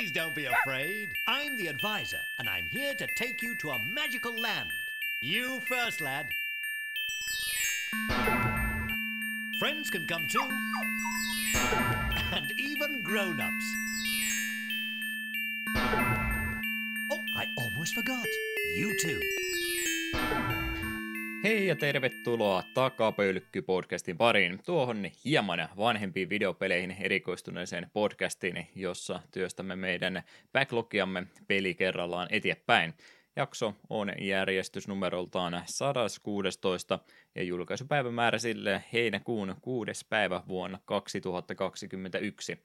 Please don't be afraid. I'm the advisor, and I'm here to take you to a magical land. You first, lad. Friends can come too. And even grown ups. Oh, I almost forgot. You too. Hei ja tervetuloa Takapöylykky-podcastin pariin, tuohon hieman vanhempiin videopeleihin erikoistuneeseen podcastiin, jossa työstämme meidän backlogiamme peli kerrallaan eteenpäin. Jakso on järjestysnumeroltaan 116 ja julkaisupäivämäärä sille heinäkuun 6. päivä vuonna 2021.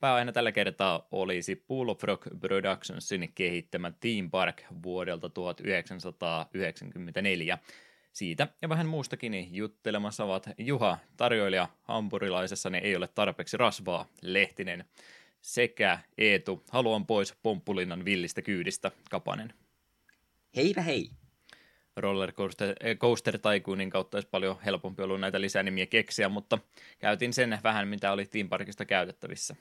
Pääaiheena tällä kertaa olisi Rock Productionsin kehittämä Team Park vuodelta 1994. Siitä ja vähän muustakin juttelemassa ovat Juha, tarjoilija hampurilaisessani ei ole tarpeeksi rasvaa, Lehtinen, sekä Eetu, haluan pois pomppulinnan villistä kyydistä, Kapanen. Heipä hei! Roller Coaster, eh, Tycoonin kautta olisi paljon helpompi ollut näitä lisänimiä keksiä, mutta käytin sen vähän, mitä oli Team Parkista käytettävissä.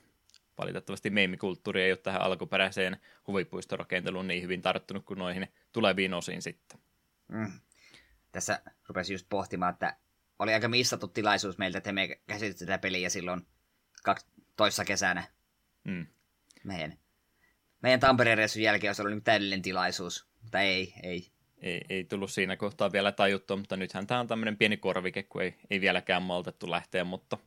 Valitettavasti meimikulttuuri ei ole tähän alkuperäiseen huvipuistorakenteluun niin hyvin tarttunut kuin noihin tuleviin osiin sitten. Mm. Tässä rupesin just pohtimaan, että oli aika missattu tilaisuus meiltä, että me käsityt sitä peliä silloin toissa kesänä. Mm. Meidän, meidän Tampereen reissun jälkeen olisi ollut niin täydellinen tilaisuus, mutta ei, ei. Ei, ei tullut siinä kohtaa vielä tajuttua, mutta nythän tämä on tämmöinen pieni korvike, kun ei, ei vieläkään maltettu lähteä, mutta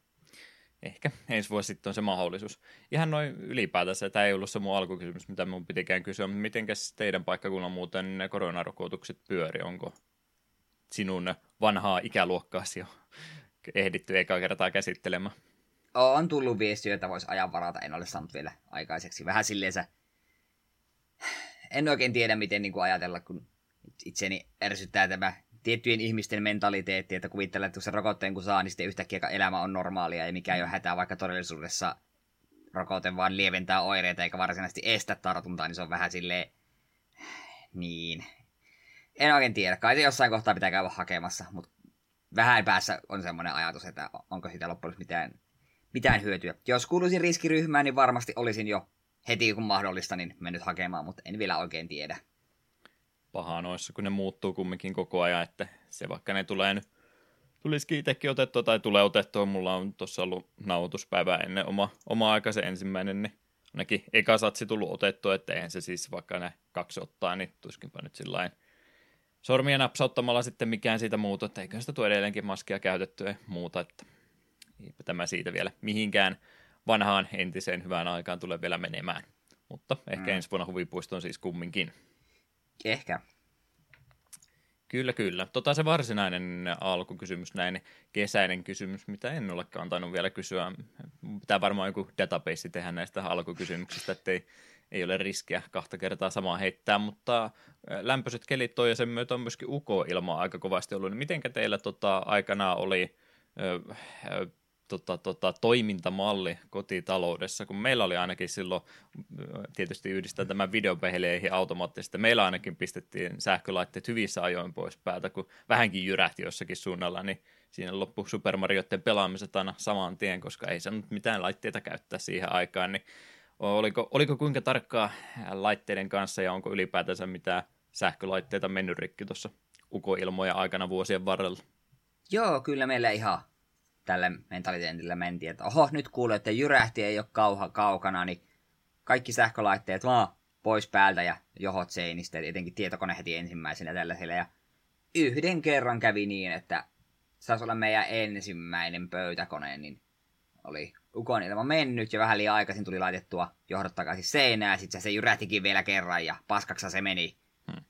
ehkä ensi vuosi sitten on se mahdollisuus. Ihan noin ylipäätänsä, tämä ei ollut se mun alkukysymys, mitä mun pitikään kysyä, mutta mitenkäs teidän paikkakunnan muuten koronarokotukset pyöri, onko sinun vanhaa ikäluokkaasi jo ehditty eka kertaa käsittelemään? On tullut viestiä, että voisi ajan varata, en ole saanut vielä aikaiseksi. Vähän silleensä, en oikein tiedä, miten niin kuin ajatella, kun itseni ärsyttää tämä tiettyjen ihmisten mentaliteetti, että kuvittelee, että kun se rokotteen kun saa, niin sitten yhtäkkiä elämä on normaalia ja mikä ei ole hätää, vaikka todellisuudessa rokote vaan lieventää oireita eikä varsinaisesti estä tartuntaa, niin se on vähän silleen, niin. En oikein tiedä, kai se jossain kohtaa pitää käydä hakemassa, mutta vähän päässä on semmoinen ajatus, että onko siitä loppujen mitään, mitään hyötyä. Jos kuuluisin riskiryhmään, niin varmasti olisin jo heti kun mahdollista, niin mennyt hakemaan, mutta en vielä oikein tiedä. Pahaa noissa, kun ne muuttuu kumminkin koko ajan, että se vaikka ne tulee nyt, tulisikin itsekin otettua tai tulee otettua, mulla on tuossa ollut nauhoituspäivä ennen oma, oma aika se ensimmäinen, niin ainakin eka satsi tullut otettua, että eihän se siis vaikka ne kaksi ottaa, niin tuskinpa nyt sillä sormia napsauttamalla sitten mikään siitä muuta, että eikö sitä tule edelleenkin maskia käytettyä ja muuta, että eipä tämä siitä vielä mihinkään vanhaan entiseen hyvään aikaan tule vielä menemään. Mutta ehkä mm. ensi vuonna huvipuiston siis kumminkin. Ehkä. Kyllä, kyllä. Tota se varsinainen alkukysymys, näin kesäinen kysymys, mitä en olekaan tainnut vielä kysyä. Pitää varmaan joku database tehdä näistä alkukysymyksistä, ettei ei ole riskiä kahta kertaa samaa heittää, mutta lämpöiset kelit toi ja sen myötä on myöskin uko-ilmaa aika kovasti ollut. Niin mitenkä teillä tota, aikana oli tota, tota, toimintamalli kotitaloudessa, kun meillä oli ainakin silloin, tietysti yhdistää tämän videopeleihin automaattisesti, meillä ainakin pistettiin sähkölaitteet hyvissä ajoin pois päältä, kun vähänkin jyrähti jossakin suunnalla, niin siinä loppu Super Marioiden pelaamiset aina saman tien, koska ei saanut mitään laitteita käyttää siihen aikaan, niin oliko, oliko kuinka tarkkaa laitteiden kanssa ja onko ylipäätänsä mitään sähkölaitteita mennyt rikki tuossa ukoilmoja aikana vuosien varrella? Joo, kyllä meillä ihan tällä mentaliteetillä mentiin, että oho, nyt kuulee, että jyrähti ei ole kauha, kaukana, niin kaikki sähkölaitteet vaan pois päältä ja johot seinistä, etenkin tietokone heti ensimmäisenä tällaisella. Ja yhden kerran kävi niin, että saisi olla meidän ensimmäinen pöytäkone, niin oli ukon ilma mennyt ja vähän liian aikaisin tuli laitettua johdot takaisin seinään, ja sitten se jyrähtikin vielä kerran ja paskaksa se meni. Hmm.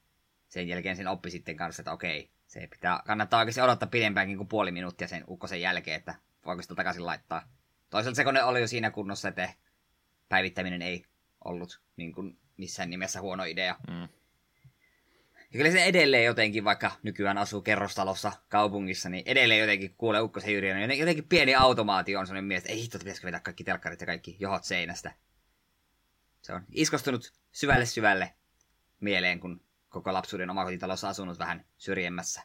Sen jälkeen sen oppi sitten kanssa, että okei, se pitää, kannattaa oikeasti odottaa pidempäänkin kuin puoli minuuttia sen ukkosen jälkeen, että voiko sitä takaisin laittaa. Toisaalta se kone oli jo siinä kunnossa, että päivittäminen ei ollut niin kuin missään nimessä huono idea. Mm. Ja kyllä se edelleen jotenkin, vaikka nykyään asuu kerrostalossa kaupungissa, niin edelleen jotenkin kuulee ukkosen jyriä, niin jotenkin pieni automaatio on sellainen mies, että ei hitto, pitäisikö vetää kaikki telkkarit ja kaikki johot seinästä. Se on iskostunut syvälle syvälle mieleen, kun koko lapsuuden omakotitalossa asunut vähän syrjemmässä.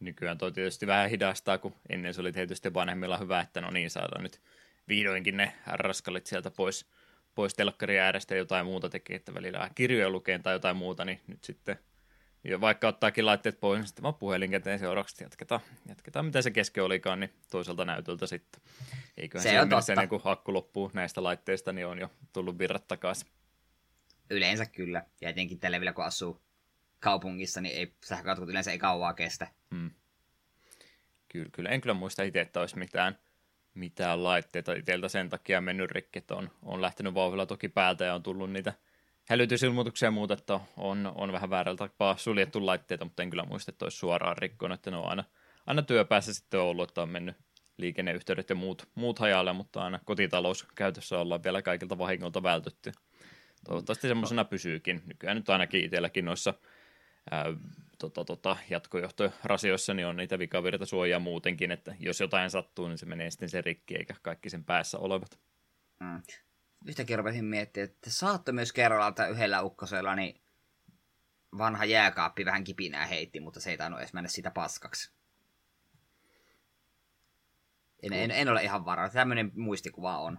Nykyään toi tietysti vähän hidastaa, kun ennen se oli tietysti vanhemmilla hyvä, että no niin saadaan nyt vihdoinkin ne raskalit sieltä pois, pois telkkarin äärestä ja jotain muuta tekee, että välillä kirjoja lukeen tai jotain muuta, niin nyt sitten ja vaikka ottaakin laitteet pois, niin sitten vaan puhelin käteen seuraavaksi jatketaan, jatketaan mitä se kesken olikaan, niin toiselta näytöltä sitten. Eiköhän se on totta. Sen, kun akku loppuu näistä laitteista, niin on jo tullut virrat takaisin. Yleensä kyllä, ja etenkin tällä kun asuu kaupungissa, niin ei, sähköautot yleensä ei kauaa kestä. Hmm. Kyllä, kyllä. En kyllä muista itse, että olisi mitään, mitään laitteita itseltä sen takia mennyt rikki, että on, on lähtenyt vauhdilla toki päältä ja on tullut niitä hälytysilmoituksia ja muuta, että on, on vähän väärältä tapaa suljettu laitteita, mutta en kyllä muista, että olisi suoraan rikkonut, että ne on aina, aina työpäässä sitten ollut, että on mennyt liikenneyhteydet ja muut, muut hajalle, mutta aina kotitalous käytössä ollaan vielä kaikilta vahingolta vältytty. Toivottavasti semmoisena pysyykin. Nykyään nyt ainakin itselläkin noissa ää, tota, tota, jatkojohtorasioissa niin on niitä vikavirtasuojia muutenkin, että jos jotain sattuu, niin se menee sitten se rikki, eikä kaikki sen päässä olevat. Mm. Yhtäkin rupesin miettimään, että saattoi myös kerralta yhdellä ukkosella, niin vanha jääkaappi vähän kipinää heitti, mutta se ei tainnut edes mennä sitä paskaksi. En, en, en ole ihan varma. Tämmöinen muistikuva on.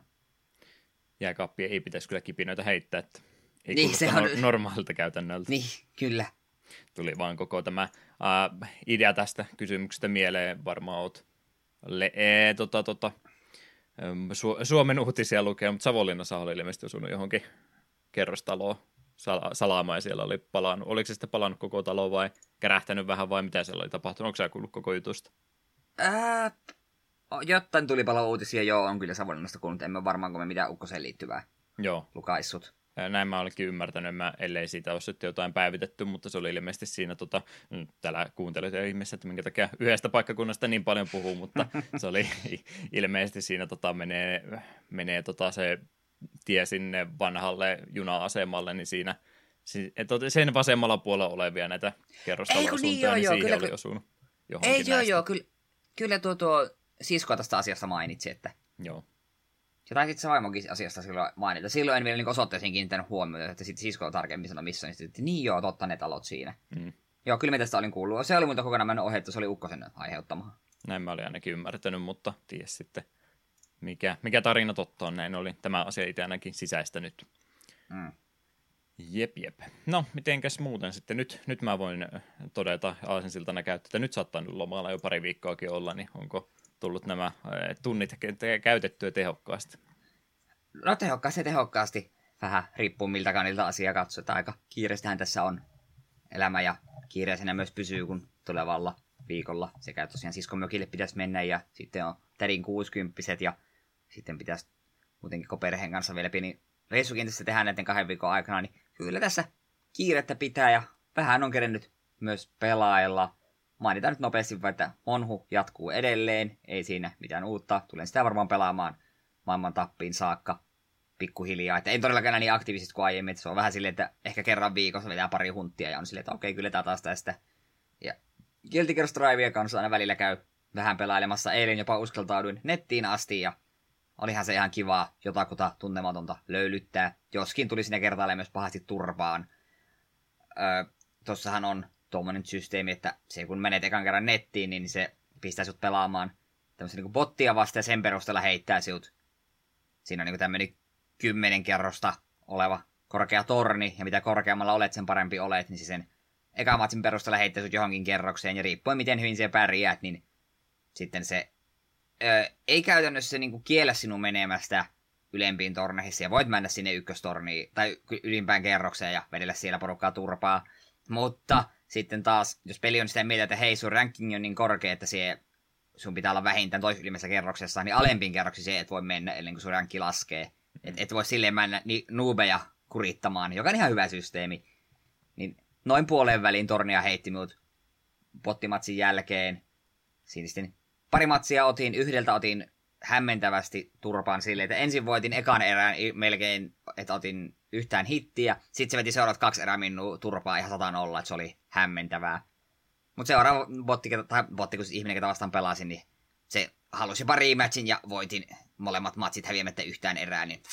Jääkaappi ei pitäisi kyllä kipinöitä heittää, että ei niin, se on... No- normaalilta käytännöltä. Niin, kyllä. Tuli vaan koko tämä uh, idea tästä kysymyksestä mieleen. Varmaan oot le- ee, tota, tota, Su- Suomen uutisia lukee, mutta Savonlinnassa oli ilmeisesti osunut johonkin kerrostaloon sal- salaamaan ja siellä oli palannut. Oliko se sitten palannut koko talo vai kärähtänyt vähän vai mitä siellä oli tapahtunut? Onko sä kuullut koko jutusta? Ää, jotain tuli palo uutisia, joo, on kyllä Savonlinnasta kuullut. Emme varmaan, kun me mitään ukkoseen liittyvää joo. lukaissut. Näin mä olinkin ymmärtänyt, mä, ellei siitä ole sitten jotain päivitetty, mutta se oli ilmeisesti siinä, tota, täällä kuuntelut jo ihmeessä, että minkä takia yhdestä paikkakunnasta niin paljon puhuu, mutta se oli ilmeisesti siinä tota, menee, menee tota, se tie sinne vanhalle juna-asemalle, niin siinä sen vasemmalla puolella olevia näitä kerrostaloasuntoja, niin, joo, niin joo, siihen kyllä, oli osunut johonkin Ei, joo, joo, kyllä, kyllä tuo, tuo sisko tästä asiasta mainitsi, että joo. Jotain sitten se vaimokin asiasta silloin mainita. Silloin en vielä niin osoitteisiin kiinnittänyt huomiota, että sitten sisko tarkemmin sanoi missä, niin sitten, niin joo, totta ne talot siinä. Mm. Joo, kyllä mä tästä olin kuullut. Se oli muuta kokonaan mennyt ohi, että se oli ukkosen aiheuttama. Näin mä olin ainakin ymmärtänyt, mutta ties sitten, mikä, mikä tarina totta on. Näin oli tämä asia itse ainakin sisäistänyt. Mm. Jep, jep. No, mitenkäs muuten sitten? Nyt, nyt mä voin todeta Aasinsiltana käyttää, että nyt saattaa nyt lomalla jo pari viikkoakin olla, niin onko tullut nämä tunnit käytettyä tehokkaasti? No tehokkaasti tehokkaasti. Vähän riippuu miltä kannalta asiaa katsotaan. Aika kiireistähän tässä on elämä ja kiireisenä myös pysyy, kun tulevalla viikolla sekä tosiaan siskon mökille pitäisi mennä ja sitten on tärin 60 ja sitten pitäisi muutenkin perheen kanssa vielä pieni reissukin tässä tehdään näiden kahden viikon aikana, niin kyllä tässä kiirettä pitää ja vähän on kerennyt myös pelailla mainitaan nyt nopeasti että Monhu jatkuu edelleen, ei siinä mitään uutta. Tulen sitä varmaan pelaamaan maailman tappiin saakka pikkuhiljaa. Että en todellakaan niin aktiivisesti kuin aiemmin, että se on vähän silleen, että ehkä kerran viikossa vetää pari hunttia ja on silleen, että okei, kyllä tämä taas tästä. Ja Guilty Gear kanssa aina välillä käy vähän pelailemassa. Eilen jopa uskaltauduin nettiin asti ja olihan se ihan kivaa jotakuta tunnematonta löylyttää. Joskin tuli sinne kertaalleen myös pahasti turpaan. Öö, tossahan on tuommoinen systeemi, että se kun menet ekan kerran nettiin, niin se pistää sut pelaamaan tämmöisen niin bottia vasta ja sen perusteella heittää sinut. Siinä on niin tämmöinen kymmenen kerrosta oleva korkea torni, ja mitä korkeammalla olet, sen parempi olet, niin se sen ekan matsin perusteella heittää sut johonkin kerrokseen, ja riippuen miten hyvin siellä pärjäät, niin sitten se ö, ei käytännössä niin kuin kiellä sinun menemästä ylempiin torneihin, ja voit mennä sinne ykköstorniin tai ylimpään kerrokseen ja vedellä siellä porukkaa turpaa, mutta sitten taas, jos peli on sitä mieltä, että hei, sun ranking on niin korkea, että se, sun pitää olla vähintään toisylimmässä kerroksessa, niin alempiin kerroksiin se et voi mennä ennen kuin sun rankki laskee. Et, et voi silleen mennä niin nuubeja kurittamaan, joka on ihan hyvä systeemi. Niin noin puolen väliin tornia heitti minut pottimatsin jälkeen. Siinä sitten pari matsia otin, yhdeltä otin hämmentävästi turpaan silleen, että ensin voitin ekan erään melkein, että otin yhtään hittiä. Sitten se veti seuraavat kaksi erää minun turpaa ihan satan olla, että se oli hämmentävää. Mutta seuraava botti, tai botti, kun ihminen, ketä vastaan pelasin, niin se halusi jopa rematchin ja voitin molemmat matsit häviämättä yhtään erää, niin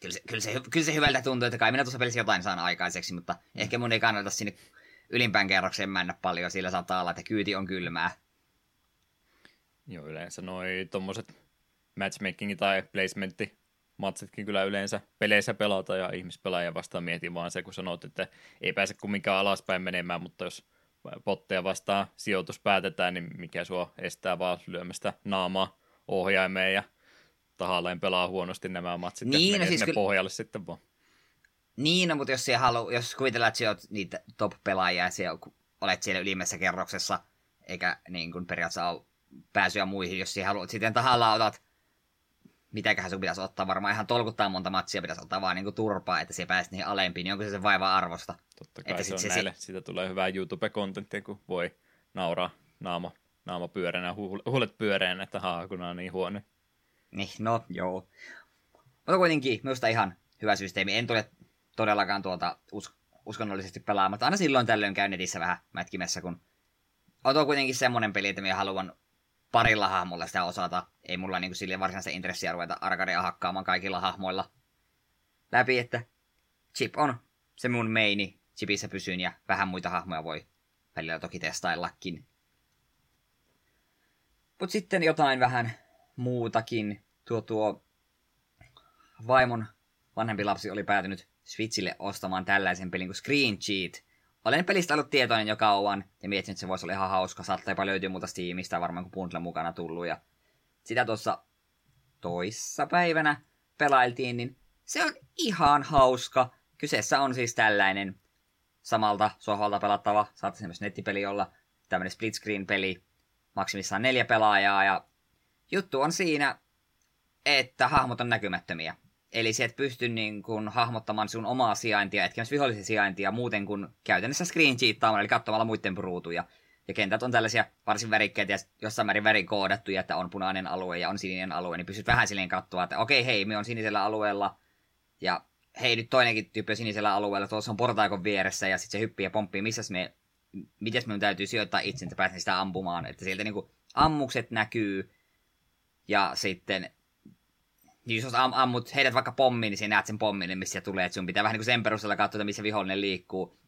kyllä se, kyllä se, kyllä se hyvältä tuntuu, että kai minä tuossa pelissä jotain saan aikaiseksi, mutta mm. ehkä mun ei kannata sinne ylimpään kerrokseen mennä paljon, sillä saattaa olla, että kyyti on kylmää. Joo, yleensä noi tommoset matchmaking tai placementti matsitkin kyllä yleensä peleissä pelata ja ihmispelaajia vastaan mietin vaan se, kun sanot, että ei pääse kumminkaan alaspäin menemään, mutta jos potteja vastaan sijoitus päätetään, niin mikä sua estää vaan lyömästä naamaa ohjaimeen ja tahalleen pelaa huonosti nämä matsit niin, ja no siis sinne kyllä... pohjalle sitten vaan. Niin, no, mutta jos, halu, jos kuvitellaan, että olet niitä top-pelaajia ja siellä, olet siellä ylimmässä kerroksessa, eikä niin kuin periaatteessa ole pääsyä muihin, jos sinä haluat, sitten tahallaan otat, mitäköhän sun pitäisi ottaa, varmaan ihan tolkuttaa monta matsia pitäisi ottaa vaan niin kuin turpaa, että se pääsit niihin alempiin, niin onko se se vaiva arvosta? Totta kai että se on se, näille, se... siitä tulee hyvää YouTube-kontenttia, kun voi nauraa naama, naama pyöreänä, huulet pyöreänä, että haakuna on niin huono. Niin, no joo. Mutta kuitenkin minusta ihan hyvä systeemi. En tule todellakaan tuolta us- uskonnollisesti pelaamaan, aina silloin tällöin käyn netissä vähän mätkimessä, kun on tuo kuitenkin semmoinen peli, että minä haluan parilla hahmolla sitä osata. Ei mulla niinku sille varsinaista intressiä ruveta arcadea hakkaamaan kaikilla hahmoilla läpi, että Chip on se mun meini. Chipissä pysyn ja vähän muita hahmoja voi välillä toki testaillakin. Mutta sitten jotain vähän muutakin. Tuo tuo vaimon vanhempi lapsi oli päätynyt Switchille ostamaan tällaisen pelin kuin Screen Cheat. Olen pelistä ollut tietoinen jo kauan ja mietin, että se voisi olla ihan hauska. Saattaa jopa löytyä muuta Steamista varmaan kun Bundle mukana tullut. Ja sitä tuossa toissa päivänä pelailtiin, niin se on ihan hauska. Kyseessä on siis tällainen samalta sohvalta pelattava, saattaa myös nettipeli olla, tämmöinen split screen peli, maksimissaan neljä pelaajaa ja juttu on siinä, että hahmot on näkymättömiä. Eli sä et pysty niin kun, hahmottamaan sun omaa sijaintia, etkä myös vihollisen sijaintia muuten kuin käytännössä screen sheettaamalla, eli katsomalla muiden ruutuja. Ja kentät on tällaisia varsin värikkäitä ja jossain määrin värikoodattuja, että on punainen alue ja on sininen alue, niin pystyt vähän silleen katsoa, että okei, hei, me on sinisellä alueella, ja hei, nyt toinenkin tyyppi on sinisellä alueella, tuossa on portaikon vieressä, ja sitten se hyppii ja pomppii, missä me, miten me täytyy sijoittaa itse, että pääsen sitä ampumaan, että sieltä niinku ammukset näkyy, ja sitten niin jos am, ammut heidät vaikka pommiin, niin sinä näet sen pommin, missä tulee, että sun pitää vähän niin kuin sen perusteella katsoa, missä vihollinen liikkuu.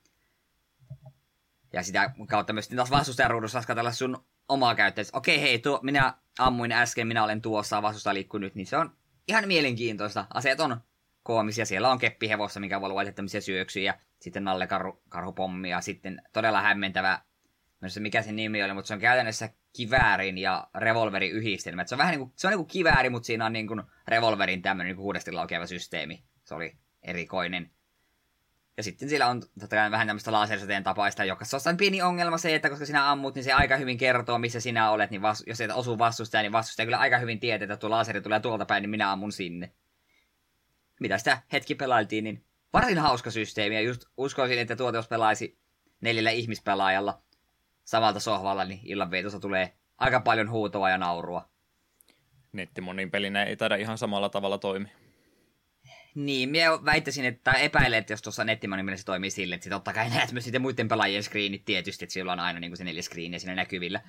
Ja sitä kautta myös taas vastustajan ruudussa laskatella sun omaa käyttäjää. Okei, hei, tuo, minä ammuin äsken, minä olen tuossa, vastustaja liikkuu nyt, niin se on ihan mielenkiintoista. Aseet on koomisia, siellä on keppihevossa, mikä voi luoda tämmöisiä syöksyjä, sitten nalle karhupommi, ja sitten todella hämmentävä, myös se mikä se nimi oli, mutta se on käytännössä kiväärin ja revolverin yhdistelmä. se on vähän niin kuin, se on niin kuin kivääri, mutta siinä on niin kuin revolverin tämmöinen niin kuin uudesti laukeava systeemi. Se oli erikoinen. Ja sitten siellä on totta kai vähän tämmöistä lasersäteen tapaista, joka on pieni ongelma se, että koska sinä ammut, niin se aika hyvin kertoo, missä sinä olet, niin vas- jos et osuu vastustaja, niin vastustaja kyllä aika hyvin tietää, että tuo laseri tulee tuolta päin, niin minä ammun sinne. Mitä sitä hetki pelailtiin, niin varsin hauska systeemi, ja just uskoisin, että tuota jos pelaisi neljällä ihmispelaajalla, samalta sohvalla, niin illanvietossa tulee aika paljon huutoa ja naurua. Nettimonin pelinä ei taida ihan samalla tavalla toimi. Niin, minä väittäisin, että epäilen, että jos tuossa nettimonin se toimii silleen, että totta kai näet myös sitten muiden pelaajien screenit tietysti, että sillä on aina niin kuin se neljä screeniä siinä näkyvillä.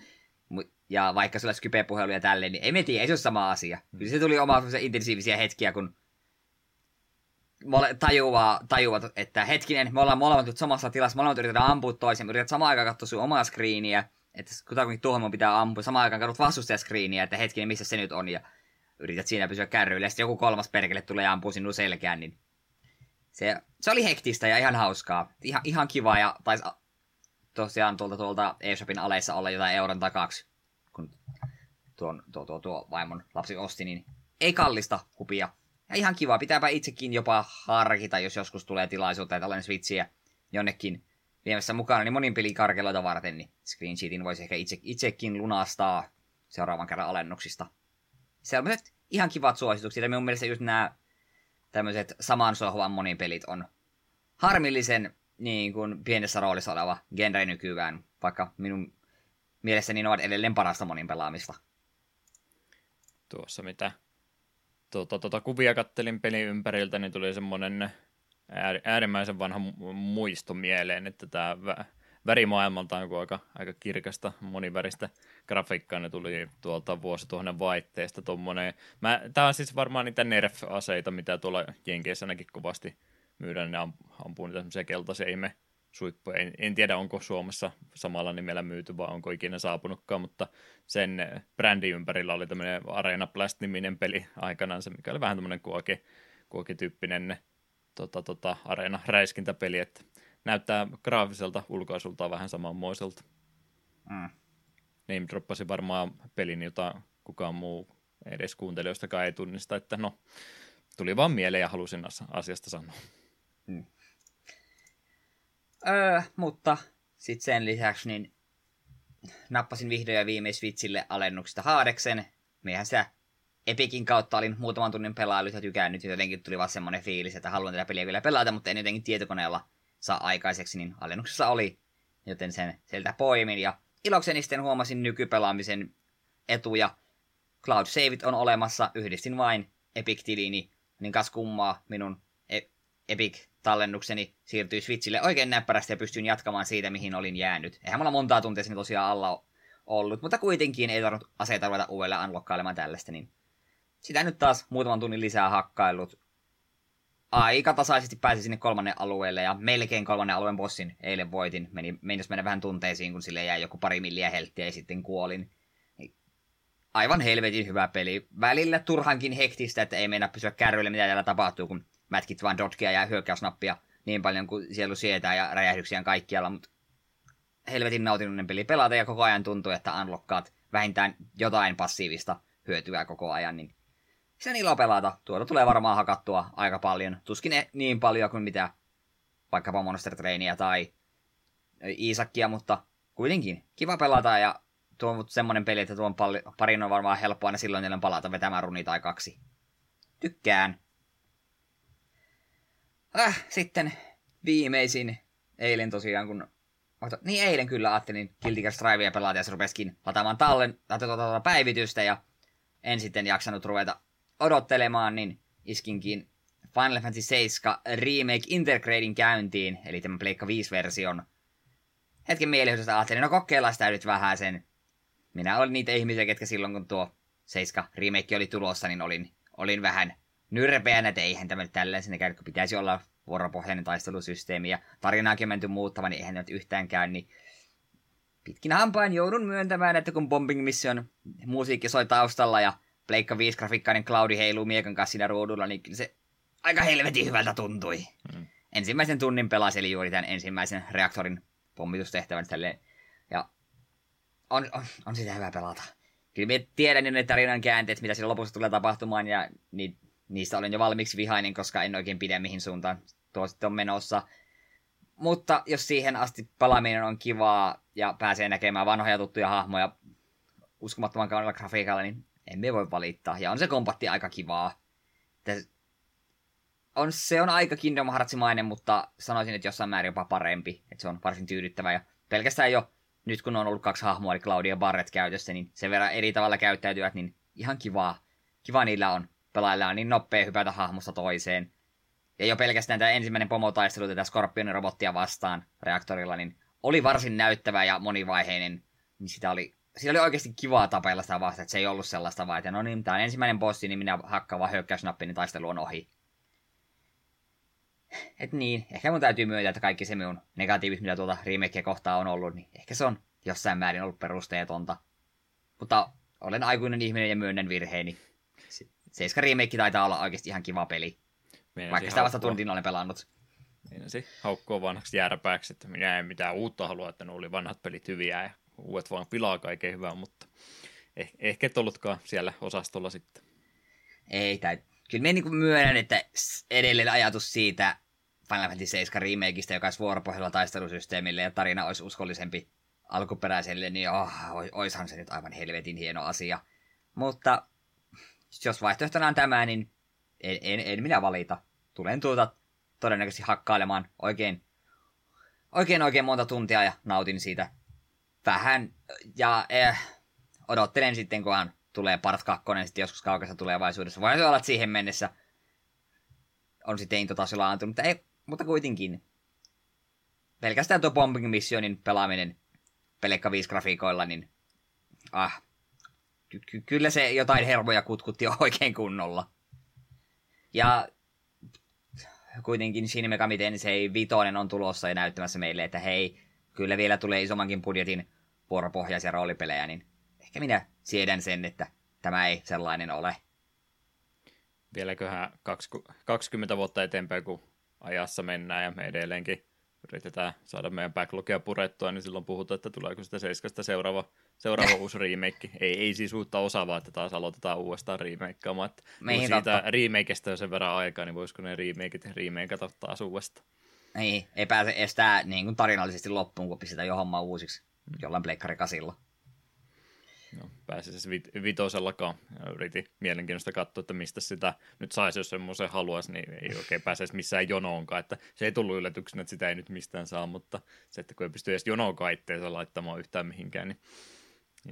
Ja vaikka sulla Skype-puheluja tälleen, niin ei me tiedä, ei se ole sama asia. Kyllä se tuli oma intensiivisiä hetkiä, kun tajuaa, tajuaa, että hetkinen, me ollaan molemmat nyt samassa tilassa, molemmat yritetään ampua toisen, yrität samaan aikaan katsoa sun omaa screeniä, että kutakuinkin tuohon mun pitää ampua, samaan aikaan katsot vastustajaskriiniä, että hetkinen, missä se nyt on, ja yrität siinä pysyä kärryillä, ja sitten joku kolmas perkele tulee ja ampuu sinun selkään, niin se, se oli hektistä ja ihan hauskaa. Ihan, ihan kiva, ja taisi tosiaan tuolta, tuolta eShopin aleissa olla jotain euron takaksi, kun tuon, tuo, tuo, tuo vaimon lapsi osti, niin ei kallista hupia ja ihan kiva, pitääpä itsekin jopa harkita, jos joskus tulee tilaisuutta, että olen Switchiä jonnekin viemässä mukana, niin monin pelikarkeloita varten, niin screen sheetin voisi ehkä itse, itsekin lunastaa seuraavan kerran alennuksista. Sellaiset ihan kivat suositukset, ja minun mielestä just nämä tämmöiset saman sohvan monin pelit on harmillisen niin kuin pienessä roolissa oleva genre nykyään, vaikka minun mielestäni ne ovat edelleen parasta monin pelaamista. Tuossa mitä tuota, tuota, kuvia kattelin pelin ympäriltä, niin tuli semmoinen äärimmäisen vanha muisto mieleen, että tämä värimaailmalta on aika, aika kirkasta, moniväristä grafiikkaa, ne tuli tuolta vuosituhannen vaihteesta tuommoinen. Tämä on siis varmaan niitä Nerf-aseita, mitä tuolla Jenkeissä ainakin kovasti myydään, ne ampuu niitä semmoisia keltaisia ihme suippu. En, en tiedä, onko Suomessa samalla nimellä myyty vai onko ikinä saapunutkaan, mutta sen brändin ympärillä oli tämmöinen Arena Blast-niminen peli aikanaan, se mikä oli vähän tämmöinen kuoki, kuokityyppinen tota, tota, Arena-räiskintäpeli, että näyttää graafiselta ulkoasultaan vähän samanmoiselta. Mm. Name droppasi varmaan pelin, jota kukaan muu edes kuuntelijoistakaan ei tunnista, että no, tuli vaan mieleen ja halusin asiasta sanoa. Mm. Öö, mutta sitten sen lisäksi niin nappasin vihdoin ja viimein Switchille alennuksesta Haadeksen. Miehän sitä Epikin kautta olin muutaman tunnin pelailut ja tykännyt, jotenkin tuli vaan semmoinen fiilis, että haluan tätä peliä vielä pelata, mutta en jotenkin tietokoneella saa aikaiseksi, niin alennuksessa oli, joten sen sieltä poimin. Ja ilokseni sitten huomasin nykypelaamisen etuja. Cloud Saveit on olemassa, yhdistin vain Epic-tiliini, niin kas kummaa minun e- Epic-tallennukseni siirtyi Switchille oikein näppärästi ja pystyin jatkamaan siitä, mihin olin jäänyt. Eihän mulla montaa tuntia sinne tosiaan alla ollut, mutta kuitenkin ei tarvinnut aseita ruveta uudelleen unlockkailemaan tällaista, niin sitä nyt taas muutaman tunnin lisää hakkailut. Aika tasaisesti pääsi sinne kolmannen alueelle ja melkein kolmannen alueen bossin eilen voitin. Meni, meni mennä vähän tunteisiin, kun sille jäi joku pari milliä helttiä ja sitten kuolin. Niin aivan helvetin hyvä peli. Välillä turhankin hektistä, että ei mennä pysyä kärryille, mitä täällä tapahtuu, kun mätkit vaan dodgea ja hyökkäysnappia niin paljon kuin sielu sietää ja räjähdyksiä kaikkialla, mutta helvetin nautinnollinen peli pelata ja koko ajan tuntuu, että unlockkaat vähintään jotain passiivista hyötyä koko ajan, niin sen ilo pelata. Tuolla tulee varmaan hakattua aika paljon. Tuskin niin paljon kuin mitä vaikkapa Monster Trainia tai Iisakkia, mutta kuitenkin kiva pelata ja tuo on semmonen peli, että tuon parin on varmaan helppoa aina silloin jälleen palata vetämään runi tai kaksi. Tykkään. Äh, sitten viimeisin eilen tosiaan, kun... Niin eilen kyllä ajattelin Guilty Gear Strivea pelata ja se rupesikin lataamaan tallen, tuota, päivitystä ja en sitten jaksanut ruveta odottelemaan, niin iskinkin Final Fantasy 7 Remake Intergradein käyntiin, eli tämän Pleikka 5-version. Hetken mielihyydessä ajattelin, no kokeillaan sitä nyt vähän sen. Minä olin niitä ihmisiä, ketkä silloin kun tuo 7 Remake oli tulossa, niin olin, olin vähän nyrpeänä, että eihän tämä nyt tällaisen käy, kun pitäisi olla vuoropohjainen taistelusysteemi ja tarinaakin menty muuttava, niin eihän nyt yhtään käy, niin pitkin hampain joudun myöntämään, että kun Bombing Mission musiikki soi taustalla ja Pleikka 5 grafikkainen Cloudi heiluu miekan kanssa siinä ruudulla, niin kyllä se aika helvetin hyvältä tuntui. Mm. Ensimmäisen tunnin eli juuri tämän ensimmäisen reaktorin pommitustehtävän tälleen. Ja on, on, on sitä hyvä pelata. Kyllä minä tiedän jo ne tarinan käänteet, mitä siellä lopussa tulee tapahtumaan, ja ni, niistä olen jo valmiiksi vihainen, koska en oikein pidä mihin suuntaan tuo sitten on menossa. Mutta jos siihen asti pelaaminen on kivaa ja pääsee näkemään vanhoja tuttuja hahmoja uskomattoman kaunilla grafiikalla, niin emme voi valittaa. Ja on se kompatti aika kivaa. On, se on aika Kingdom Heartsimainen, mutta sanoisin, että jossain määrin jopa parempi. Että se on varsin tyydyttävä. Ja pelkästään jo nyt kun on ollut kaksi hahmoa, eli Claudia Barret käytössä, niin sen verran eri tavalla käyttäytyvät, niin ihan kivaa. Kiva niillä on. Pelailla on niin nopea hypätä hahmosta toiseen. Ja jo pelkästään tämä ensimmäinen pomotaistelu tätä Scorpionin robottia vastaan reaktorilla, niin oli varsin näyttävä ja monivaiheinen. Niin sitä oli siinä oli oikeasti kivaa tapeilla sitä vastaan, että se ei ollut sellaista vaan, että no niin, tämä on ensimmäinen bossi, niin minä hakkaan vaan hyökkäysnappi, niin taistelu on ohi. Et niin, ehkä mun täytyy myöntää, että kaikki se minun negatiivis, mitä tuolta remakea kohtaa on ollut, niin ehkä se on jossain määrin ollut perusteetonta. Mutta olen aikuinen ihminen ja myönnän virheeni. Seiska remake taitaa olla oikeasti ihan kiva peli. Meinasi Vaikka sitä vasta tuntin olen pelannut. Meinasi haukkua vanhaksi järpääksi, että minä en mitään uutta halua, että ne oli vanhat pelit hyviä ja uudet vaan pilaa kaiken hyvää, mutta eh, ehkä et ollutkaan siellä osastolla sitten. Ei, tai kyllä me niin myönnän, että edelleen ajatus siitä Final Fantasy 7 remakeista, joka olisi vuoropohjalla taistelusysteemille ja tarina olisi uskollisempi alkuperäiselle, niin oh, oishan se nyt aivan helvetin hieno asia. Mutta jos vaihtoehtona on tämä, niin en, en, en minä valita. Tulen tuota todennäköisesti hakkailemaan oikein, oikein oikein monta tuntia ja nautin siitä vähän, ja eh, odottelen sitten, kunhan tulee Part 2 sitten joskus kaukaisessa tulevaisuudessa. Voi olla, että siihen mennessä on sitten intotasolla antunut, mutta, ei, mutta kuitenkin. Pelkästään tuo Bombing Missionin pelaaminen pelekka 5 grafiikoilla, niin ah, ky- ky- kyllä se jotain hermoja kutkutti oikein kunnolla. Ja kuitenkin Shin Megami Tensei Vitoinen on tulossa ja näyttämässä meille, että hei, kyllä vielä tulee isommankin budjetin vuoropohjaisia roolipelejä, niin ehkä minä siedän sen, että tämä ei sellainen ole. Vieläköhän 20 vuotta eteenpäin, kun ajassa mennään ja me edelleenkin yritetään saada meidän backlogia purettua, niin silloin puhutaan, että tuleeko sitä seiskasta seuraava, seuraava uusi remake. Ei, ei siis uutta osaavaa, että taas aloitetaan uudestaan remakeamaan. Että Niin, siitä remakeista on sen verran aikaa, niin voisiko ne remakeit remakeata taas uudestaan. Niin, ei pääse estää niin kuin tarinallisesti loppuun, kun pistetään jo homma uusiksi jollain pleikkari kasilla. No, pääsi se vit- vitosellakaan. Yritin mielenkiinnosta katsoa, että mistä sitä nyt saisi, jos semmoisen haluaisi, niin ei oikein pääsisi missään jonoonkaan. Että se ei tullut yllätyksenä, että sitä ei nyt mistään saa, mutta se, että kun ei pysty edes jonoonkaan itteensä laittamaan yhtään mihinkään, niin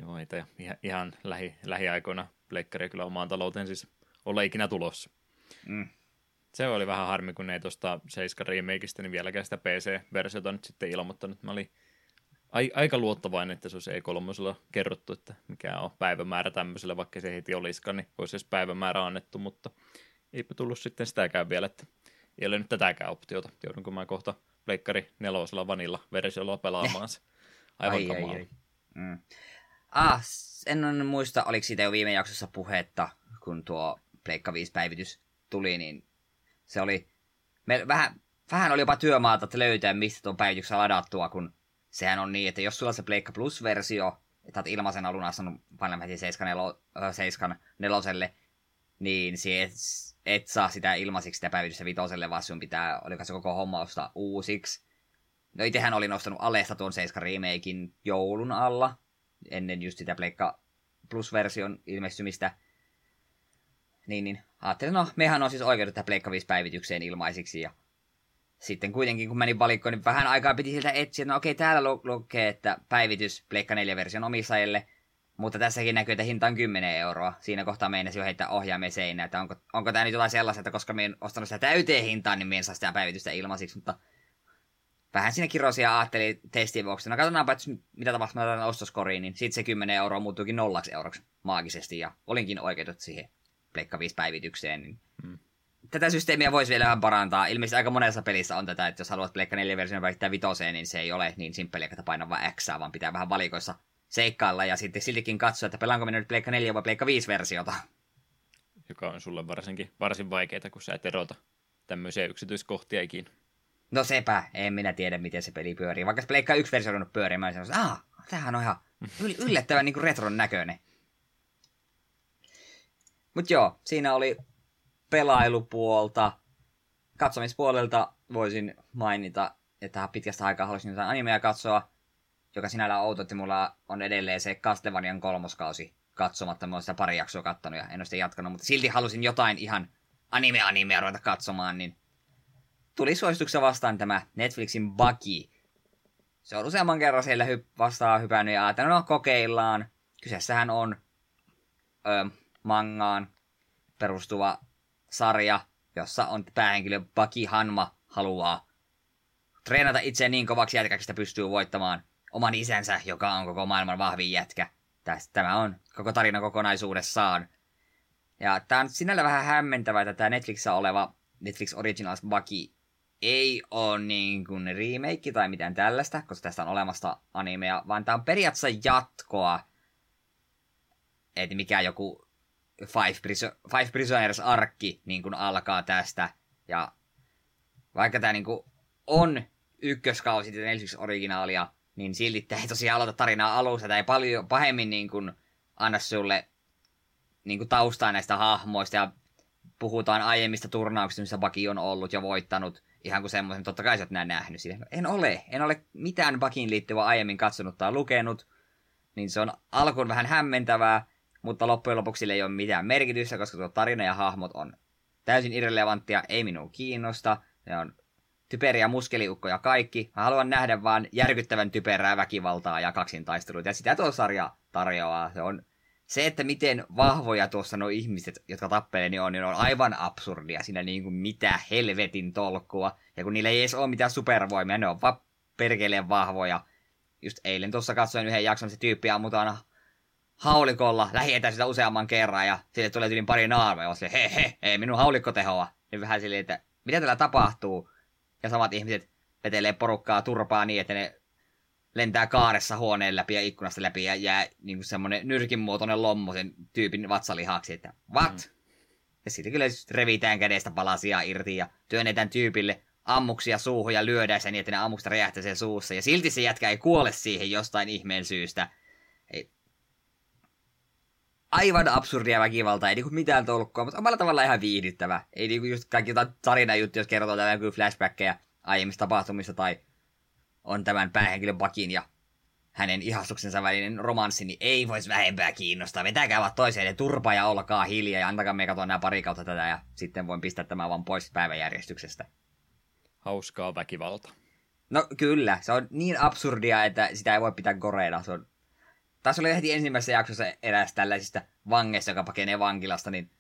joo, ei ihan, ihan lähi, lähiaikoina pleikkari kyllä omaan talouteen siis ole ikinä tulossa. Mm. Se oli vähän harmi, kun ei tuosta 7 remakeista, niin vieläkään sitä PC-versiota nyt sitten ilmoittanut. Mä olin aika luottavainen, että se olisi E3 kerrottu, että mikä on päivämäärä tämmöiselle, vaikka se heti olisikaan, niin olisi edes päivämäärä annettu, mutta eipä tullut sitten sitäkään vielä, että ei ole nyt tätäkään optiota. Joudunko mä kohta Pleikkari nelosella vanilla versiolla pelaamaan se. Aivan Ai, ai, kamala. ai. Mm. Ah, en muista, oliko siitä jo viime jaksossa puhetta, kun tuo Pleikka 5 päivitys tuli, niin se oli, me, vähän, vähän oli jopa työmaata, että löytää, mistä tuon päivityksen ladattua, kun sehän on niin, että jos sulla on se Pleikka Plus-versio, että oot ilmaisen alun astanut Final Fantasy 7, nelo, äh, 7 neloselle, niin et, et saa sitä ilmaisiksi sitä päivitystä vitoselle, vaan sun pitää, oliko se koko homma ostaa uusiksi. No itsehän olin ostanut Alesta tuon 7 remakein joulun alla, ennen just sitä Pleikka Plus-version ilmestymistä. Niin, niin ajattelin, no mehän on siis oikeudet tähän Pleikka 5 päivitykseen ilmaisiksi. Ja sitten kuitenkin, kun menin valikkoon, niin vähän aikaa piti sieltä etsiä, että no okei, täällä lu- lukee, että päivitys Pleikka 4-version omistajille, mutta tässäkin näkyy, että hinta on 10 euroa. Siinä kohtaa meinasi jo heittää ohjaameen seinään, että onko, onko tämä nyt jotain sellaista, että koska me en ostanut sitä täyteen hintaan, niin me en saa sitä päivitystä ilmaisiksi, mutta vähän siinä kirosia ajattelin testin vuoksi. No katsotaanpa, että mitä tapahtuu, mä laitan ostoskoriin, niin sitten se 10 euroa muuttuukin nollaksi euroksi maagisesti, ja olinkin oikeutettu siihen Pleikka 5 päivitykseen, niin. Tätä systeemiä voisi vielä vähän parantaa. Ilmeisesti aika monessa pelissä on tätä, että jos haluat Pleikka 4 version välittää vitoseen, niin se ei ole niin simppeliä, että painaa vaan X, vaan pitää vähän valikoissa seikkailla ja sitten siltikin katsoa, että pelaanko minä nyt Pleikka 4 vai Pleikka 5 versiota. Joka on sulle varsinkin varsin vaikeaa, kun sä et erota tämmöisiä yksityiskohtia ikinä. No sepä, en minä tiedä, miten se peli pyörii. Vaikka se Pleikka 1 versio on pyörimään, niin sanoisin, ah, tämähän on ihan yl- yllättävän niin retron näköinen. Mut joo, siinä oli pelailupuolta. Katsomispuolelta voisin mainita, että pitkästä aikaa haluaisin jotain animea katsoa, joka sinällään outo, että mulla on edelleen se Castlevanian kolmoskausi katsomatta. Mä oon sitä pari jaksoa kattonut ja en ole sitä jatkanut, mutta silti halusin jotain ihan anime-animea ruveta katsomaan, niin tuli suosituksessa vastaan tämä Netflixin Bucky. Se on useamman kerran siellä hy- vastaan hypännyt ja ajatellut, no kokeillaan. Kyseessähän on ö, mangaan perustuva sarja, jossa on päähenkilö Bucky Hanma haluaa treenata itseään niin kovaksi jätkäksi, että pystyy voittamaan oman isänsä, joka on koko maailman vahvin jätkä. Tämä on koko tarina kokonaisuudessaan. Ja tämä on sinällä vähän hämmentävää, että tämä Netflixissä oleva Netflix Originals Bucky ei ole niin kuin remake tai mitään tällaista, koska tästä on olemassa animea, vaan tämä on periaatteessa jatkoa. Että mikä joku Five, Priso- Five Prisoners-arkki niin kuin alkaa tästä. Ja vaikka tämä niin kuin on ykköskausi tätä Netflix originaalia, niin silti tämä ei tosiaan aloita tarinaa alusta. Tämä ei paljon pahemmin niin kuin anna sulle niin kuin taustaa näistä hahmoista ja puhutaan aiemmista turnauksista, missä Baki on ollut ja voittanut. Ihan kuin semmoisen, totta kai sä oot nähnyt. Sille, en ole, en ole mitään Bakiin liittyvää aiemmin katsonut tai lukenut. Niin se on alkuun vähän hämmentävää, mutta loppujen lopuksi sille ei ole mitään merkitystä, koska tuo tarina ja hahmot on täysin irrelevanttia, ei minua kiinnosta. Ne on typeriä muskeliukkoja kaikki. Mä haluan nähdä vaan järkyttävän typerää väkivaltaa ja kaksintaisteluita. Ja sitä tuo sarja tarjoaa. Se on se, että miten vahvoja tuossa nuo ihmiset, jotka tappelee, niin on, niin on aivan absurdia. Siinä niin kuin mitä helvetin tolkkua. Ja kun niillä ei edes ole mitään supervoimia, ne on vaan perkeleen vahvoja. Just eilen tuossa katsoin yhden jakson, se tyyppi ammutaan haulikolla lähietäisyyttä useamman kerran ja sille tulee yli pari naarmea, ja se he he, ei minun haulikko tehoa. Niin vähän silleen, että mitä täällä tapahtuu. Ja samat ihmiset vetelee porukkaa turpaa niin, että ne lentää kaaressa huoneen läpi ja ikkunasta läpi ja jää niin kuin semmoinen nyrkinmuotoinen lommo sen tyypin vatsalihaksi, että what? Mm. Ja sitten kyllä revitään kädestä palasia irti ja työnnetään tyypille ammuksia suuhun ja lyödään sen niin, että ne ammukset räjähtää sen suussa. Ja silti se jätkä ei kuole siihen jostain ihmeen syystä. Aivan absurdia väkivaltaa, ei niinku mitään tolkkua, mutta omalla tavalla ihan viihdyttävä. Ei niinku just kaikki jotain tarinajuttuja, jos kerrotaan jotain flashbackkejä aiemmista tapahtumista tai on tämän päähenkilön Bakin ja hänen ihastuksensa välinen romanssi, niin ei voisi vähempää kiinnostaa. Vetäkää vaan toiseen turpa ja olkaa hiljaa ja antakaa me katsoa nämä pari kautta tätä ja sitten voin pistää tämän vaan pois päiväjärjestyksestä. Hauskaa väkivalta. No kyllä, se on niin absurdia, että sitä ei voi pitää koreina. Se on... Taas oli heti ensimmäisessä jaksossa eräs tällaisista vangeista, joka pakenee vankilasta, niin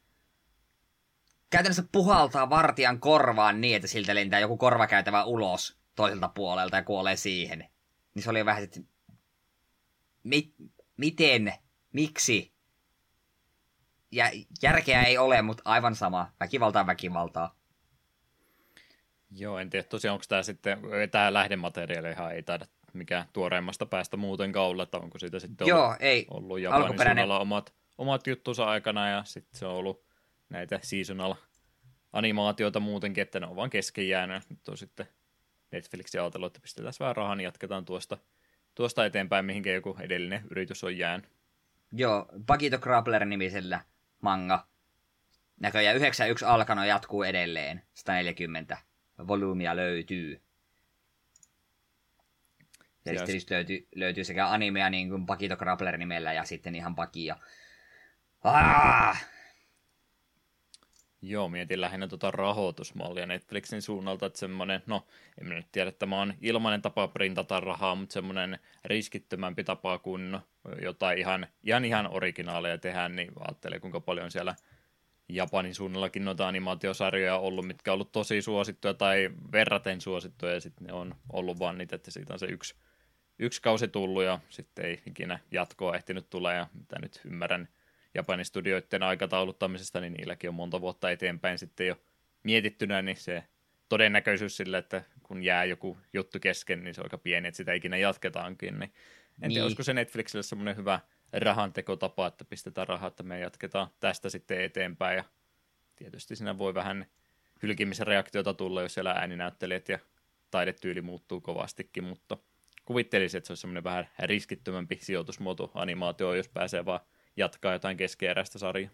käytännössä puhaltaa vartijan korvaan niin, että siltä lentää joku korvakäytävä ulos toiselta puolelta ja kuolee siihen. Niin se oli vähän, että mi- miten, miksi? Ja järkeä ei ole, mutta aivan sama. Väkivaltaa väkivaltaa. Joo, en tiedä tosiaan, onko tämä sitten, tämä lähdemateriaalihan ei taida mikä tuoreimmasta päästä muuten olla, että onko siitä sitten Joo, ollut, ei. ollut Japanin omat, omat juttunsa aikana ja sitten se on ollut näitä seasonal animaatioita muutenkin, että ne on vaan kesken jäänyt. Nyt on sitten Netflixin ajatellut, että pistetään vähän rahaa, niin jatketaan tuosta, tuosta eteenpäin, mihinkä joku edellinen yritys on jäänyt. Joo, Bagito Grappler nimisellä manga. Näköjään 91 alkanut jatkuu edelleen. 140 volyymia löytyy. Just löytyy, löytyy sekä animea niin kuin Pakito Grappler nimellä ja sitten ihan Pakia. Ah! Joo, mietin lähinnä tuota rahoitusmallia Netflixin suunnalta, että semmoinen, no en nyt tiedä, että tämä on ilmainen tapa printata rahaa, mutta semmoinen riskittömämpi tapa kuin jotain ihan, ihan, ihan originaaleja tehdään, niin ajattelee kuinka paljon siellä Japanin suunnallakin noita animaatiosarjoja ollut, mitkä on ollut tosi suosittuja tai verraten suosittuja, ja sitten ne on ollut vaan niitä, että siitä on se yksi, yksi kausi tullut, ja sitten ei ikinä jatkoa ehtinyt tulla, ja mitä nyt ymmärrän Japanin studioiden aikatauluttamisesta, niin niilläkin on monta vuotta eteenpäin sitten jo mietittynä, niin se todennäköisyys sille, että kun jää joku juttu kesken, niin se on aika pieni, että sitä ikinä jatketaankin, niin en niin. tiedä, olisiko se Netflixille semmoinen hyvä rahantekotapa, että pistetään rahaa, että me jatketaan tästä sitten eteenpäin ja tietysti siinä voi vähän hylkimisen reaktiota tulla, jos siellä ääninäyttelijät ja taidetyyli muuttuu kovastikin, mutta kuvittelisin, että se olisi semmoinen vähän riskittömämpi sijoitusmuoto animaatio, jos pääsee vaan jatkaa jotain keskeeräistä sarjaa.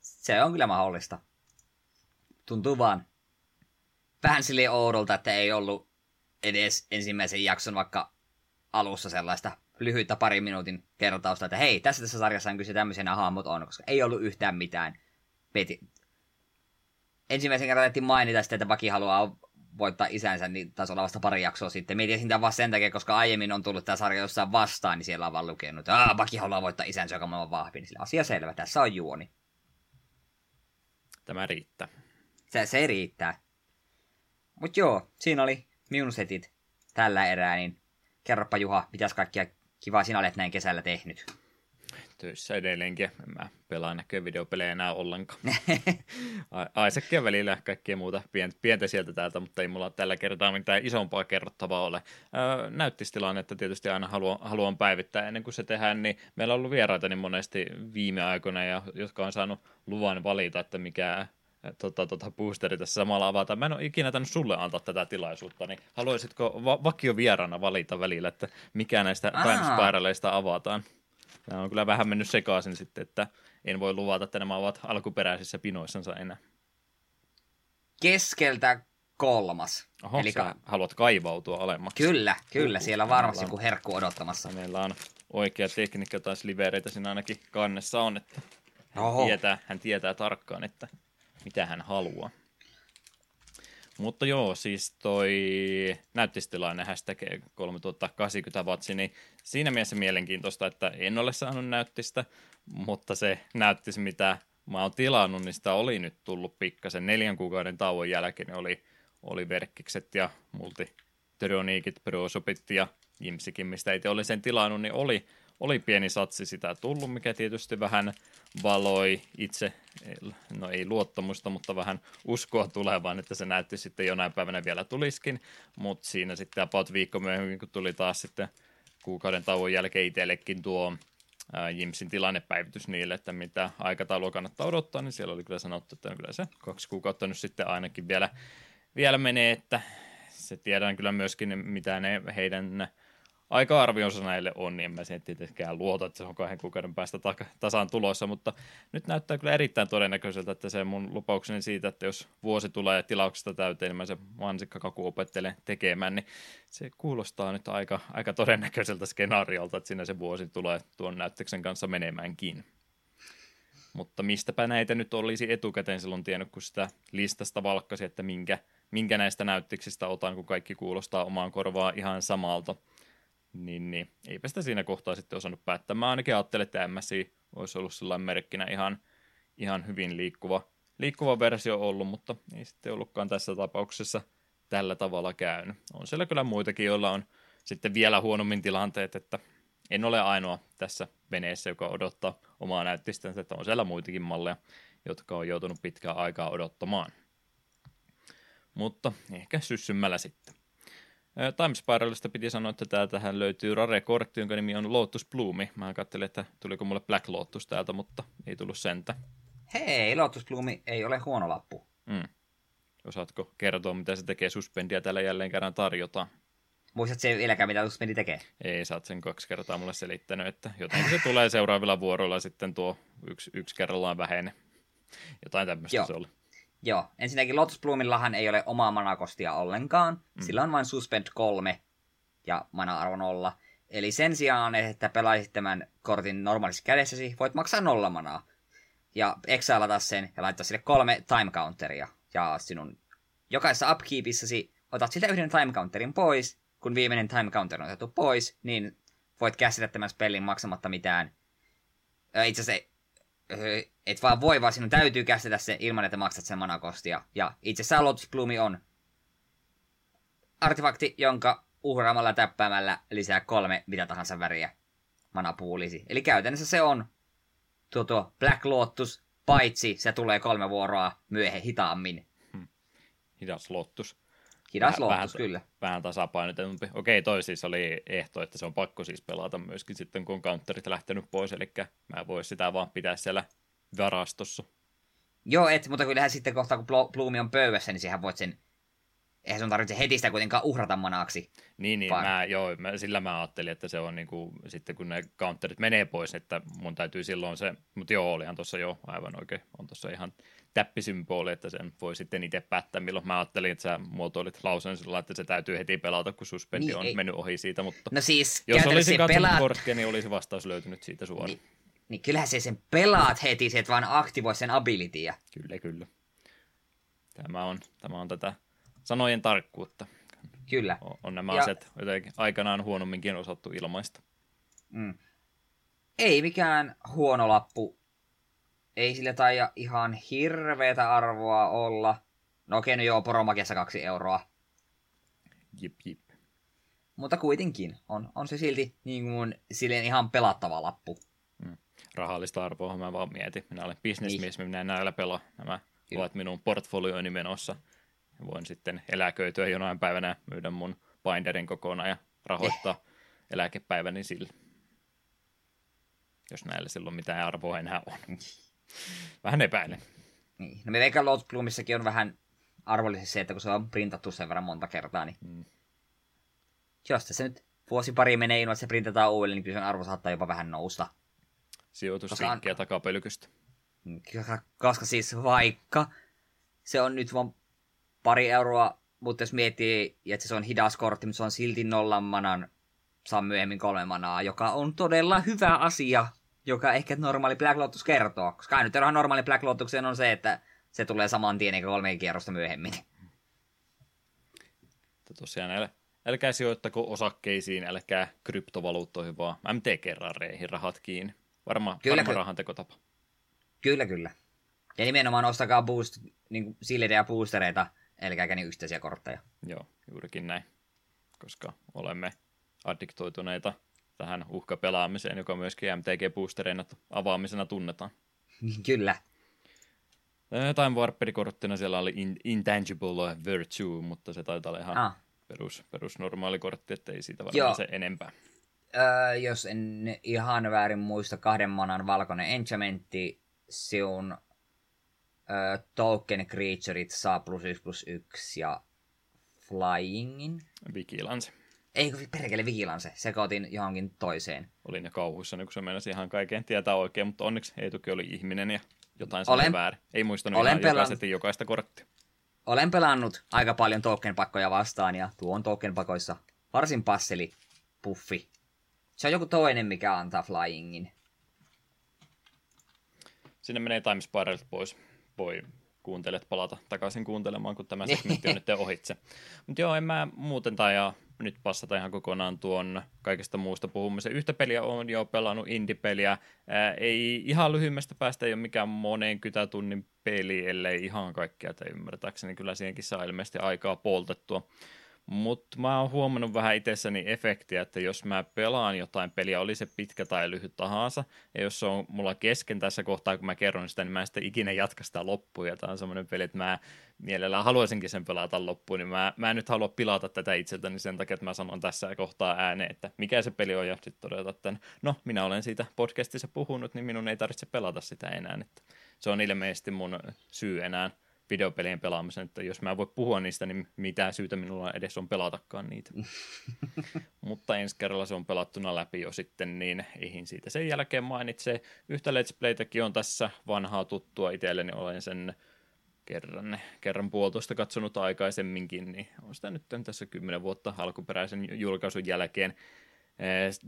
Se on kyllä mahdollista. Tuntuu vaan vähän sille oudolta, että ei ollut edes ensimmäisen jakson vaikka alussa sellaista lyhyttä pari minuutin kertausta, että hei, tässä tässä sarjassa on kyse tämmöisen hahmot on, koska ei ollut yhtään mitään. Peti. Ensimmäisen kerran mainita sitten, että Baki haluaa voittaa isänsä, niin taisi olla vasta pari jaksoa sitten. Mietin sitä vaan sen takia, koska aiemmin on tullut tämä sarja jossain vastaan, niin siellä on vaan lukenut, että Baki haluaa voittaa isänsä, joka on vahvin. Sillä asia selvä, tässä on juoni. Tämä riittää. Se, se riittää. Mutta joo, siinä oli minun setit tällä erää, niin kerropa Juha, mitäs kaikkia Kiva, sinä olet näin kesällä tehnyt. Töissä edelleenkin. En mä pelaa näköjään videopelejä enää ollenkaan. Aisekkia välillä kaikkea muuta pientä, pientä sieltä täältä, mutta ei mulla tällä kertaa mitään isompaa kerrottavaa ole. Öö, näyttistilannetta tietysti aina haluan, haluan päivittää ennen kuin se tehdään, niin meillä on ollut vieraita niin monesti viime aikoina, ja, jotka on saanut luvan valita, että mikä tota, tota boosteri tässä samalla avata. Mä en ole ikinä tänne sulle antaa tätä tilaisuutta, niin haluaisitko va- vakiovierana valita välillä, että mikä näistä Time avataan? Tämä on kyllä vähän mennyt sekaisin sitten, että en voi luvata, että nämä ovat alkuperäisissä pinoissansa enää. Keskeltä kolmas. Oho, Eli ka- haluat kaivautua alemmaksi. Kyllä, kyllä. Uhuh, siellä on varmasti joku herkku odottamassa. Meillä on oikea tekniikka tai slivereitä siinä ainakin kannessa on, että hän tietää, hän tietää tarkkaan, että mitä hän haluaa. Mutta joo, siis toi näyttistilainen hashtag 3080 vatsi, niin siinä mielessä mielenkiintoista, että en ole saanut näyttistä, mutta se näyttis, mitä mä oon tilannut, niin sitä oli nyt tullut pikkasen. Neljän kuukauden tauon jälkeen, niin oli, oli verkkikset ja multi Troniikit, Prosopit ja Jimsikin, mistä itse oli sen tilannut, niin oli, oli pieni satsi sitä tullut, mikä tietysti vähän valoi itse, no ei luottamusta, mutta vähän uskoa tulevaan, että se näytti sitten jonain päivänä vielä tuliskin, mutta siinä sitten about viikko myöhemmin, kun tuli taas sitten kuukauden tauon jälkeen itsellekin tuo Jimsin tilannepäivitys niille, että mitä aikataulua kannattaa odottaa, niin siellä oli kyllä sanottu, että kyllä se kaksi kuukautta nyt sitten ainakin vielä, vielä menee, että se tiedän kyllä myöskin, mitä ne heidän aika-arvionsa näille on, niin en mä sen tietenkään luota, että se on kahden kuukauden päästä ta- tasaan tulossa, mutta nyt näyttää kyllä erittäin todennäköiseltä, että se mun lupaukseni siitä, että jos vuosi tulee tilauksesta täyteen, niin mä se mansikkakaku opettelen tekemään, niin se kuulostaa nyt aika, aika todennäköiseltä skenaariolta, että siinä se vuosi tulee tuon näyttöksen kanssa menemäänkin. Mutta mistäpä näitä nyt olisi etukäteen silloin tiennyt, kun sitä listasta valkkasi, että minkä, minkä näistä näyttöksistä otan, kun kaikki kuulostaa omaan korvaan ihan samalta – niin, niin eipä sitä siinä kohtaa sitten osannut päättää. Mä ainakin ajattelin, että MSI olisi ollut sellainen merkkinä ihan, ihan hyvin liikkuva, liikkuva versio ollut, mutta ei sitten ollutkaan tässä tapauksessa tällä tavalla käynyt. On siellä kyllä muitakin, joilla on sitten vielä huonommin tilanteet, että en ole ainoa tässä veneessä, joka odottaa omaa näyttistänsä, että on siellä muitakin malleja, jotka on joutunut pitkään aikaa odottamaan. Mutta ehkä syssymällä sitten. Time Spiralista piti sanoa, että tähän löytyy Rare-kortti, jonka nimi on Lotus Bloomi. Mä katselin, että tuliko mulle Black Lotus täältä, mutta ei tullut sentä. Hei, Lotus Bloomi ei ole huono lappu. Mm. Osaatko kertoa, mitä se tekee suspendia täällä jälleen kerran tarjotaan? Muistatko se vieläkään, mitä suspendi tekee? Ei, sä oot sen kaksi kertaa mulle selittänyt, että jotenkin se tulee seuraavilla vuoroilla sitten tuo yksi, yksi kerrallaan vähene. Jotain tämmöistä se oli. Joo, ensinnäkin Lotus Bloomillahan ei ole omaa manakostia ollenkaan. Mm. Sillä on vain Suspend 3 ja mana-arvo 0. Eli sen sijaan, että pelaisit tämän kortin normaalissa kädessäsi, voit maksaa nolla manaa. Ja exilata sen ja laittaa sille kolme time counteria. Ja sinun jokaisessa upkeepissasi otat siltä yhden time counterin pois. Kun viimeinen time counter on otettu pois, niin voit käsitä tämän spellin maksamatta mitään. Itse asiassa et vaan voi, vaan sinun täytyy käsitellä se ilman, että maksat sen manakostia. Ja itse asiassa Lotus Bloomi on artefakti, jonka uhraamalla täppäämällä lisää kolme mitä tahansa väriä manapuulisi. Eli käytännössä se on tuo, tuo Black Lotus, paitsi se tulee kolme vuoroa myöhemmin hitaammin. Hmm. Hidas Lotus. Hidas vähän, Lotus, vähän, kyllä. Vähän tasapainotetumpi. Okei, toi siis oli ehto, että se on pakko siis pelata myöskin sitten, kun on counterit lähtenyt pois, eli mä voin sitä vaan pitää siellä varastossa. Joo, et, mutta kyllähän sitten kohta, kun Bloomi on pöydässä, niin sehän voit sen eihän sun tarvitse heti sitä kuitenkaan uhrata manaksi. Niin, niin mä, joo, mä, sillä mä ajattelin, että se on niinku, sitten kun ne counterit menee pois, että mun täytyy silloin se, mutta joo, olihan tuossa jo aivan oikein, on tuossa ihan täppisymboli, että sen voi sitten itse päättää, milloin mä ajattelin, että sä muotoilit lausen sillä että se täytyy heti pelata, kun suspendi niin, on ei. mennyt ohi siitä, mutta no siis, jos olisin katsonut pelaat... korttia, niin olisi vastaus löytynyt siitä suoraan. Niin, niin kyllähän se sen pelaat heti, se et vaan aktivoi sen abilitya. Kyllä, kyllä. Tämä on, tämä on tätä sanojen tarkkuutta. Kyllä. On, on nämä ja... asiat jotenkin aikanaan huonomminkin osattu ilmaista. Mm. Ei mikään huono lappu. Ei sille taida ihan hirveätä arvoa olla. No okei, no joo, poromakiassa kaksi euroa. Jip, jip. Mutta kuitenkin on, on se silti niin kuin, silleen ihan pelattava lappu. Mm. Rahallista arvoa mä vaan mietin. Minä olen bisnesmies, niin. minä näillä pelaa. Nämä Kyllä. ovat minun portfolioini menossa voin sitten eläköityä jonain päivänä myydä mun binderin kokonaan ja rahoittaa eh. eläkepäiväni sillä. Jos näillä silloin mitään arvoa enää on. Vähän epäilen. Niin. No me Vega Lord Bloomissakin on vähän arvollisesti se, että kun se on printattu sen verran monta kertaa, niin mm. jos tässä nyt vuosi pari menee ilman, että se printataan uudelleen, niin kyllä sen arvo saattaa jopa vähän nousta. Sijoitusvinkkiä on... takapölykystä. Koska siis vaikka se on nyt vaan pari euroa, mutta jos miettii, että se on hidas kortti, mutta se on silti nollan manan, saa myöhemmin kolme manaa, joka on todella hyvä asia, joka ehkä normaali Black Lotus kertoo. Koska ainut erohan normaali Black Lotukseen on se, että se tulee saman tien eikä kolme kierrosta myöhemmin. Tosiaan älä, älkää sijoittako osakkeisiin, älkää kryptovaluuttoihin, vaan MTG-reihin rahat kiinni. Varma, kyllä, varma rahan tekotapa. Kyllä, kyllä. Ja nimenomaan ostakaa boost, niin ja boostereita, Eli niin yhteisiä kortteja. Joo, juurikin näin. Koska olemme addiktoituneita tähän uhkapelaamiseen, joka myöskin MTG-boostereina avaamisena tunnetaan. Kyllä. Time Warperi-korttina siellä oli in, Intangible Virtue, mutta se taitaa olla ihan ah. perus, perus normaali kortti, että ei siitä varmaan se enempää. Öö, jos en ihan väärin muista, kahden manan valkoinen enchantmentti, se on öö, token creatureit saa plus yksi plus yksi ja flyingin. Vigilance. Ei kun perkele Vigilance, sekoitin johonkin toiseen. Olin jo kauhuissa, kun se mennä ihan kaiken tietää oikein, mutta onneksi Eetuki oli ihminen ja jotain olen, väärin. Ei muistanut olen ihan pelan... jokaista korttia. Olen pelannut aika paljon tokenpakkoja vastaan ja tuon tokenpakoissa varsin passeli puffi. Se on joku toinen, mikä antaa flyingin. Sinne menee Time Spiral pois. Voi kuuntelet palata takaisin kuuntelemaan, kun tämä segmentti on nyt ohitse. Mutta joo, en mä muuten tai nyt passata ihan kokonaan tuon kaikesta muusta puhumisen. Yhtä peliä on jo pelannut, indie-peliä. Ää, ei ihan lyhyemmästä päästä, ei ole mikään moneen kytätunnin peli, ellei ihan kaikkea, tai ymmärtääkseni kyllä siihenkin saa ilmeisesti aikaa poltettua. Mutta mä oon huomannut vähän itsessäni efektiä, että jos mä pelaan jotain peliä, oli se pitkä tai lyhyt tahansa, ja jos se on mulla kesken tässä kohtaa, kun mä kerron sitä, niin mä en sitten ikinä jatka sitä loppuun, ja tämä on semmoinen peli, että mä mielellään haluaisinkin sen pelata loppuun, niin mä, mä en nyt halua pilata tätä itseltäni sen takia, että mä sanon tässä kohtaa ääneen, että mikä se peli on, ja sitten todeta, että no, minä olen siitä podcastissa puhunut, niin minun ei tarvitse pelata sitä enää, että se on ilmeisesti mun syy enää videopelien pelaamisen, että jos mä en voi puhua niistä, niin mitä syytä minulla edes on pelatakaan niitä. Mutta ensi kerralla se on pelattuna läpi jo sitten, niin eihin siitä sen jälkeen mainitse. Yhtä Let's Playtäkin on tässä vanhaa tuttua itselleni, olen sen kerran, kerran puolitoista katsonut aikaisemminkin, niin on sitä nyt tässä kymmenen vuotta alkuperäisen julkaisun jälkeen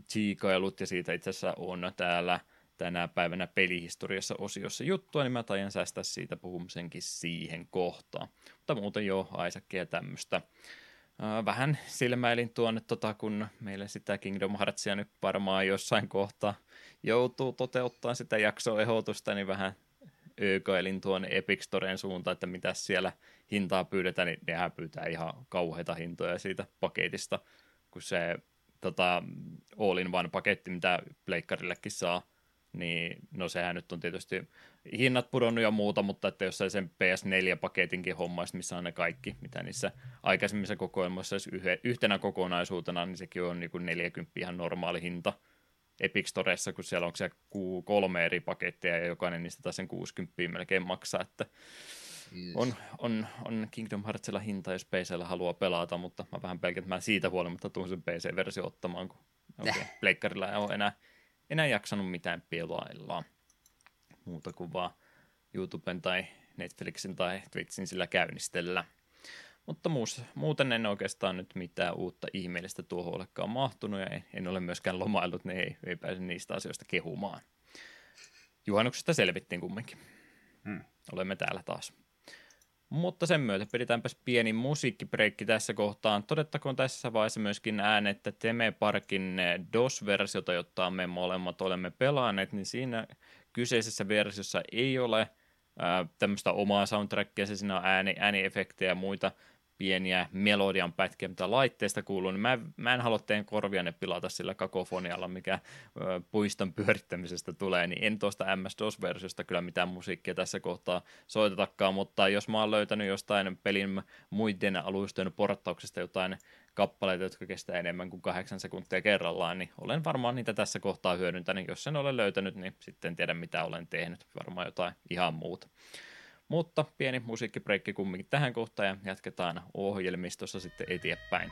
tsiikailut, ja siitä itse asiassa on täällä – tänä päivänä pelihistoriassa osiossa juttua, niin mä tajan säästää siitä puhumisenkin siihen kohtaan. Mutta muuten jo Aisakkia ja tämmöistä. Vähän silmäilin tuonne, tota, kun meille sitä Kingdom Heartsia nyt varmaan jossain kohtaa joutuu toteuttamaan sitä jaksoehdotusta, niin vähän öökailin tuonne Epic Storeen suuntaan, että mitä siellä hintaa pyydetään, niin nehän pyytää ihan kauheita hintoja siitä paketista, kun se tota, all in paketti, mitä pleikkarillekin saa, niin no sehän nyt on tietysti hinnat pudonnut ja muuta, mutta että jos sen PS4-paketinkin hommaisi, missä on ne kaikki, mitä niissä aikaisemmissa kokoelmissa yhtenä kokonaisuutena, niin sekin on niin kuin 40 ihan normaali hinta Epic Storessa, kun siellä on se kolme eri paketteja ja jokainen niistä taas sen 60 melkein maksaa, että yes. on, on, on Kingdom Heartsilla hinta, jos PCllä haluaa pelata, mutta mä vähän pelkän, että mä siitä huolimatta tuun sen PC-versio ottamaan, kun okay, pleikkarilla ei ole enää enää jaksanut mitään pelailla muuta kuin vaan YouTuben tai Netflixin tai Twitchin sillä käynnistellä. Mutta muus, muuten en oikeastaan nyt mitään uutta ihmeellistä tuohon olekaan mahtunut ja en, en ole myöskään lomaillut, niin ei, ei pääse niistä asioista kehumaan. Juhannuksesta selvittiin kumminkin. Hmm. Olemme täällä taas. Mutta sen myötä pidetäänpäs pieni musiikkibreikki tässä kohtaan. Todettakoon tässä vaiheessa myöskin ääne, että Teme Parkin DOS-versiota, jota me molemmat olemme pelanneet, niin siinä kyseisessä versiossa ei ole tämmöistä omaa soundtrackia, se siinä on ääni, ääniefektejä ja muita pieniä melodian pätkiä, mitä laitteesta kuuluu, niin mä, mä en halua teidän korvianne pilata sillä kakofonialla, mikä ö, puiston pyörittämisestä tulee, niin en tuosta MS-DOS-versiosta kyllä mitään musiikkia tässä kohtaa soitetakaan, mutta jos mä oon löytänyt jostain pelin muiden alustojen porttauksesta jotain kappaleita, jotka kestää enemmän kuin kahdeksan sekuntia kerrallaan, niin olen varmaan niitä tässä kohtaa hyödyntänyt. Jos sen olen löytänyt, niin sitten tiedän mitä olen tehnyt. Varmaan jotain ihan muuta. Mutta pieni musiikkibreikki kumminkin tähän kohtaan ja jatketaan ohjelmistossa sitten eteenpäin.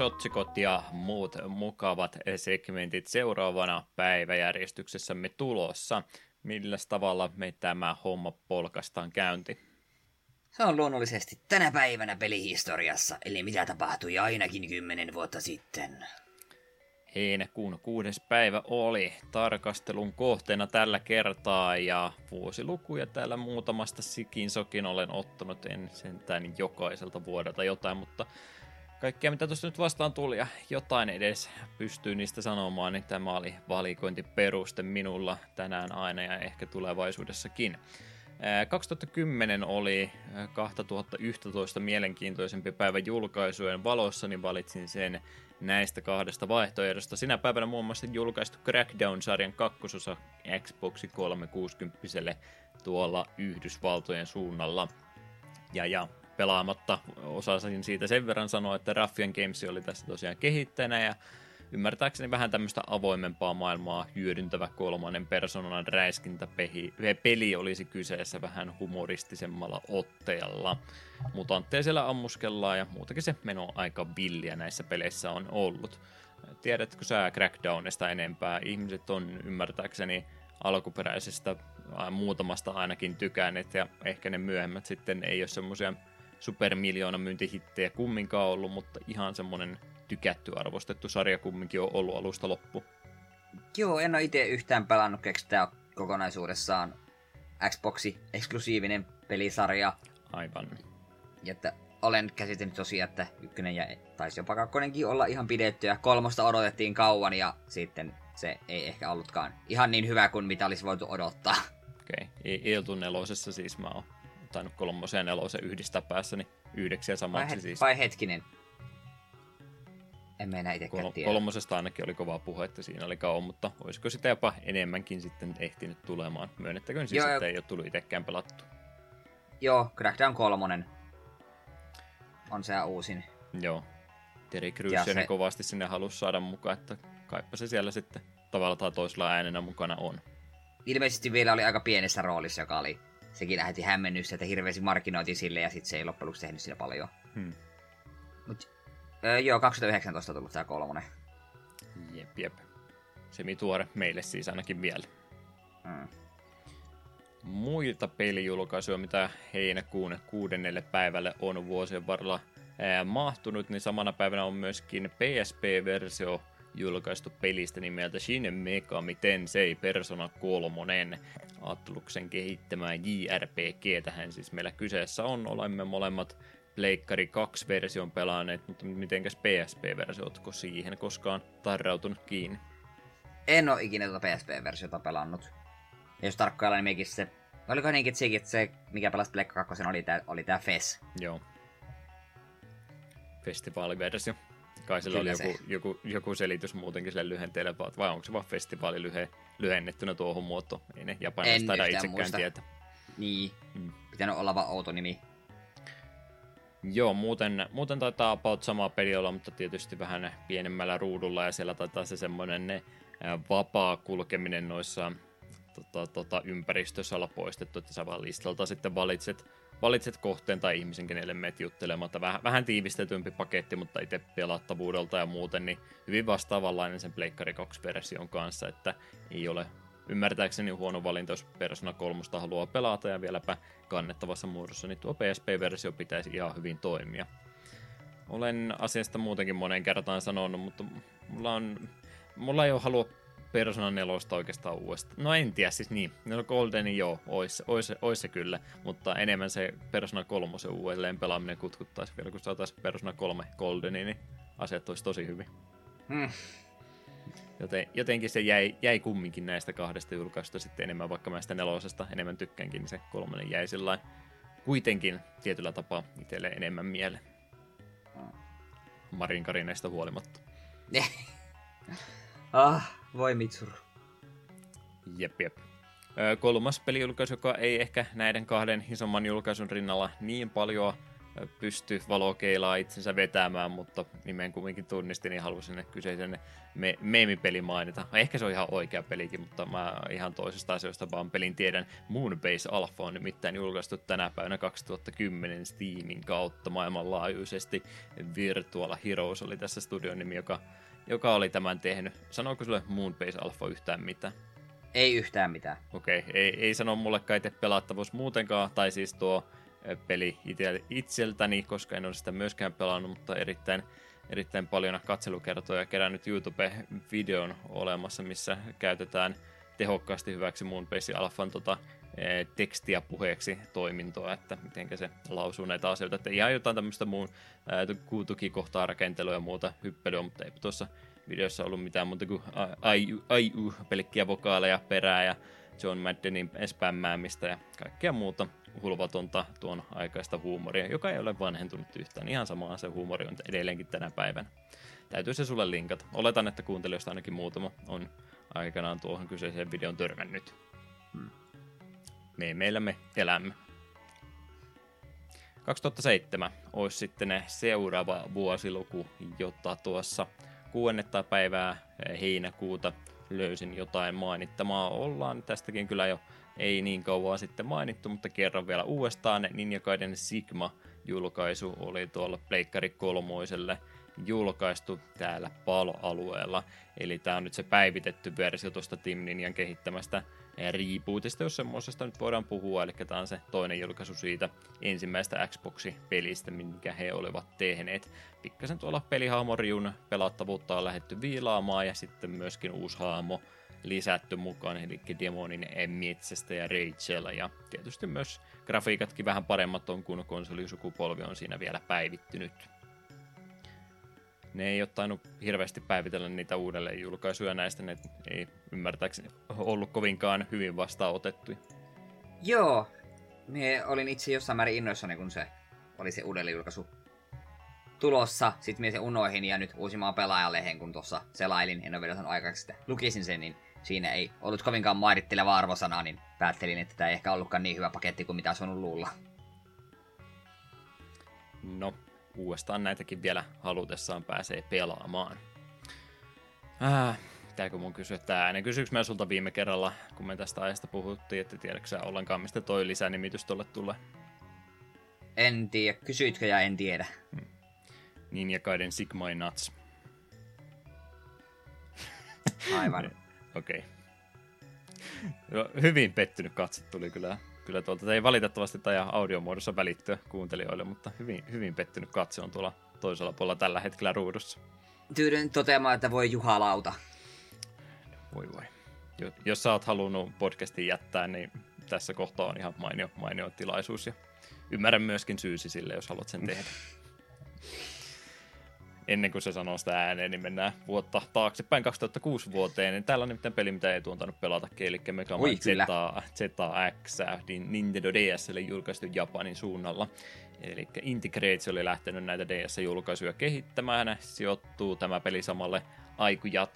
Uutisotsikot ja muut mukavat segmentit seuraavana päiväjärjestyksessämme tulossa. Millä tavalla me tämä homma polkastaan käynti? Se on luonnollisesti tänä päivänä pelihistoriassa, eli mitä tapahtui ainakin kymmenen vuotta sitten. Heinäkuun kuudes päivä oli tarkastelun kohteena tällä kertaa ja vuosilukuja täällä muutamasta sikin sokin olen ottanut, en sentään jokaiselta vuodelta jotain, mutta kaikkea mitä tuossa nyt vastaan tuli ja jotain edes pystyy niistä sanomaan, niin tämä oli valikointiperuste minulla tänään aina ja ehkä tulevaisuudessakin. 2010 oli 2011 mielenkiintoisempi päivä julkaisujen valossa, niin valitsin sen näistä kahdesta vaihtoehdosta. Sinä päivänä muun muassa julkaistu Crackdown-sarjan kakkososa Xbox 360 tuolla Yhdysvaltojen suunnalla. Ja, ja pelaamatta osasin siitä sen verran sanoa, että Raffian Games oli tässä tosiaan kehittäjänä ja ymmärtääkseni vähän tämmöistä avoimempaa maailmaa hyödyntävä kolmannen persoonan räiskintäpeli olisi kyseessä vähän humoristisemmalla otteella. Mutantteja siellä ammuskellaan ja muutakin se meno aika villiä näissä peleissä on ollut. Tiedätkö sä Crackdownista enempää? Ihmiset on ymmärtääkseni alkuperäisestä muutamasta ainakin tykänneet ja ehkä ne myöhemmät sitten ei ole semmoisia supermiljoona myyntihittejä kumminkaan ollut, mutta ihan semmonen tykätty, arvostettu sarja kumminkin on ollut alusta loppu. Joo, en ole itse yhtään pelannut, keksi tämä kokonaisuudessaan Xboxi eksklusiivinen pelisarja. Aivan. Ja että olen käsitellyt tosiaan, että ykkönen ja taisi jopa kakkonenkin olla ihan pidetty ja kolmosta odotettiin kauan ja sitten se ei ehkä ollutkaan ihan niin hyvä kuin mitä olisi voitu odottaa. Okei, okay. Iltu nelosessa siis mä oon tainnut kolmosen ja nelosen yhdistää päässäni yhdeksi ja samaksi vai, siis. Vai hetkinen, en mä enää itsekään Kol- tiedä. Kolmosesta ainakin oli kovaa että siinä oli kauan, mutta olisiko sitä jopa enemmänkin sitten ehtinyt tulemaan? Myönnettäköön siis, Joo, että ei ole tullut itsekään pelattu. Joo, Crackdown kolmonen on se uusin. Joo. Terry Crews se... kovasti sinne halusi saada mukaan, että kaipa se siellä sitten tavalla tai toisella äänenä mukana on. Ilmeisesti vielä oli aika pienessä roolissa, joka oli sekin lähetti hämmennystä, että hirveästi markkinoitiin sille ja sitten se ei loppujen lopuksi tehnyt siinä paljon. Hmm. Mut Öö, joo, 2019 tullut tää kolmonen. Jep, jep. tuore meille siis ainakin vielä. Mm. Muita pelijulkaisuja, mitä heinäkuun kuudennelle päivälle on vuosien varrella ää, mahtunut, niin samana päivänä on myöskin PSP-versio julkaistu pelistä nimeltä Shin Megami Tensei Persona 3. Atluksen kehittämää JRPG tähän siis meillä kyseessä on. Olemme molemmat Pleikkari 2-version pelaaneet, mutta mitenkäs PSP-versio, ootko siihen koskaan tarrautunut kiinni? En ole ikinä tuota PSP-versiota pelannut. Ja jos tarkkaillaan, niin se... Oliko niinkin sekin, että se, mikä pelasi Pleikka 2, oli tää, oli tää FES? Joo. Festivaaliversio. Kai sillä oli joku, joku, joku, selitys muutenkin sille lyhenteelle, vai onko se vaan festivaali lyhe, lyhennettynä tuohon muotoon? Ei ne japanilaiset taida itsekään muista. tietää. Niin. Hmm. Pitänyt olla vaan outo nimi. Joo, muuten, muuten taitaa about sama peli olla, mutta tietysti vähän pienemmällä ruudulla ja siellä taitaa se semmoinen ne vapaa kulkeminen noissa tota, tota, ympäristössä olla poistettu, että sä vaan listalta sitten valitset, valitset kohteen tai ihmisen, kenelle meet juttelematta. Vähän, vähän tiivistetympi paketti, mutta itse pelattavuudelta ja muuten, niin hyvin vastaavanlainen sen Pleikkari 2-version kanssa, että ei ole ymmärtääkseni huono valinta, jos Persona 3 haluaa pelata ja vieläpä kannettavassa muodossa, niin tuo PSP-versio pitäisi ihan hyvin toimia. Olen asiasta muutenkin monen kertaan sanonut, mutta mulla, on, mulla ei ole halua Persona 4 oikeastaan uudestaan. No en tiedä, siis niin. No Goldenin joo, ois, ois, ois se kyllä, mutta enemmän se Persona 3 uudelleen pelaaminen kutkuttaisi vielä, kun saataisiin Persona 3 Goldeni, niin asiat olisi tosi hyvin. Hmm. Joten, jotenkin se jäi, jäi kumminkin näistä kahdesta julkaisusta sitten enemmän, vaikka mä sitä nelosesta enemmän tykkäänkin, niin se kolmonen jäi sillä kuitenkin tietyllä tapaa itselle enemmän mieleen. Marin karineista huolimatta. ah, voi Mitsuru. Jep, jep. Kolmas pelijulkaisu, joka ei ehkä näiden kahden isomman julkaisun rinnalla niin paljon pysty valokeilaa itsensä vetämään, mutta nimen kumminkin tunnistin, niin halusin ne kyseisen me- meemipeli mainita. Ehkä se on ihan oikea pelikin, mutta mä ihan toisesta asioista vaan pelin tiedän. Moonbase Alpha on nimittäin julkaistu tänä päivänä 2010 Steamin kautta maailmanlaajuisesti. Virtual Heroes oli tässä studion nimi, joka, joka oli tämän tehnyt. Sanoiko sulle Moonbase Alpha yhtään mitään? Ei yhtään mitään. Okei, okay. ei, ei sano mulle kai pelattavuus muutenkaan, tai siis tuo peli itseltäni, koska en ole sitä myöskään pelannut, mutta erittäin, erittäin paljon katselukertoja kerännyt YouTube-videon olemassa, missä käytetään tehokkaasti hyväksi muun Base Alphan tota, tekstiä puheeksi toimintoa, että miten se lausuu näitä asioita. Että ihan jotain tämmöistä muun tukikohtaa rakentelua ja muuta hyppelyä, mutta ei tuossa videossa ollut mitään muuta kuin uh, pelkkiä vokaaleja perää ja John Maddenin spämmäämistä ja kaikkea muuta hulvatonta tuon aikaista huumoria, joka ei ole vanhentunut yhtään. Ihan samaa se huumori on edelleenkin tänä päivänä. Täytyy se sulle linkata. Oletan, että kuuntelijoista ainakin muutama on aikanaan tuohon kyseiseen videon törmännyt. Hmm. Me meillä me elämme. 2007 olisi sitten seuraava vuosiluku, jota tuossa kuudennetta päivää heinäkuuta löysin jotain mainittamaa. Ollaan tästäkin kyllä jo ei niin kauan sitten mainittu, mutta kerran vielä uudestaan. Ninja Gaiden Sigma-julkaisu oli tuolla Pleikkari kolmoiselle julkaistu täällä paloalueella. Eli tämä on nyt se päivitetty versio tuosta Team Ninjan kehittämästä rebootista, jos semmoisesta nyt voidaan puhua. Eli tämä on se toinen julkaisu siitä ensimmäistä Xbox-pelistä, minkä he olivat tehneet. Pikkasen tuolla pelihahmoriun pelattavuutta on lähetty viilaamaan ja sitten myöskin uusi haamo lisätty mukaan, eli demonin metsästä ja Rachel, ja tietysti myös grafiikatkin vähän paremmat on, kun konsolisukupolvi on siinä vielä päivittynyt. Ne ei ole tainnut hirveästi päivitellä niitä uudelleen julkaisuja näistä, ne ei ymmärtääkseni ollut kovinkaan hyvin vastaanotettu. Joo, me olin itse jossain määrin innoissani, kun se oli se uudelleen julkaisu tulossa. Sitten minä se unoihin ja nyt uusimaan pelaajalehen, kun tuossa selailin, en ole vielä aikaksi että lukisin sen, niin siinä ei ollut kovinkaan mairitteleva arvosana, niin päättelin, että tämä ei ehkä ollutkaan niin hyvä paketti kuin mitä on luulla. No, uudestaan näitäkin vielä halutessaan pääsee pelaamaan. Äh, pitääkö mun kysyä tää äänen? Kysyykö mä sulta viime kerralla, kun me tästä ajasta puhuttiin, että tiedätkö sä ollenkaan, mistä toi lisänimitys tolle tulee? En tiedä. Kysyitkö ja en tiedä. Hmm. Ninja Gaiden Sigma Nuts. Aivan. Okei. Okay. hyvin pettynyt katse tuli kyllä, kyllä tuolta. Ei valitettavasti tai audiomuodossa välittyä kuuntelijoille, mutta hyvin, hyvin pettynyt katse on tuolla toisella puolella tällä hetkellä ruudussa. Tyydyn toteamaan, että voi juhalauta. Voi voi. Jos sä oot halunnut podcastin jättää, niin tässä kohtaa on ihan mainio, mainio tilaisuus. Ja ymmärrän myöskin syysi sille, jos haluat sen tehdä. ennen kuin se sanoo sitä ääneen, niin mennään vuotta taaksepäin 2006 vuoteen. Niin täällä on nimittäin peli, mitä ei tuontanut pelata, eli Mega Man ZX, Nintendo DSlle julkaistu Japanin suunnalla. Eli Integrates oli lähtenyt näitä DS-julkaisuja kehittämään. Sijoittuu tämä peli samalle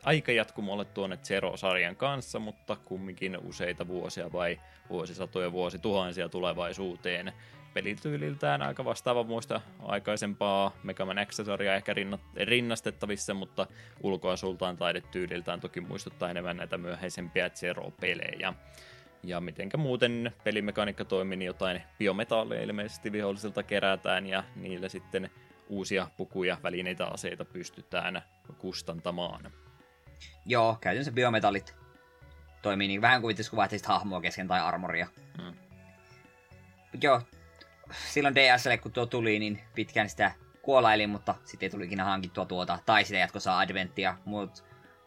aikajatkumolle tuonne Zero-sarjan kanssa, mutta kumminkin useita vuosia vai vuosisatoja vuosituhansia tulevaisuuteen pelityyliltään aika vastaava muista aikaisempaa Mega Man X-sarjaa ehkä rinnastettavissa, mutta ulkoasultaan taidetyyliltään toki muistuttaa enemmän näitä myöhäisempiä Zero-pelejä. Ja mitenkä muuten pelimekaniikka toimii, niin jotain biometalleja ilmeisesti vihollisilta kerätään ja niillä sitten uusia pukuja, välineitä, aseita pystytään kustantamaan. Joo, käytännössä biometallit toimii niin vähän kuin kuvaat hahmoa kesken tai armoria. Hmm. Joo, silloin DSL, kun tuo tuli, niin pitkään sitä kuolailin, mutta sitten ei tuli ikinä hankittua tuota, tai sitä jatkossa Adventia, mutta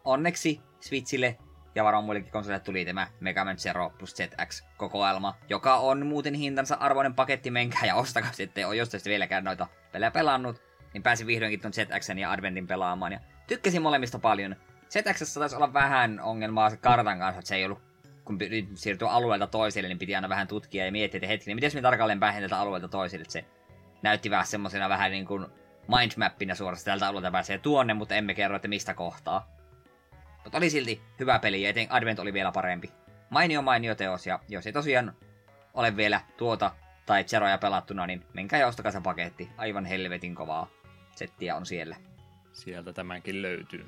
onneksi Switchille ja varmaan muillekin konsoleille tuli tämä Mega Man Zero plus ZX-kokoelma, joka on muuten hintansa arvoinen paketti, menkää ja ostakaa sitten, on jostain vieläkään noita pelejä pelannut, niin pääsin vihdoinkin tuon ZXn ja Adventin pelaamaan, ja tykkäsin molemmista paljon. ZX taisi olla vähän ongelmaa se kartan kanssa, että se ei ollut kun siirtyy alueelta toiselle, niin piti aina vähän tutkia ja miettiä, että hetki, niin miten me tarkalleen päähän tältä alueelta toiselle, että se näytti vähän semmoisena vähän niin kuin mindmappina suorastaan tältä alueelta pääsee tuonne, mutta emme kerro, että mistä kohtaa. Mutta oli silti hyvä peli ja Advent oli vielä parempi. Mainio mainio teos ja jos ei tosiaan ole vielä tuota tai Zeroja pelattuna, niin menkää ja ostakaa se paketti. Aivan helvetin kovaa settiä on siellä. Sieltä tämänkin löytyy.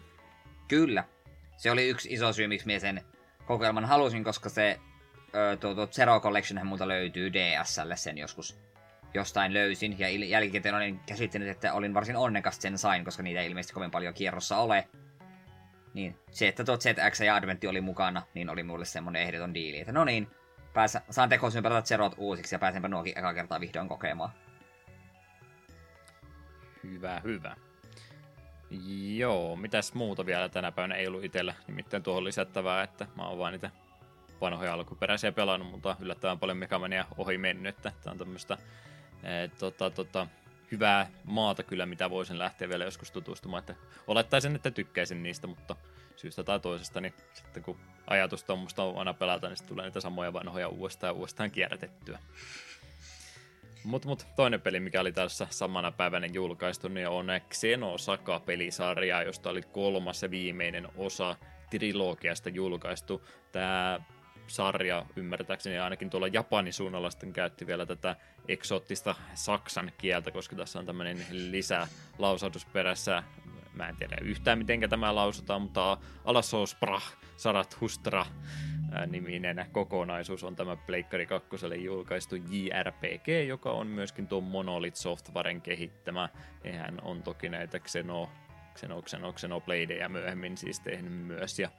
Kyllä. Se oli yksi iso syy, miksi minä sen kokoelman halusin, koska se tuo, tuo Zero Collection muuta löytyy DSlle sen joskus jostain löysin. Ja jälkikäteen olin käsittänyt, että olin varsin onnekas sen sain, koska niitä ei ilmeisesti kovin paljon kierrossa ole. Niin se, että tuo ZX ja Adventti oli mukana, niin oli mulle semmonen ehdoton diili, että no niin, pääsä, saan tekosyyn pelata Zerot uusiksi ja pääsenpä nuokin eka kertaa vihdoin kokemaan. Hyvä, hyvä. Joo, mitäs muuta vielä tänä päivänä ei ollut itsellä, nimittäin tuohon lisättävää, että mä oon vaan niitä vanhoja alkuperäisiä pelannut, mutta yllättävän paljon Megamania ohi mennyt, että tää on tämmöistä e, tota, tota, hyvää maata kyllä, mitä voisin lähteä vielä joskus tutustumaan, että olettaisin, että tykkäisin niistä, mutta syystä tai toisesta, niin sitten kun ajatus tuommoista on aina pelata, niin tulee niitä samoja vanhoja uudestaan ja uudestaan kierrätettyä. Mutta mut, toinen peli, mikä oli tässä samana päivänä julkaistu, niin on Xenosaga-pelisarja, josta oli kolmas ja viimeinen osa trilogiasta julkaistu. Tämä sarja ymmärtääkseni ainakin tuolla Japanin suunnalla sitten käytti vielä tätä eksoottista saksan kieltä, koska tässä on tämmöinen lisälausahdus perässä. Mä en tiedä yhtään miten tämä lausutaan, mutta Alasosprah Sarat niminen kokonaisuus on tämä Pleikkari 2 julkaistu JRPG, joka on myöskin tuon Monolith Softwaren kehittämä. Hän on toki näitä Xeno, Xeno, Xeno, Xenobladeja myöhemmin siis tehnyt myös ja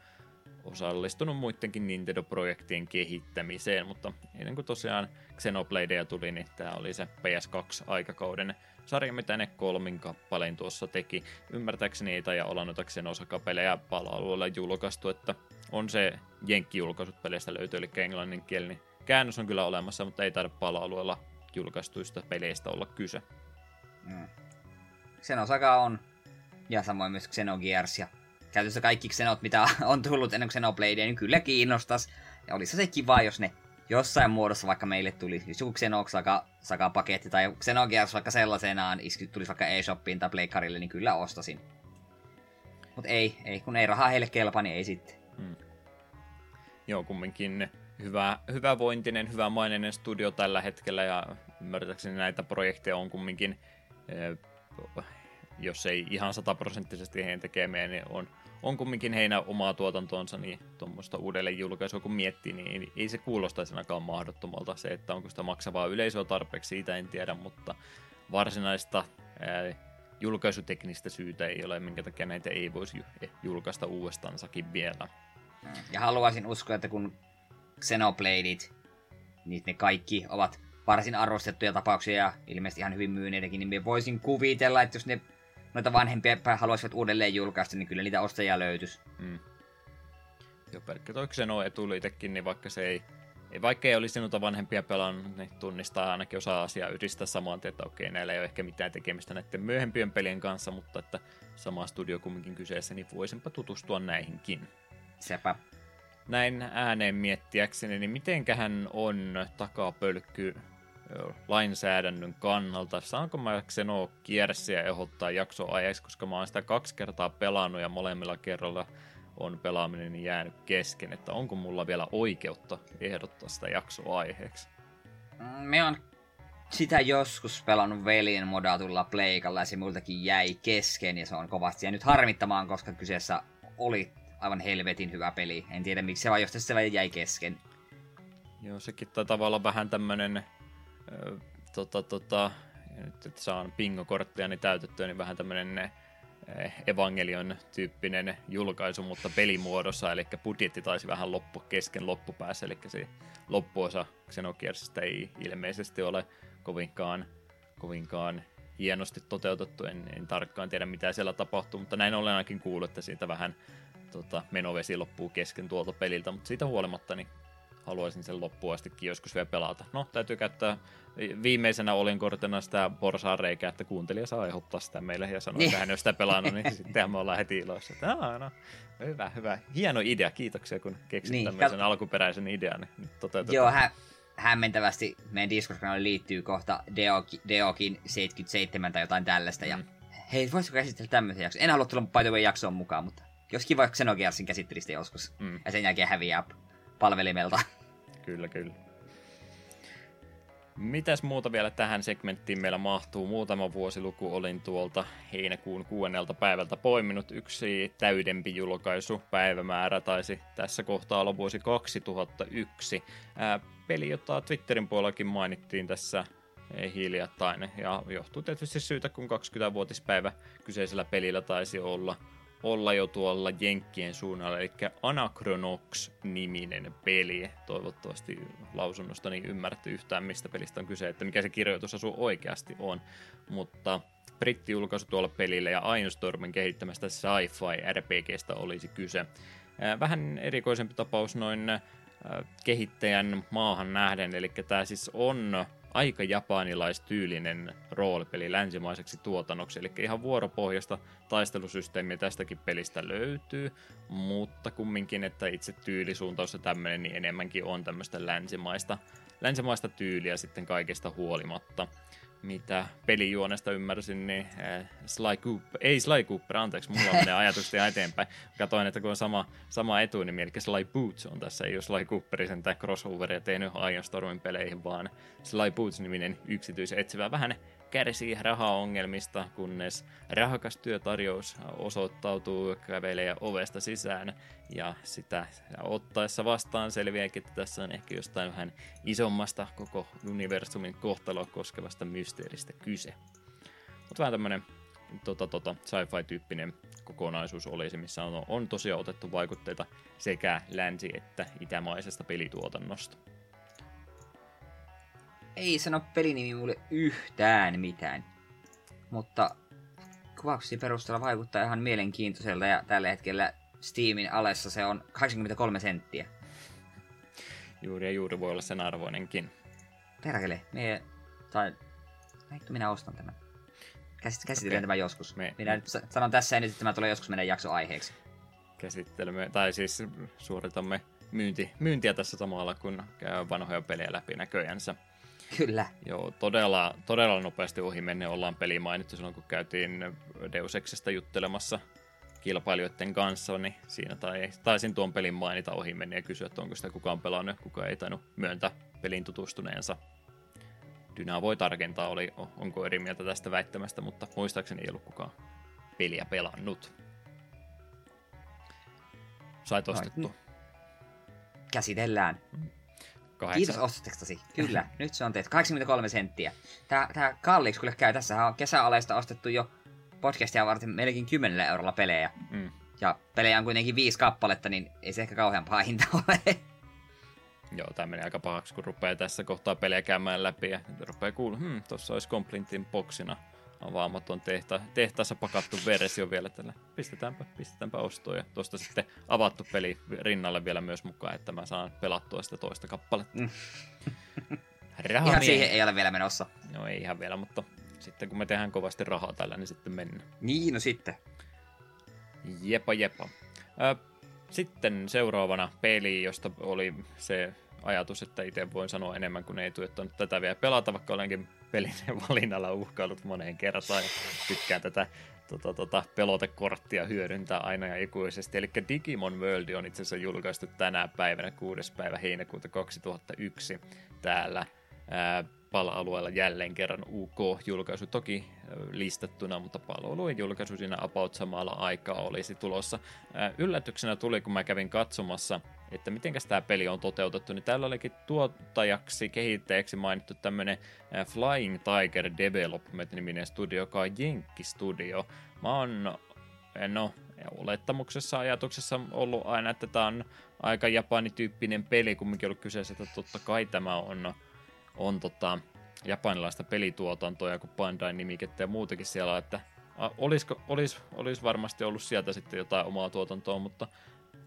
osallistunut muidenkin Nintendo-projektien kehittämiseen, mutta ennen kuin tosiaan Xenobladeja tuli, niin tämä oli se PS2-aikakauden sarja, mitä ne kolmin kappaleen tuossa teki. Ymmärtääkseni ei taida olla noita Xenosaka-pelejä pala-alueella julkaistu, että on se Jenkki-julkaisut peleistä löytyy, eli englanninkielinen käännös on kyllä olemassa, mutta ei taida pala-alueella julkaistuista peleistä olla kyse. Mm. Xenosaka on, ja samoin myös Xenogears ja käytössä kaikki Xenot, mitä on tullut ennen Xenoblade, niin kyllä kiinnostas. Ja olisi se kiva, jos ne jossain muodossa vaikka meille tuli just joku Xenox paketti tai Xenogears vaikka sellaisenaan tulisi vaikka eShopiin tai Pleikkarille, niin kyllä ostasin. Mut ei, ei, kun ei rahaa heille kelpaa, niin ei sitten. Hmm. Joo, kumminkin hyvä, hyvävointinen, hyvämainen studio tällä hetkellä ja ymmärtääkseni näitä projekteja on kumminkin, eh, jos ei ihan sataprosenttisesti heidän tekemiä, niin on on kumminkin heidän omaa tuotantoonsa, niin tuommoista uudelleen julkaisua kun miettii, niin ei se kuulostaisi ainakaan mahdottomalta. Se, että onko sitä maksavaa yleisöä tarpeeksi, siitä en tiedä, mutta varsinaista ää, julkaisuteknistä syytä ei ole, minkä takia näitä ei voisi julkaista uudestaansakin vielä. Ja haluaisin uskoa, että kun Xenobladeit, niin ne kaikki ovat varsin arvostettuja tapauksia ja ilmeisesti ihan hyvin myyneitäkin, niin voisin kuvitella, että jos ne noita vanhempia haluaisivat uudelleen julkaista, niin kyllä niitä ostajia löytyisi. Mm. Joo, pelkkä toi Xeno etuliitekin, niin vaikka se ei, ei vaikka ei olisi noita vanhempia pelannut, niin tunnistaa ainakin osa asiaa yhdistää samaan, että okei, näillä ei ole ehkä mitään tekemistä näiden myöhempien pelien kanssa, mutta että sama studio kumminkin kyseessä, niin voisinpa tutustua näihinkin. Sepä. Näin ääneen miettiäkseni, niin mitenkähän on takapölkky lainsäädännön kannalta. Saanko mä Xeno kiersiä ehdottaa jakso ajaksi, koska mä oon sitä kaksi kertaa pelannut ja molemmilla kerralla on pelaaminen jäänyt kesken, että onko mulla vielä oikeutta ehdottaa sitä jaksoaiheeksi? Me on sitä joskus pelannut veljen modatulla pleikalla ja se multakin jäi kesken ja se on kovasti ja nyt harmittamaan, koska kyseessä oli aivan helvetin hyvä peli. En tiedä miksi se vaan jostain se jäi kesken. Joo, sekin taitaa olla vähän tämmönen tota, tota, nyt että saan pingokortteja niin täytettyä, niin vähän tämmöinen Evangelion tyyppinen julkaisu, mutta pelimuodossa, eli budjetti taisi vähän loppu kesken loppupäässä, eli se loppuosa Xenogearsista ei ilmeisesti ole kovinkaan, kovinkaan hienosti toteutettu, en, en tarkkaan tiedä mitä siellä tapahtuu, mutta näin olen ainakin kuullut, että siitä vähän tota, menovesi loppuu kesken tuolta peliltä, mutta siitä huolimatta niin haluaisin sen loppuun astikin joskus vielä pelata. No, täytyy käyttää viimeisenä olinkortena sitä reikää, että kuuntelija saa ehdottaa sitä meille ja sanoa, että niin. hän ei sitä pelannut, niin sittenhän me ollaan heti iloissa. Että, no, hyvä, hyvä. Hieno idea, kiitoksia kun keksit niin, tämmöisen kat... alkuperäisen idean. Niin toteutetaan. Joo, hä- hämmentävästi meidän discord liittyy kohta Deoki, Deokin 77 tai jotain tällaista. Mm. Ja hei, voisiko käsitellä tämmöisen jakson? En halua tulla by the way jaksoon mukaan, mutta jos kiva Xenogearsin käsittelistä joskus. Mm. Ja sen jälkeen häviää palvelimelta. Kyllä, kyllä. Mitäs muuta vielä tähän segmenttiin meillä mahtuu? Muutama vuosiluku olin tuolta heinäkuun kuudennelta päivältä poiminut. Yksi täydempi julkaisu päivämäärä taisi tässä kohtaa olla vuosi 2001. Ää, peli, jota Twitterin puolellakin mainittiin tässä hiljattain. Ja johtuu tietysti syytä, kun 20-vuotispäivä kyseisellä pelillä taisi olla – olla jo tuolla Jenkkien suunnalla, eli Anachronox-niminen peli. Toivottavasti lausunnosta niin ymmärrätte yhtään, mistä pelistä on kyse, että mikä se kirjoitusasu oikeasti on. Mutta britti-julkaisu tuolla pelille ja Ainstormin kehittämästä sci-fi RPGstä olisi kyse. Vähän erikoisempi tapaus noin kehittäjän maahan nähden, eli tämä siis on aika japanilaistyylinen roolipeli länsimaiseksi tuotannoksi, eli ihan vuoropohjasta taistelusysteemiä tästäkin pelistä löytyy, mutta kumminkin, että itse tyylisuuntaus ja tämmöinen niin enemmänkin on tämmöistä länsimaista, länsimaista tyyliä sitten kaikesta huolimatta mitä pelijuonesta ymmärsin, niin äh, Sly Cooper, ei Sly Cooper, anteeksi, mulla menee ajatukset eteenpäin. Katoin, että kun on sama, sama etunimi, eli Sly Boots on tässä, ei ole Sly Cooperin tai crossoveria tehnyt Iron Stormin peleihin, vaan Sly Boots-niminen yksityisetsivä vähän kärsii rahaongelmista, kunnes rahakas työtarjous osoittautuu kävelee ovesta sisään ja sitä ottaessa vastaan selviääkin, että tässä on ehkä jostain vähän isommasta koko universumin kohtaloa koskevasta mysteeristä kyse. Mutta vähän tämmönen tota, tota, sci-fi-tyyppinen kokonaisuus olisi, missä on, on tosiaan otettu vaikutteita sekä länsi- että itämaisesta pelituotannosta ei sano pelinimi mulle yhtään mitään. Mutta kuvauksien perusteella vaikuttaa ihan mielenkiintoiselta ja tällä hetkellä Steamin alessa se on 83 senttiä. Juuri ja juuri voi olla sen arvoinenkin. Perkele, me... Tai... Vittu, minä ostan tämän. Käsit, käsitellään okay. tämä joskus. Me... Minä nyt sanon tässä ja nyt, että tämä tulee joskus meidän jakso aiheeksi. Käsittelemme, tai siis suoritamme myynti, myyntiä tässä samalla, kun käy vanhoja pelejä läpi näköjänsä. Kyllä. Joo, todella, todella nopeasti ohi menne ollaan peli mainittu silloin, kun käytiin Deus Exestä juttelemassa kilpailijoiden kanssa, niin siinä tai, taisin tuon pelin mainita ohi menne ja kysyä, että onko sitä kukaan pelannut, kuka ei tainnut myöntää pelin tutustuneensa. Dyna voi tarkentaa, oli, onko eri mieltä tästä väittämästä, mutta muistaakseni ei ollut kukaan peliä pelannut. Sait ostettua. Käsitellään. Mm. Kahdeksan. Kiitos ostotekstasi. Kyllä, nyt se on tehty. 83 senttiä. Tää, tää kalliiksi kyllä käy. Tässä on kesäaleista ostettu jo podcastia varten melkein 10 eurolla pelejä. Mm. Ja pelejä on kuitenkin viisi kappaletta, niin ei se ehkä kauhean paha hinta ole. Joo, tämä menee aika pahaksi, kun rupeaa tässä kohtaa pelejä käymään läpi ja rupeaa kuulla, hmm, tuossa olisi Complintin boksina avaamaton tehta, tehtaassa pakattu versio vielä tällä. Pistetäänpä, pistetäänpä ostoon ja tuosta sitten avattu peli rinnalle vielä myös mukaan, että mä saan pelattua sitä toista kappaletta. Mm. ihan siihen ei ole vielä menossa. No ei ihan vielä, mutta sitten kun me tehdään kovasti rahaa tällä, niin sitten mennään. Niin, no sitten. Jepa, jepa. sitten seuraavana peli, josta oli se ajatus, että itse voin sanoa enemmän kuin ei tuettanut tätä vielä pelata, vaikka olenkin pelin valinnalla uhkailut moneen kertaan ja tykkään tätä tota, tota, pelotekorttia hyödyntää aina ja ikuisesti. Eli Digimon World on itse asiassa julkaistu tänä päivänä 6. päivä heinäkuuta 2001 täällä ää, pala-alueella jälleen kerran UK-julkaisu toki listattuna, mutta palvelujen julkaisu siinä about samalla aikaa olisi tulossa. Yllätyksenä tuli, kun mä kävin katsomassa, että miten tämä peli on toteutettu, niin täällä olikin tuottajaksi, kehittäjäksi mainittu tämmöinen Flying Tiger Development-niminen studio, joka on Jenkki-studio. Mä oon no, olettamuksessa, ajatuksessa ollut aina, että tämä on aika japanityyppinen peli, kumminkin ollut kyseessä, että totta kai tämä on on tota, japanilaista pelituotantoa kun Bandai-nimikettä ja muutakin siellä, että olisiko, olis, olis varmasti ollut sieltä sitten jotain omaa tuotantoa, mutta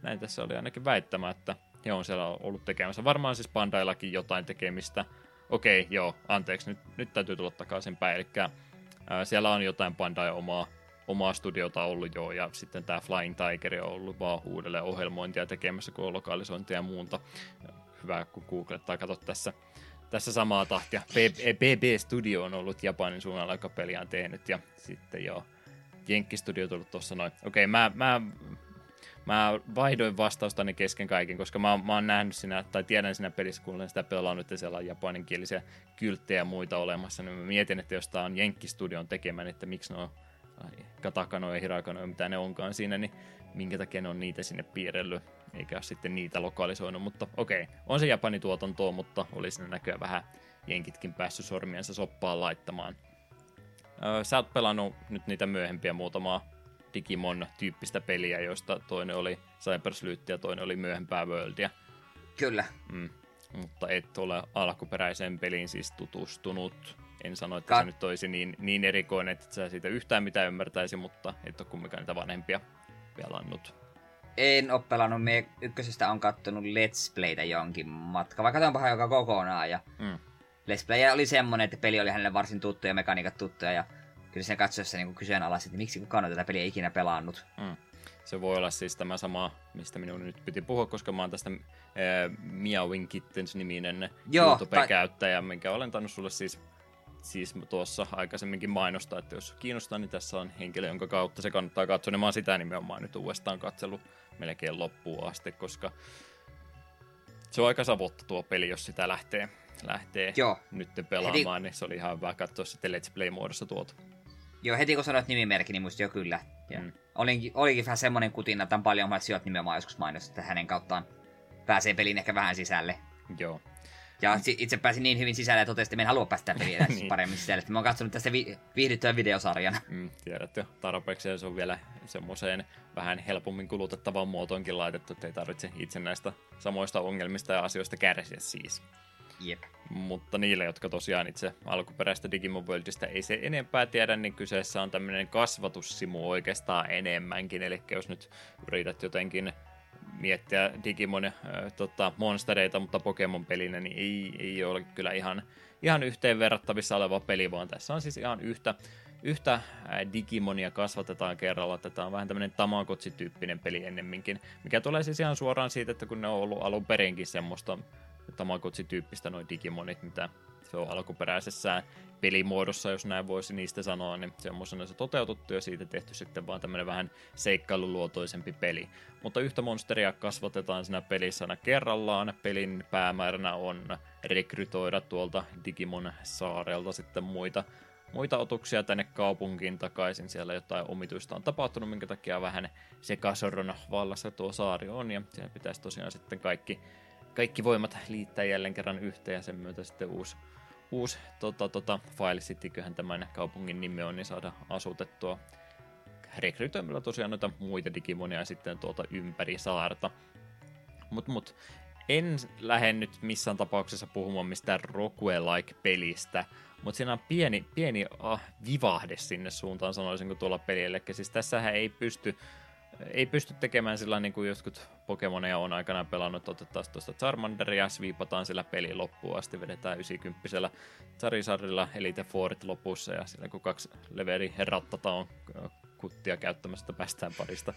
näin tässä oli ainakin väittämä, että he on siellä ollut tekemässä. Varmaan siis Bandaillakin jotain tekemistä. Okei, joo, anteeksi, nyt, nyt täytyy tulla takaisin päin. Eli ää, siellä on jotain Bandai omaa, omaa studiota ollut jo, ja sitten tämä Flying Tiger on ollut vaan uudelleen ohjelmointia tekemässä, kun on lokalisointia ja muuta. Hyvä, kun googlettaa, katsot tässä tässä samaa tahtia. BB Studio on ollut Japanin suunnalla, joka peliä on tehnyt, ja sitten joo, Jenkki Studio tullut tuossa noin. Okei, mä, mä mä vaihdoin vastaustani kesken kaiken, koska mä, mä oon nähnyt siinä, tai tiedän siinä pelissä, kun olen sitä pelannut, että siellä on japaninkielisiä kylttejä ja muita olemassa, niin mä mietin, että jos tää on Jenkkistudion tekemään, että miksi no katakano ja hirakano ja mitä ne onkaan siinä, niin minkä takia ne on niitä sinne piirrellyt, eikä ole sitten niitä lokalisoinut, mutta okei, on se Japanin tuotantoa, mutta oli siinä näköjään vähän jenkitkin päässyt sormiensa soppaan laittamaan. Öö, sä oot pelannut nyt niitä myöhempiä muutamaa Digimon-tyyppistä peliä, joista toinen oli Cyberslyt ja toinen oli myöhempää Worldia. Kyllä. Mm. Mutta et ole alkuperäiseen peliin siis tutustunut. En sano, että Ka- se nyt olisi niin, niin erikoinen, että sä siitä yhtään mitään ymmärtäisi, mutta et ole kumminkaan niitä vanhempia pelannut. En ole pelannut. Me ykkösestä on kattonut Let's Playtä jonkin matka, vaikka tämä joka kokonaan. Ja mm. Let's Play oli semmonen, että peli oli hänelle varsin tuttu ja mekaniikat tuttuja. Ja kyllä sen katsoessa niin kyseenalaiset, että miksi kukaan on tätä peliä ikinä pelannut. Mm. Se voi olla siis tämä sama, mistä minun nyt piti puhua, koska mä oon tästä äh, Meowing Kittens-niminen YouTube-käyttäjä, minkä olen tainnut sulle siis siis tuossa aikaisemminkin mainostaa, että jos kiinnostaa, niin tässä on henkilö, jonka kautta se kannattaa katsoa. Niin mä oon sitä nimenomaan nyt uudestaan katsellut melkein loppuun asti, koska se on aika savotta tuo peli, jos sitä lähtee, lähtee Joo. nyt pelaamaan, heti... niin se oli ihan hyvä katsoa sitten Let's Play-muodossa tuota. Joo, heti kun sanoit nimimerkki, niin muistin jo kyllä. Ja mm. Olinkin, olikin vähän semmoinen kutina, että on paljon sijoit nimenomaan joskus mainos, että hänen kauttaan pääsee pelin ehkä vähän sisälle. Joo. Ja itse pääsin niin hyvin sisälle ja totesin, että en halua päästä peliä niin. paremmin sisälle. Mä oon katsonut tästä vi- viihdyttävän videosarjana. Mm, tiedät jo tarpeeksi ja se on vielä semmoiseen vähän helpommin kulutettavaan muotoonkin laitettu, että ei tarvitse itse näistä samoista ongelmista ja asioista kärsiä siis. Jep. Mutta niille, jotka tosiaan itse alkuperäistä Digimon Worldista ei se enempää tiedä, niin kyseessä on tämmöinen kasvatussimu oikeastaan enemmänkin. Eli jos nyt yrität jotenkin miettiä Digimon äh, tota, monstereita, mutta Pokemon-pelinä, niin ei, ei ole kyllä ihan, ihan yhteen verrattavissa oleva peli, vaan tässä on siis ihan yhtä, yhtä Digimonia kasvatetaan kerralla. Tätä on vähän tämmöinen Tamagotchi-tyyppinen peli ennemminkin, mikä tulee siis ihan suoraan siitä, että kun ne on ollut alun perinkin semmoista Tamagotchi-tyyppistä noin Digimonit, mitä se on alkuperäisessä pelimuodossa, jos näin voisi niistä sanoa, niin semmoisena se toteutettu ja siitä tehty sitten vaan tämmöinen vähän seikkailuluotoisempi peli. Mutta yhtä monsteria kasvatetaan siinä pelissä aina kerrallaan. Pelin päämääränä on rekrytoida tuolta Digimon saarelta sitten muita muita otuksia tänne kaupunkiin takaisin. Siellä jotain omituista on tapahtunut, minkä takia vähän sekasorron vallassa tuo saari on. Ja siellä pitäisi tosiaan sitten kaikki, kaikki voimat liittää jälleen kerran yhteen ja sen myötä sitten uusi uusi tota, tota, File Cityköhän tämän kaupungin nimi on, niin saada asutettua rekrytoimilla tosiaan noita muita Digimonia sitten tuolta ympäri saarta. Mut, mut en lähde nyt missään tapauksessa puhumaan mistään Rockwell-like-pelistä, mutta siinä on pieni, pieni ah, vivahde sinne suuntaan, sanoisin, kuin tuolla pelillä. Eli siis tässähän ei pysty ei pysty tekemään sillä niin kuin jotkut Pokemoneja on aikanaan pelannut, otetaan tuosta Charmanderia, sviipataan sillä peli loppuun asti, vedetään 90 Charizardilla Elite Fourit lopussa ja sillä kun kaksi leveri rattata on kuttia käyttämästä päästään parista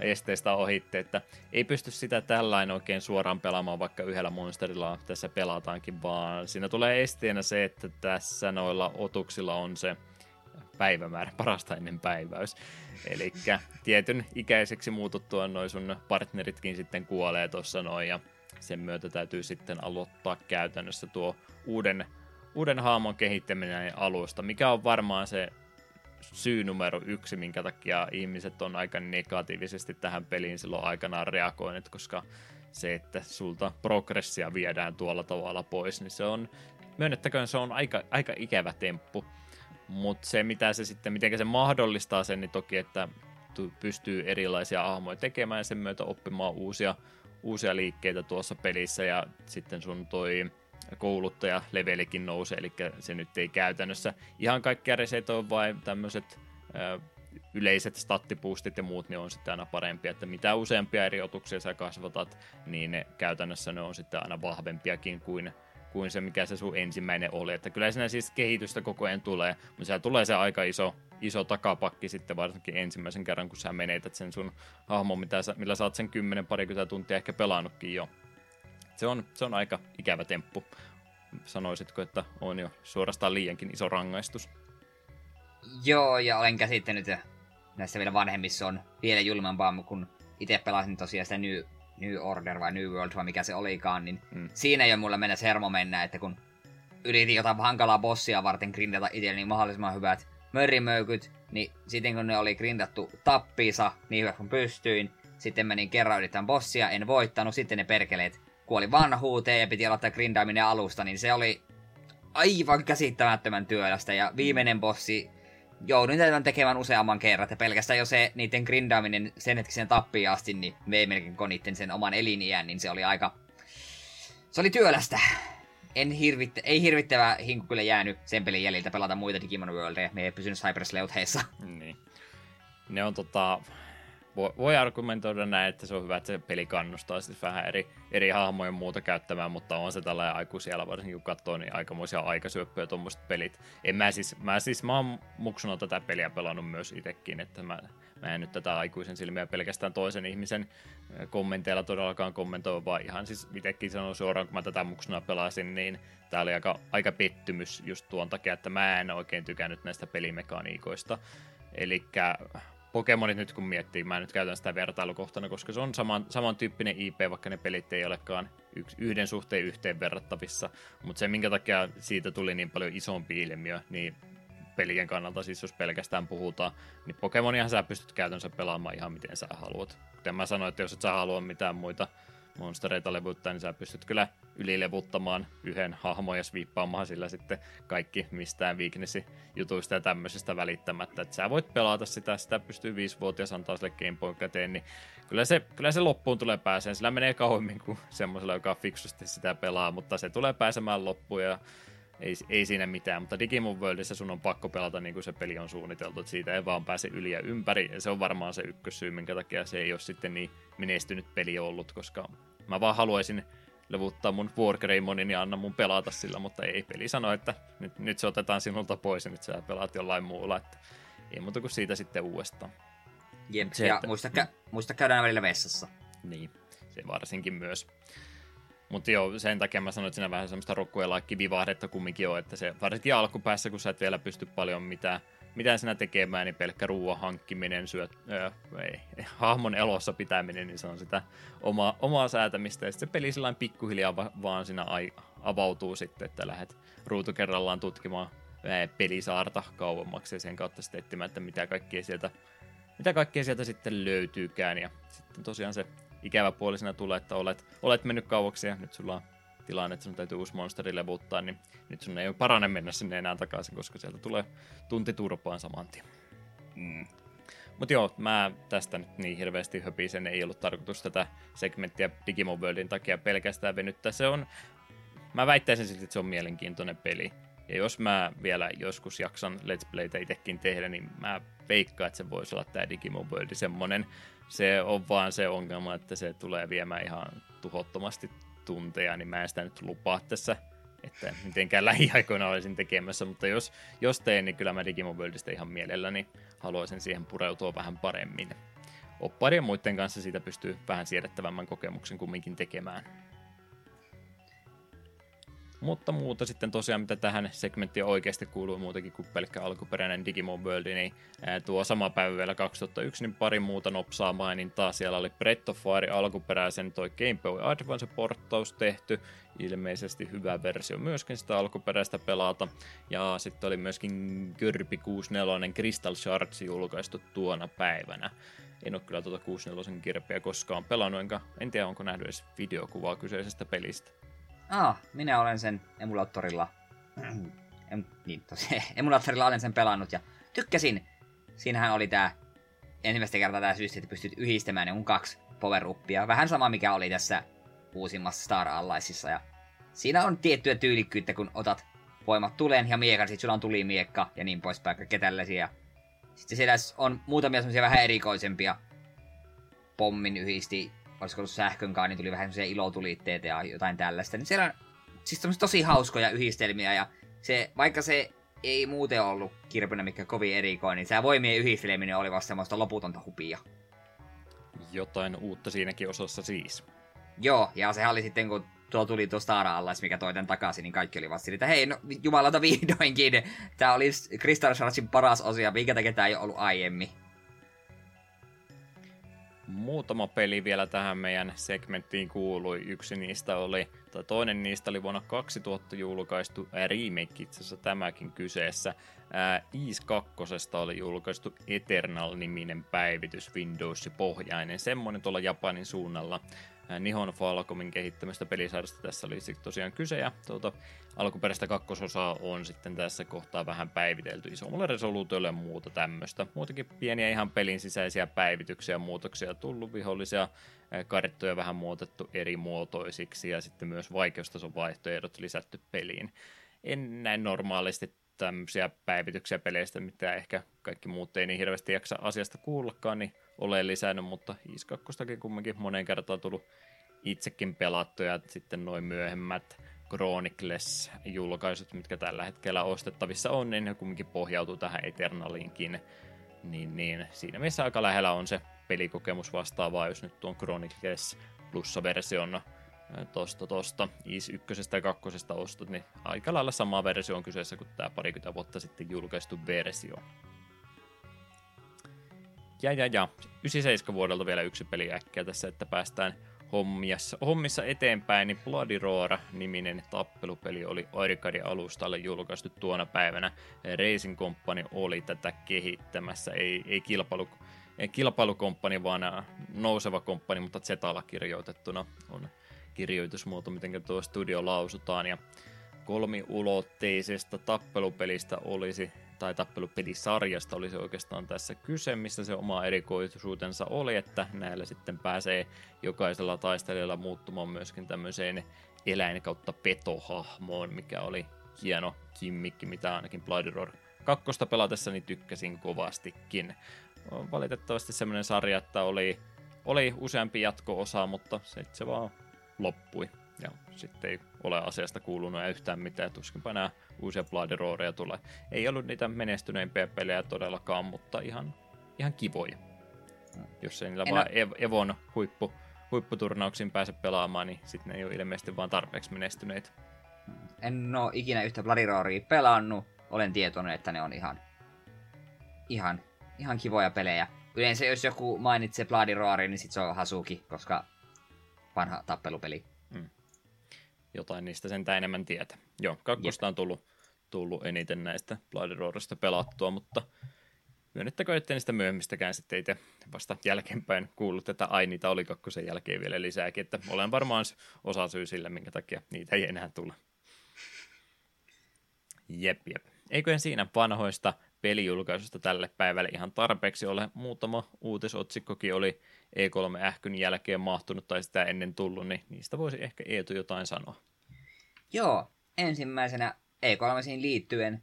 esteistä ohitte, että ei pysty sitä tällainen oikein suoraan pelaamaan, vaikka yhdellä monsterilla tässä pelataankin, vaan siinä tulee esteenä se, että tässä noilla otuksilla on se päivämäärä, parasta ennen päiväys. Eli tietyn ikäiseksi muututtua noin sun partneritkin sitten kuolee tuossa noin ja sen myötä täytyy sitten aloittaa käytännössä tuo uuden, uuden haamon kehittäminen alusta, mikä on varmaan se syy numero yksi, minkä takia ihmiset on aika negatiivisesti tähän peliin silloin aikanaan reagoineet, koska se, että sulta progressia viedään tuolla tavalla pois, niin se on, myönnettäköön se on aika, aika ikävä temppu. Mutta se, mitä se sitten, miten se mahdollistaa sen, niin toki, että pystyy erilaisia ahmoja tekemään ja sen myötä oppimaan uusia, uusia liikkeitä tuossa pelissä. Ja sitten sun toi kouluttaja levelikin nousee, eli se nyt ei käytännössä ihan kaikkia resetoi, vai tämmöiset yleiset stattipuustit ja muut, niin on sitten aina parempia, että mitä useampia eri otuksia sä kasvatat, niin ne, käytännössä ne on sitten aina vahvempiakin kuin kuin se, mikä se sun ensimmäinen oli. Että kyllä siinä siis kehitystä koko ajan tulee, mutta siellä tulee se aika iso, iso takapakki sitten varsinkin ensimmäisen kerran, kun sä menetät sen sun hahmon, mitä sä, millä sä oot sen 10 parikymmentä tuntia ehkä pelannutkin jo. Se on, se on aika ikävä temppu. Sanoisitko, että on jo suorastaan liiankin iso rangaistus? Joo, ja olen käsittänyt, että näissä vielä vanhemmissa on vielä julmampaa, kun itse pelasin tosiaan sitä New, New Order vai New World vai mikä se olikaan, niin Mm. siinä jo mulle mennä hermo mennä, että kun yritin jotain hankalaa bossia varten grindata itselleni mahdollisimman hyvät mörrimöykyt, niin sitten kun ne oli grindattu tappiinsa niin hyvä kun pystyin, sitten menin kerran yrittämään bossia, en voittanut, sitten ne perkeleet kuoli vanhuuteen ja piti aloittaa grindaaminen alusta, niin se oli aivan käsittämättömän työlästä. Ja viimeinen bossi jouduin tätä tekemään useamman kerran, että pelkästään jo se niiden grindaaminen sen hetkisen tappiin asti, niin vei melkein konitten sen oman eliniän, niin se oli aika... Se oli työlästä. En hirvittä, ei hirvittävä hinku kyllä jäänyt sen pelin jäljiltä pelata muita Digimon Worldeja. Me ei pysynyt Cybersleutheissa. Niin. Ne on tota, voi, argumentoida näin, että se on hyvä, että se peli kannustaa siis vähän eri, eri hahmoja ja muuta käyttämään, mutta on se tällainen aikuisiellä varsinkin kun katsoo, niin aikamoisia aikasyöppöjä tuommoiset pelit. En mä siis, mä siis, mä oon muksuna tätä peliä pelannut myös itsekin, että mä, mä en nyt tätä aikuisen silmiä pelkästään toisen ihmisen kommenteilla todellakaan kommentoi, vaan ihan siis itsekin sanon suoraan, kun mä tätä muksuna pelasin, niin tää oli aika, aika pettymys just tuon takia, että mä en oikein tykännyt näistä pelimekaniikoista. Eli Pokemonit nyt kun miettii, mä nyt käytän sitä vertailukohtana, koska se on saman, samantyyppinen IP, vaikka ne pelit ei olekaan yks, yhden suhteen yhteen verrattavissa. Mutta se, minkä takia siitä tuli niin paljon isompi ilmiö, niin pelien kannalta, siis jos pelkästään puhutaan, niin Pokemoniahan sä pystyt käytännössä pelaamaan ihan miten sä haluat. Kuten mä sanoin, että jos et sä halua mitään muita monstereita levuttaa, niin sä pystyt kyllä ylilevuttamaan yhden hahmon ja sviippaamaan sillä sitten kaikki mistään weaknessi jutuista ja tämmöisestä välittämättä. Että sä voit pelata sitä, sitä pystyy viisivuotias antaa sille Game Boy käteen, niin kyllä se, kyllä se loppuun tulee pääseen. Sillä menee kauemmin kuin semmoisella, joka fiksusti sitä pelaa, mutta se tulee pääsemään loppuun ja ei, ei siinä mitään, mutta Digimon Worldissa sun on pakko pelata niin kuin se peli on suunniteltu, että siitä ei vaan pääse yli ja ympäri, ja se on varmaan se ykkössyy, minkä takia se ei ole sitten niin menestynyt peli ollut, koska mä vaan haluaisin levuttaa mun Wargreimonin ja anna mun pelata sillä, mutta ei peli sano, että nyt, nyt se otetaan sinulta pois ja nyt sä pelaat jollain muulla, että ei muuta kuin siitä sitten uudestaan. Jep, Se, ja että- muista, kä- muista käydään välillä vessassa. Niin, se varsinkin myös. Mutta joo, sen takia mä sanoin, että siinä vähän semmoista rokkuella kivivahdetta kumminkin on, että se varsinkin alkupäässä, kun sä et vielä pysty paljon mitään, mitään sinä tekemään, niin pelkkä ruoan hankkiminen, syöt, öö, ei, hahmon elossa pitäminen, niin se on sitä oma, omaa säätämistä. Ja sitten se peli sillä pikkuhiljaa va- vaan siinä ai, avautuu sitten, että lähdet ruutu kerrallaan tutkimaan ää, pelisaarta kauemmaksi ja sen kautta sitten etsimään, että mitä kaikkea sieltä mitä kaikkea sieltä sitten löytyykään. Ja sitten tosiaan se ikävä puoli siinä tulee, että olet, olet mennyt kauaksi ja nyt sulla on tilanne, että sun täytyy uusi monsteri levuttaa, niin nyt sun ei ole parane mennä sinne enää takaisin, koska sieltä tulee tunti turpaan saman tien. Mm. Mutta joo, mä tästä nyt niin hirveästi höpisen, ei ollut tarkoitus tätä segmenttiä Digimon Worldin takia pelkästään venyttää. Se on, mä väittäisin silti, että se on mielenkiintoinen peli. Ja jos mä vielä joskus jaksan Let's Playtä itsekin tehdä, niin mä veikkaan, että se voisi olla tämä Digimon World semmonen. Se on vaan se ongelma, että se tulee viemään ihan tuhottomasti tunteja, niin mä en sitä nyt lupaa tässä, että mitenkään lähiaikoina olisin tekemässä, mutta jos, jos teen, niin kyllä mä Digimon Worldista ihan mielelläni haluaisin siihen pureutua vähän paremmin. Oppaiden ja muiden kanssa siitä pystyy vähän siedettävämmän kokemuksen kumminkin tekemään. Mutta muuta sitten tosiaan, mitä tähän segmenttiin oikeasti kuuluu muutakin kuin pelkkä alkuperäinen Digimon World, niin tuo sama päivä vielä 2001, niin pari muuta nopsaa mainintaa. Siellä oli Breath of Fire alkuperäisen toi Game Boy Advance-porttaus tehty, ilmeisesti hyvä versio myöskin sitä alkuperäistä pelata. Ja sitten oli myöskin Kirby 64 Crystal Shards julkaistu tuona päivänä. En ole kyllä tuota 64 kirpeä koskaan pelannut, enkä en tiedä onko nähnyt edes videokuvaa kyseisestä pelistä. Ah, minä olen sen emulaattorilla... em, niin, tosiaan, emulaattorilla olen sen pelannut ja tykkäsin. Siinähän oli tää ensimmäistä kertaa tää systeemi, että pystyt yhdistämään ne mun kaksi power Vähän sama mikä oli tässä uusimmassa Star Alliesissa. Ja siinä on tiettyä tyylikkyyttä, kun otat voimat tulen ja miekan, sit sulla on tulimiekka ja niin poispäin, kaikkea tällaisia. Sitten siellä on muutamia semmosia vähän erikoisempia pommin yhdisti, olisiko ollut sähkönkaan, niin tuli vähän semmoisia ilotulitteita ja jotain tällaista. Niin siellä on siis tosi hauskoja yhdistelmiä ja se, vaikka se ei muuten ollut kirpynä mikä kovin erikoinen, niin se voimien yhdisteleminen oli vasta semmoista loputonta hupia. Jotain uutta siinäkin osassa siis. Joo, ja sehän oli sitten, kun tuo tuli tuo Star Allies, mikä toi tän takaisin, niin kaikki oli vasta että hei, no jumalauta vihdoinkin, tää oli Crystal Shardsin paras osio, minkä takia tää ei ollut aiemmin. Muutama peli vielä tähän meidän segmenttiin kuului. Yksi niistä oli, tai toinen niistä oli vuonna 2000 julkaistu remake, itse asiassa tämäkin kyseessä. Ease 2 oli julkaistu Eternal-niminen päivitys Windows-pohjainen, semmonen tuolla Japanin suunnalla. Nihon Falcomin kehittämästä pelisarjasta tässä oli sitten tosiaan kyse, ja tuota, alkuperäistä kakkososaa on sitten tässä kohtaa vähän päivitelty isommalla resoluutiolle ja muuta tämmöistä. Muutenkin pieniä ihan pelin sisäisiä päivityksiä muutoksia tullut vihollisia karttoja vähän muutettu eri muotoisiksi ja sitten myös vaikeustason vaihtoehdot lisätty peliin. En näin normaalisti tämmöisiä päivityksiä peleistä, mitä ehkä kaikki muut ei niin hirveästi jaksa asiasta kuullakaan, niin ole lisännyt, mutta Is 2 kumminkin moneen kertaan tullut itsekin pelattu ja sitten noin myöhemmät Chronicles-julkaisut, mitkä tällä hetkellä ostettavissa on, niin ne kumminkin pohjautuu tähän Eternaliinkin. Niin, niin siinä missä aika lähellä on se pelikokemus vastaavaa, jos nyt tuon Chronicles plussa-version tosta tosta Is 1 ja 2 ostot, niin aika lailla sama versio on kyseessä kuin tämä parikymmentä vuotta sitten julkaistu versio. Ja, ja, ja. 97 vuodelta vielä yksi peli äkkiä tässä, että päästään hommissa, hommissa eteenpäin, niin Bloody Roar-niminen tappelupeli oli Arcadin alustalle julkaistu tuona päivänä. Racing Company oli tätä kehittämässä, ei, ei kilpailu, ei kilpailukomppani, vaan nouseva komppani, mutta Zetalla kirjoitettuna on kirjoitusmuoto, miten tuo studio lausutaan. Ja kolmiulotteisesta tappelupelistä olisi tai tappelupelisarjasta olisi oikeastaan tässä kyse, missä se oma erikoisuutensa oli, että näillä sitten pääsee jokaisella taistelijalla muuttumaan myöskin tämmöiseen eläin kautta petohahmoon, mikä oli hieno kimmikki, mitä ainakin Bloody Roar 2 pelatessa niin tykkäsin kovastikin. Valitettavasti semmoinen sarja, että oli, oli useampi jatko-osa, mutta se, se vaan loppui. Ja sitten ei ole asiasta kuulunut yhtään mitään, tuskinpa nämä uusia Bloody tulee. Ei ollut niitä menestyneimpiä pelejä todellakaan, mutta ihan, ihan kivoja. Jos ei niillä en vaan ole... Evon huippu, huipputurnauksiin pääse pelaamaan, niin sitten ne ei ole ilmeisesti vaan tarpeeksi menestyneitä. En ole ikinä yhtä Bloody Roaria pelannut. Olen tietoinen, että ne on ihan, ihan, ihan kivoja pelejä. Yleensä jos joku mainitsee Bloody Roarin, niin sit se on Hasuki, koska vanha tappelupeli jotain niistä sen enemmän tietä. Joo, kakkosta on tullut, tullut eniten näistä Roarista pelattua, mutta myönnettäkö, että niistä myöhemmistäkään sitten itse vasta jälkeenpäin kuullut, että ai niitä oli kakkosen jälkeen vielä lisääkin, että olen varmaan osa syy sille, minkä takia niitä ei enää tule. Jep, jep. Eiköhän siinä vanhoista pelijulkaisusta tälle päivälle ihan tarpeeksi ole. Muutama uutisotsikkokin oli E3-ähkyn jälkeen mahtunut tai sitä ennen tullut, niin niistä voisi ehkä Eetu jotain sanoa. Joo, ensimmäisenä E3 liittyen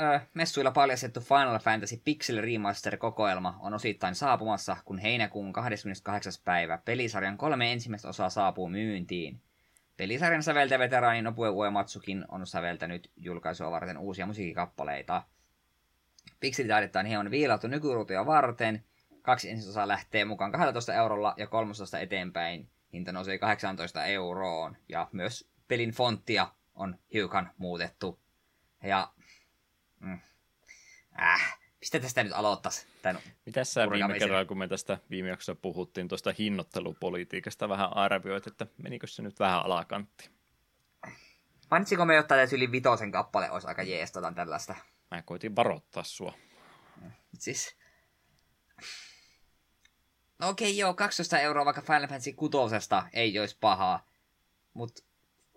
Öö, messuilla paljastettu Final Fantasy Pixel Remaster-kokoelma on osittain saapumassa, kun heinäkuun 28. päivä pelisarjan kolme ensimmäistä osaa saapuu myyntiin. Pelisarjan säveltäveteraani Nobue Uematsukin on säveltänyt julkaisua varten uusia musiikkikappaleita. Pixelitaidetta on hieman viilattu nykyruutuja varten. Kaksi ensisosaa lähtee mukaan 12 eurolla ja kolmosesta eteenpäin hinta nousee 18 euroon. Ja myös pelin fonttia on hiukan muutettu. Ja... Mm, äh, mistä tästä nyt aloittaisi? Mitä sä viime kerralla, kun me tästä viime jaksossa puhuttiin tuosta hinnoittelupolitiikasta vähän arvioit, että menikö se nyt vähän alakantti? Mainitsiko me, jotta yli vitosen kappale olisi aika jees tällaista? Mä koitin varoittaa sua. Siis... No okei, okay, joo, 12 euroa vaikka Final Fantasy 6 ei olisi pahaa. Mutta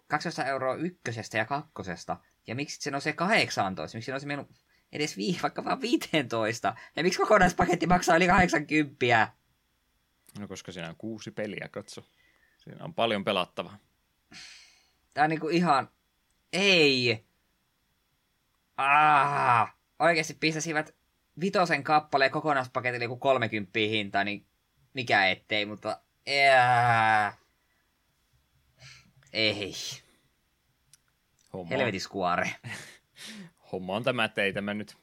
12 euroa ykkösestä ja kakkosesta. Ja miksi se nousee 18? Miksi se nousee mennyt edes vii, vaikka vaan 15? Ja miksi kokonaispaketti maksaa yli 80? No koska siinä on kuusi peliä, katso. Siinä on paljon pelattavaa. Tää on niinku ihan... Ei! Ah, oikeasti pistäsivät vitosen kappaleen kokonaispaketille joku 30 hinta, niin mikä ettei, mutta... Ää... Ei. Homma. Helvetiskuare. Homma on tämä, että ei tämä nyt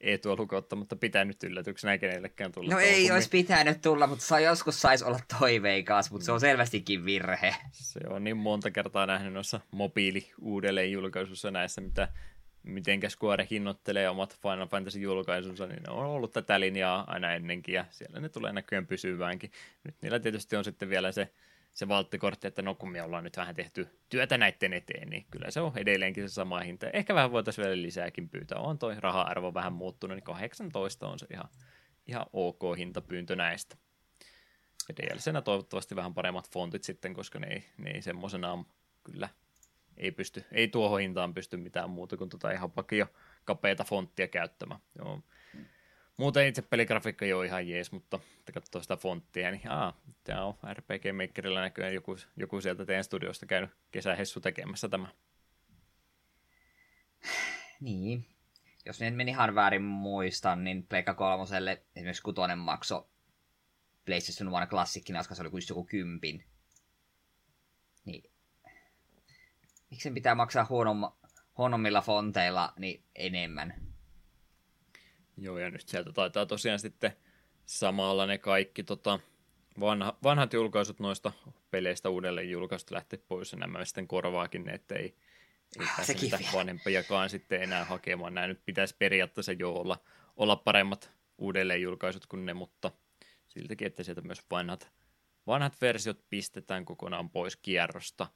etua lukoutta, mutta pitää nyt yllätyksenä kenellekään tulla. No ei olisi pitänyt tulla, mutta saa, joskus saisi olla toiveikas, mutta se on selvästikin virhe. Se on niin monta kertaa nähnyt noissa mobiili uudelleen julkaisussa näissä, mitä miten Square hinnoittelee omat Final Fantasy-julkaisunsa, niin ne on ollut tätä linjaa aina ennenkin, ja siellä ne tulee näköjään pysyväänkin. Nyt niillä tietysti on sitten vielä se, se valttikortti, että no kun me ollaan nyt vähän tehty työtä näiden eteen, niin kyllä se on edelleenkin se sama hinta. Ehkä vähän voitaisiin vielä lisääkin pyytää. On toi raha-arvo vähän muuttunut, niin 18 on se ihan, ihan ok hintapyyntö näistä. Ja DLCnä toivottavasti vähän paremmat fontit sitten, koska ne ei, ne ei semmoisenaan kyllä ei pysty, ei tuohon hintaan pysty mitään muuta kuin tota ihan vakio kapeita fonttia käyttämään. Joo. Muuten itse peligrafiikka jo ihan jees, mutta katsoo sitä fonttia, niin aa, tämä on RPG Makerilla näköjään joku, joku sieltä teidän studiosta käynyt kesähessu tekemässä tämä. Niin. Jos nyt meni ihan väärin muistan, niin Pleikka kolmoselle esimerkiksi kutonen makso PlayStation One klassikkina, koska se oli kuin joku kympin. Niin. Miksi sen pitää maksaa huonomma, huonommilla fonteilla niin enemmän? Joo, ja nyt sieltä taitaa tosiaan sitten samalla ne kaikki tota, vanha, vanhat julkaisut noista peleistä uudelleen julkaisut lähtee pois, ja nämä sitten korvaakin ne, että ei, ei pääse niitä vielä. vanhempiakaan sitten enää hakemaan. Nämä nyt pitäisi periaatteessa jo olla, olla paremmat uudelleen julkaisut kuin ne, mutta siltäkin, että sieltä myös vanhat, vanhat versiot pistetään kokonaan pois kierrosta.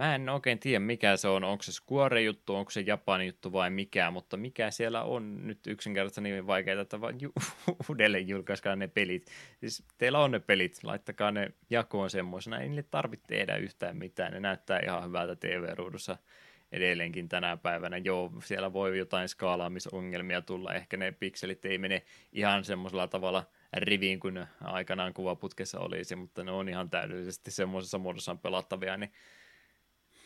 Mä en oikein tiedä, mikä se on. Onko se Square juttu, onko se Japanin juttu vai mikä, mutta mikä siellä on nyt yksinkertaisesti niin vaikeaa, että vaan uudelleen julkaiskaa ne pelit. Siis teillä on ne pelit, laittakaa ne jakoon semmoisena. Ei niille tarvitse tehdä yhtään mitään. Ne näyttää ihan hyvältä TV-ruudussa edelleenkin tänä päivänä. Joo, siellä voi jotain skaalaamisongelmia tulla. Ehkä ne pikselit ei mene ihan semmoisella tavalla riviin kuin aikanaan kuvaputkessa olisi, mutta ne on ihan täydellisesti semmoisessa muodossaan pelattavia, niin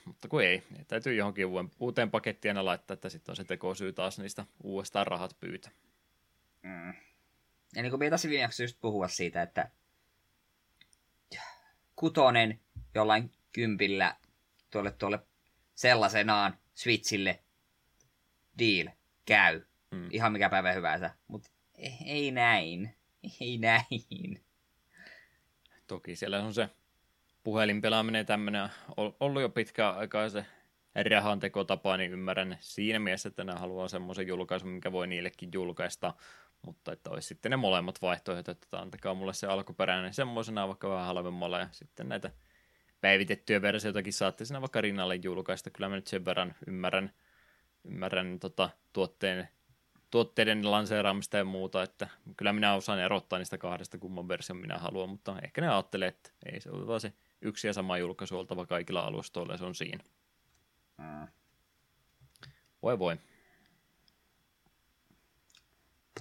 mutta kun ei, niin täytyy johonkin uuden, uuteen pakettiin aina laittaa, että sitten on se tekosyy taas niistä uudestaan rahat pyytä. Mm. Ja niin kuin me taisi viime jaksossa just puhua siitä, että kutonen jollain kympillä tuolle, tuolle sellaisenaan Switchille deal, käy. Mm. Ihan mikä päivä hyvänsä. Mutta ei näin. Ei näin. Toki siellä on se puhelinpelaaminen tämmöinen ollut jo pitkään aikaa se rahan tekotapa, niin ymmärrän siinä mielessä, että ne haluaa semmoisen julkaisun, mikä voi niillekin julkaista, mutta että olisi sitten ne molemmat vaihtoehdot, että antakaa mulle se alkuperäinen semmoisena vaikka vähän halvemmalla ja sitten näitä päivitettyjä versioitakin saatte siinä vaikka rinnalle julkaista. Kyllä mä nyt sen verran ymmärrän, ymmärrän tota, tuotteen, tuotteiden lanseeraamista ja muuta, että kyllä minä osaan erottaa niistä kahdesta kumman version minä haluan, mutta ehkä ne ajattelee, että ei se ole vaan se yksi ja sama julkaisu oltava kaikilla alustoilla ja se on siinä. Mm. Voi voi.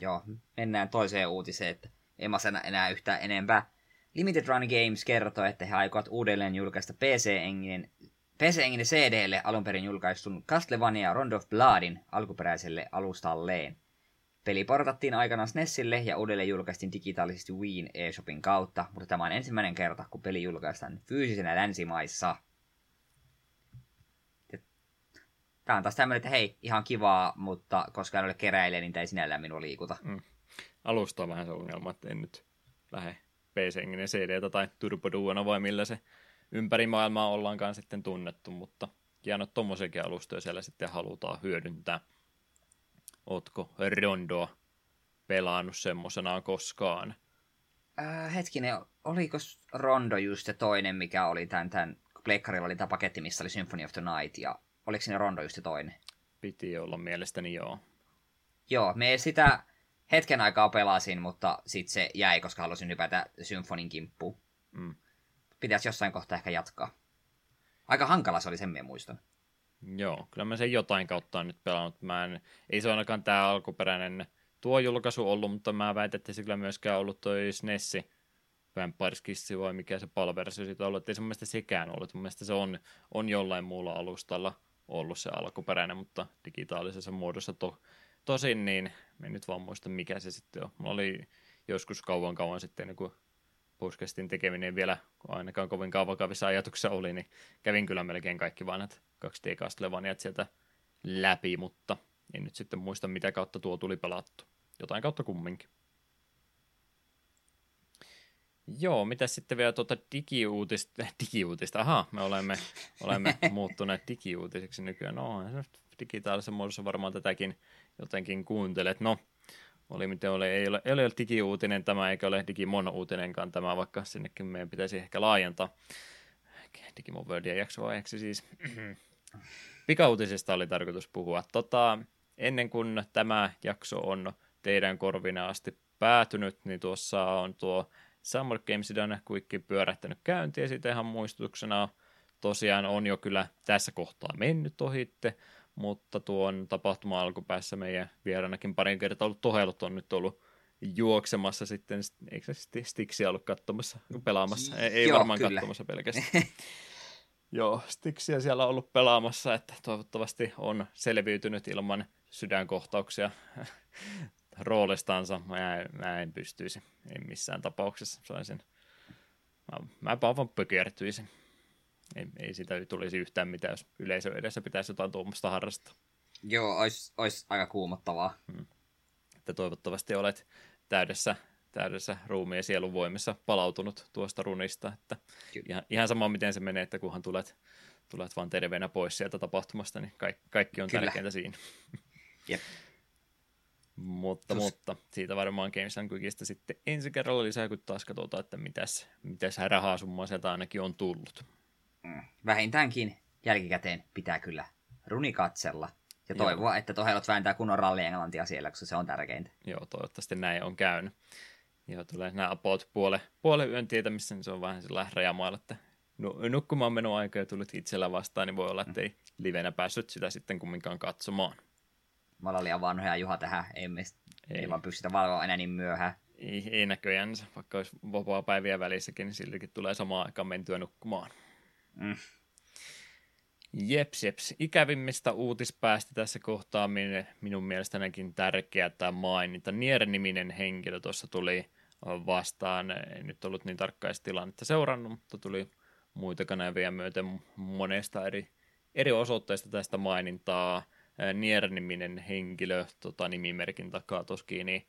Joo, mennään toiseen uutiseen, että en mä sano enää yhtään enempää. Limited Run Games kertoo, että he aikovat uudelleen julkaista PC-enginen PC-enginen CDlle alun perin julkaistun Castlevania Round of Bloodin alkuperäiselle alustalleen. Peli portattiin aikanaan SNESille ja uudelleen julkaistiin digitaalisesti Wiiin eShopin kautta, mutta tämä on ensimmäinen kerta, kun peli julkaistaan fyysisenä länsimaissa. Tämä on taas tämmöinen, että hei, ihan kivaa, mutta koska en ole keräilijä, niin tämä ei sinällään minua liikuta. Mm. Alusta on vähän se ongelma, että en nyt lähde PC-enginen CD tai Turboduona vai millä se ympäri maailmaa ollaankaan sitten tunnettu, mutta hienot tommosiakin alustoja siellä sitten halutaan hyödyntää. Ootko Rondoa pelannut semmoisenaan koskaan? Äh, hetkinen, oliko Rondo just se toinen, mikä oli tämän, tämän Pleikkarilla oli tämä paketti, missä oli Symphony of the Night, ja oliko siinä Rondo just se toinen? Piti olla mielestäni joo. Joo, me sitä hetken aikaa pelasin, mutta sitten se jäi, koska halusin hypätä Symphonin kimppuun. Mm. Pitäisi jossain kohtaa ehkä jatkaa. Aika hankala se oli, sen minä muistan. Joo, kyllä mä sen jotain kautta on nyt pelannut. Mä en, ei se ainakaan tämä alkuperäinen tuo julkaisu ollut, mutta mä väitän, että se kyllä myöskään ollut toi SNESi Vampires Kiss vai mikä se palversio siitä ollut, ei se mun mielestä sekään ollut. Mun mielestä se on, on jollain muulla alustalla ollut se alkuperäinen, mutta digitaalisessa muodossa to, tosin, niin en nyt vaan muista mikä se sitten on. Mulla oli joskus kauan kauan sitten, niin podcastin tekeminen vielä ainakaan kovin vakavissa ajatuksissa oli, niin kävin kyllä melkein kaikki vanhat 2D Castlevaniat sieltä läpi, mutta en nyt sitten muista mitä kautta tuo tuli pelattu. Jotain kautta kumminkin. Joo, mitä sitten vielä tuota digiuutista, digiuutista, aha, me olemme, olemme muuttuneet digiuutisiksi nykyään, no digitaalisessa muodossa varmaan tätäkin jotenkin kuuntelet, no oli miten oli, ei ole, ei ole digiuutinen tämä, eikä ole Digimon uutinenkaan tämä, vaikka sinnekin meidän pitäisi ehkä laajentaa Digimon Worldia jaksoajaksi siis. Pikauutisista oli tarkoitus puhua. Tota, ennen kuin tämä jakso on teidän korvina asti päätynyt, niin tuossa on tuo Summer Games Done Quick pyörähtänyt käyntiin, ja sitten ihan muistutuksena tosiaan on jo kyllä tässä kohtaa mennyt ohitte, mutta tuon tapahtuma alkupäässä meidän vieraanakin parin kertaa ollut tohelut on nyt ollut juoksemassa sitten, eikö se Stixia ollut katsomassa, pelaamassa, ei, ei Joo, varmaan kyllä. katsomassa pelkästään. Joo, Stixia siellä on ollut pelaamassa, että toivottavasti on selviytynyt ilman sydänkohtauksia roolistansa. Mä, en- mä en pystyisi, en missään tapauksessa saisin. Mä, mä vaan pökertyisin. Ei, ei sitä tulisi yhtään mitään, jos yleisö edessä pitäisi jotain tuommoista harrastaa. Joo, ois, ois aika kuumottavaa. Että toivottavasti olet täydessä, täydessä ruumiin ja sielun voimissa palautunut tuosta runista. Että Kyllä. ihan, ihan sama, miten se menee, että kunhan tulet, tulet vaan terveenä pois sieltä tapahtumasta, niin kaikki, kaikki on Kyllä. tärkeintä siinä. Jep. Mutta, mutta siitä varmaan Games and Quickista sitten ensi kerralla lisää, kun taas katsotaan, että mitäs, mitäs rahasummaa sieltä ainakin on tullut. Mm. Vähintäänkin jälkikäteen pitää kyllä runi katsella. Ja Joo. toivoa, että tohelot vääntää kunnon rallienglantia siellä, koska se on tärkeintä. Joo, toivottavasti näin on käynyt. Joo, tulee nämä about puole, puolen yön tietämissä, niin se on vähän sillä rajamailla, että nu- nukkumaan menoaika ja tulit itsellä vastaan, niin voi olla, että ei livenä päässyt sitä sitten kumminkaan katsomaan. Me ollaan liian vanhoja Juha tähän, ei, me, ei. Ei. vaan pystytä valvoa enää niin myöhään. Ei, ei näköjään, vaikka olisi vapaa-päiviä välissäkin, niin siltikin tulee samaan aikaan mentyä nukkumaan. Mm. Jeps, jeps. Ikävimmistä uutispäästä tässä kohtaa min- minun mielestänikin tärkeää tämä mainita. Nier-niminen henkilö tuossa tuli vastaan. En nyt ollut niin tarkkaa tilannetta seurannut, mutta tuli muita kanavia myöten monesta eri, eri osoitteista tästä mainintaa. Nier-niminen henkilö tota, nimimerkin takaa toskin, niin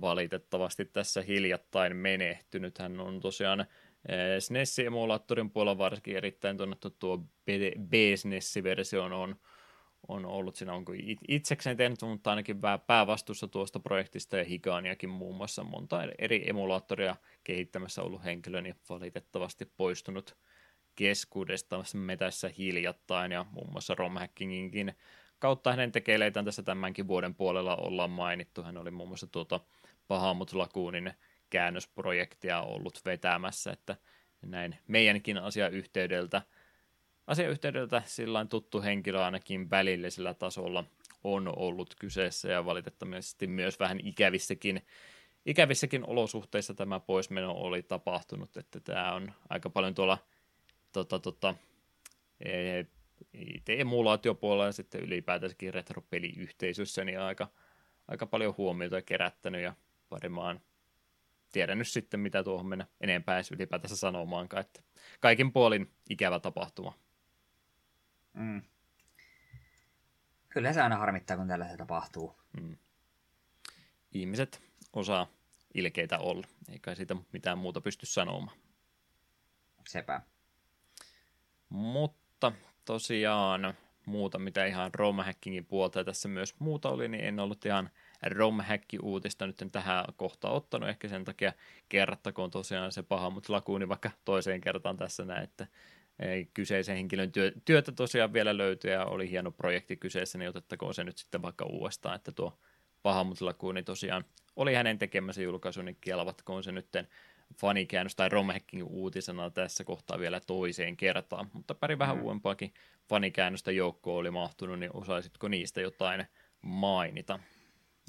valitettavasti tässä hiljattain menehtynyt. Hän on tosiaan SNES-emulaattorin puolella varsinkin erittäin tunnettu tuo B-SNES-versio on, on ollut siinä, onko it- itsekseen tehnyt, mutta ainakin päävastuussa tuosta projektista ja Higaaniakin muun muassa monta eri emulaattoria kehittämässä ollut henkilö, niin valitettavasti poistunut keskuudesta me tässä hiljattain ja muun muassa romhackinginkin kautta hänen tekeleitään tässä tämänkin vuoden puolella ollaan mainittu. Hän oli muun muassa tuota Bahamut Laguunin käännösprojektia ollut vetämässä, että näin meidänkin asiayhteydeltä, asiayhteydeltä sillä tuttu henkilö ainakin välillisellä tasolla on ollut kyseessä ja valitettavasti myös vähän ikävissäkin, ikävissäkin olosuhteissa tämä poismeno oli tapahtunut, että tämä on aika paljon tuolla tota, tota, e- IT-emulaatiopuolella ja sitten ylipäätänsäkin retropeliyhteisössä niin aika, aika paljon huomiota kerättänyt ja varmaan tiedän nyt sitten, mitä tuohon mennä enempää edes ylipäätänsä sanomaankaan, että kaikin puolin ikävä tapahtuma. Mm. Kyllä se aina harmittaa, kun tällaista tapahtuu. Mm. Ihmiset osaa ilkeitä olla, eikä siitä mitään muuta pysty sanomaan. Sepä. Mutta tosiaan muuta, mitä ihan romhackingin puolta ja tässä myös muuta oli, niin en ollut ihan romhack-uutista nyt tähän kohtaan ottanut, ehkä sen takia kerrattakoon tosiaan se paha, mutta lakuuni vaikka toiseen kertaan tässä näin, että ei, kyseisen henkilön työ, työtä tosiaan vielä löytyi ja oli hieno projekti kyseessä, niin otettakoon se nyt sitten vaikka uudestaan, että tuo Pahamut-lakuuni tosiaan oli hänen tekemänsä julkaisu, niin kelvatkoon se nytten fanikäännös tai romhacking uutisena tässä kohtaa vielä toiseen kertaan, mutta pari vähän Mm. uudempaakin fanikäännöstä joukkoon oli mahtunut, niin osaisitko niistä jotain mainita?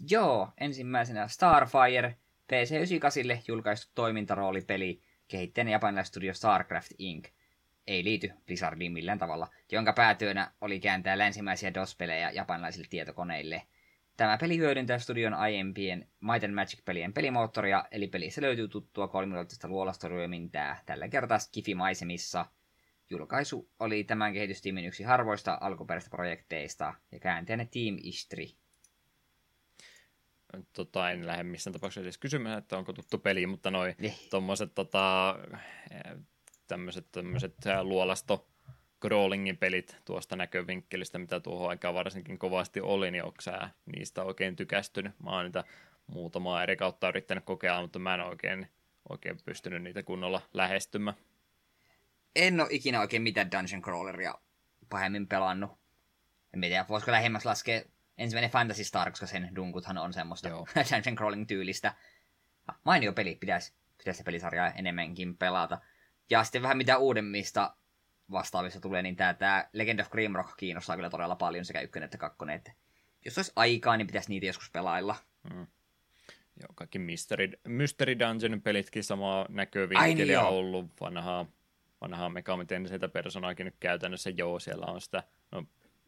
Joo, ensimmäisenä Starfire, PC98 julkaistu toimintaroolipeli, kehittäjän japanilainen Starcraft Inc. Ei liity Blizzardiin millään tavalla, jonka päätyönä oli kääntää länsimäisiä DOS-pelejä japanilaisille tietokoneille. Tämä peli hyödyntää studion aiempien Might and Magic-pelien pelimoottoria, eli pelissä löytyy tuttua kolmiloitteista luolastoryömintää, tällä kertaa Skifi-maisemissa. Julkaisu oli tämän kehitystiimin yksi harvoista alkuperäistä projekteista, ja kääntäjänä Team Istri. Tota, en lähde missään tapauksessa edes kysymään, että onko tuttu peli, mutta noin Niin. tuommoiset tota, tämmöiset, tämmöiset luolasto crawlingin pelit tuosta näkövinkkelistä, mitä tuohon aikaan varsinkin kovasti oli, niin onko sä niistä oikein tykästynyt? Mä oon niitä muutamaa eri kautta yrittänyt kokeilla, mutta mä en oikein, oikein pystynyt niitä kunnolla lähestymään. En ole ikinä oikein mitään Dungeon Crawleria pahemmin pelannut. En tiedä, voisiko lähemmäs laskea ensimmäinen Fantasy Star, koska sen dunkuthan on semmoista Joo. Dungeon Crawling tyylistä. Ah, Mainio peli, pitäisi pitäis se pelisarjaa enemmänkin pelata. Ja sitten vähän mitä uudemmista vastaavista tulee, niin tää Legend of Grimrock kiinnostaa kyllä todella paljon sekä ykkönen että kakkonen. Että jos olisi aikaa, niin pitäisi niitä joskus pelailla. Joo, kaikki Mystery, Mystery Dungeon pelitkin samaa näkövinkkeliä niin, joo. ollut, vanhaa, vanhaa Megami Tenseitä personaakin nyt käytännössä, joo, siellä on sitä, no